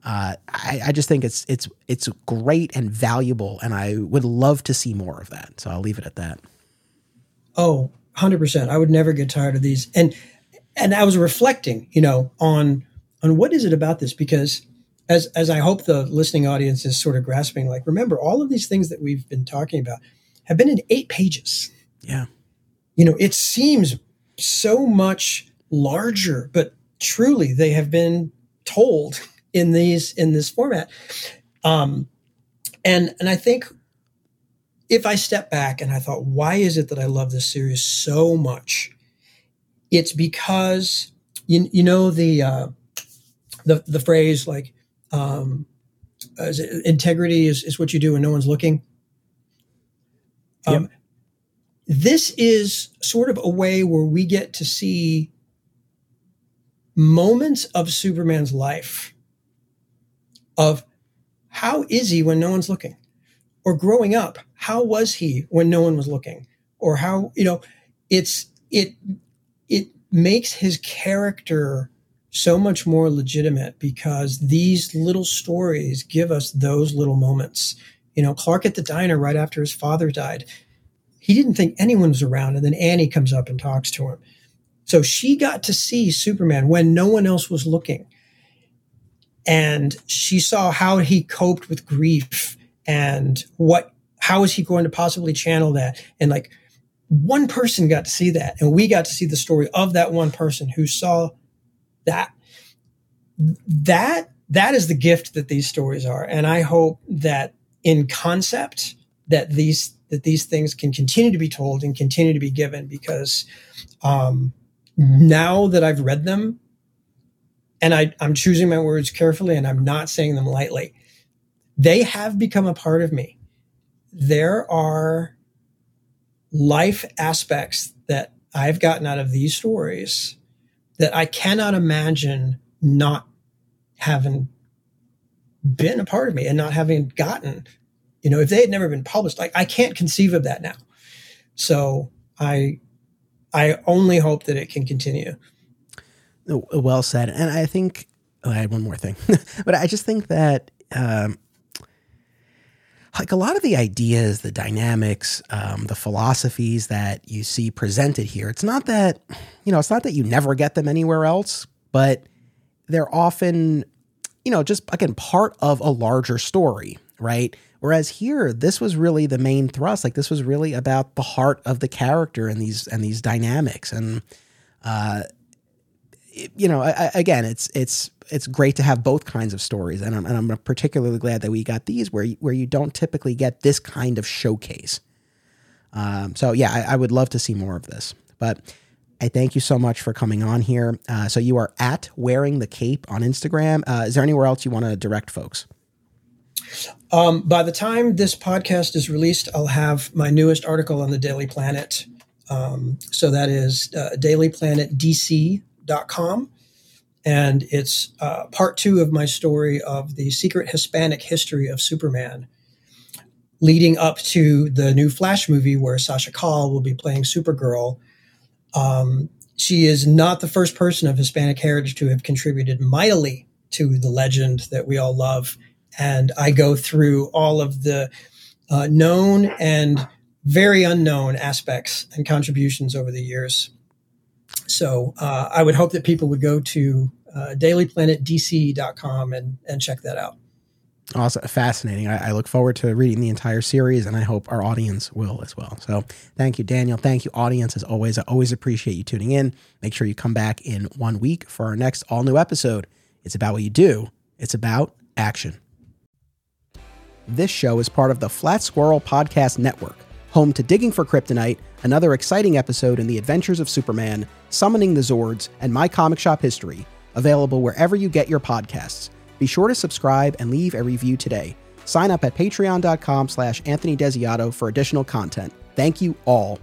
Speaker 1: Uh, I, I, just think it's it's it's great and valuable, and I would love to see more of that. So I'll leave it at that.
Speaker 2: Oh, 100%. I would never get tired of these. And and I was reflecting, you know, on on what is it about this because as as I hope the listening audience is sort of grasping, like remember all of these things that we've been talking about have been in eight pages.
Speaker 1: Yeah,
Speaker 2: you know, it seems so much larger, but truly they have been told in these in this format. Um, and and I think if I step back and I thought, why is it that I love this series so much? It's because you you know the uh, the the phrase like um, is it, integrity is, is what you do when no one's looking. Um, yep. This is sort of a way where we get to see moments of Superman's life of how is he when no one's looking? Or growing up, how was he when no one was looking? Or how, you know, it's it it makes his character so much more legitimate because these little stories give us those little moments. You know, Clark at the diner right after his father died, he didn't think anyone was around. And then Annie comes up and talks to him. So she got to see Superman when no one else was looking. And she saw how he coped with grief and what how is he going to possibly channel that? And like one person got to see that and we got to see the story of that one person who saw that. That that is the gift that these stories are and i hope that in concept that these that these things can continue to be told and continue to be given because um, now that i've read them and I, i'm choosing my words carefully and i'm not saying them lightly they have become a part of me there are life aspects that I've gotten out of these stories that I cannot imagine not having been a part of me and not having gotten. You know, if they had never been published, like I can't conceive of that now. So I I only hope that it can continue.
Speaker 1: Well said. And I think oh, I had one more thing, but I just think that um, like a lot of the ideas, the dynamics, um, the philosophies that you see presented here, it's not that, you know, it's not that you never get them anywhere else, but they're often, you know, just again, part of a larger story, right? Whereas here, this was really the main thrust. Like this was really about the heart of the character and these and these dynamics. And uh, you know, I, again, it's it's it's great to have both kinds of stories, and I'm, and I'm particularly glad that we got these where you, where you don't typically get this kind of showcase. Um, so yeah, I, I, would love to see more of this. But I thank you so much for coming on here. Uh, so you are at wearing the cape on Instagram. Uh, is there anywhere else you want to direct folks?
Speaker 2: Um, by the time this podcast is released, I'll have my newest article on the Daily Planet. Um, so that is uh, dailyplanetdc.com and it's uh, part two of my story of the secret Hispanic history of Superman, leading up to the new Flash movie where Sasha Calle will be playing Supergirl. Um, she is not the first person of Hispanic heritage to have contributed mightily to the legend that we all love. And I go through all of the uh, known and very unknown aspects and contributions over the years. So uh, I would hope that people would go to uh, dailyplanetdc.com and, and check that out.
Speaker 1: Awesome. Fascinating. I, I, look forward to reading the entire series and I hope our audience will as well. So thank you, Daniel. Thank you, audience. As always, I always appreciate you tuning in. Make sure you come back in one week for our next all new episode. It's about what you do, it's about action. This show is part of the Flat Squirrel Podcast Network home to Digging for Kryptonite, another exciting episode in the adventures of Superman, Summoning the Zords, and My Comic Shop History, available wherever you get your podcasts. Be sure to subscribe and leave a review today. Sign up at patreon.com slash Anthony Desiato for additional content. Thank you all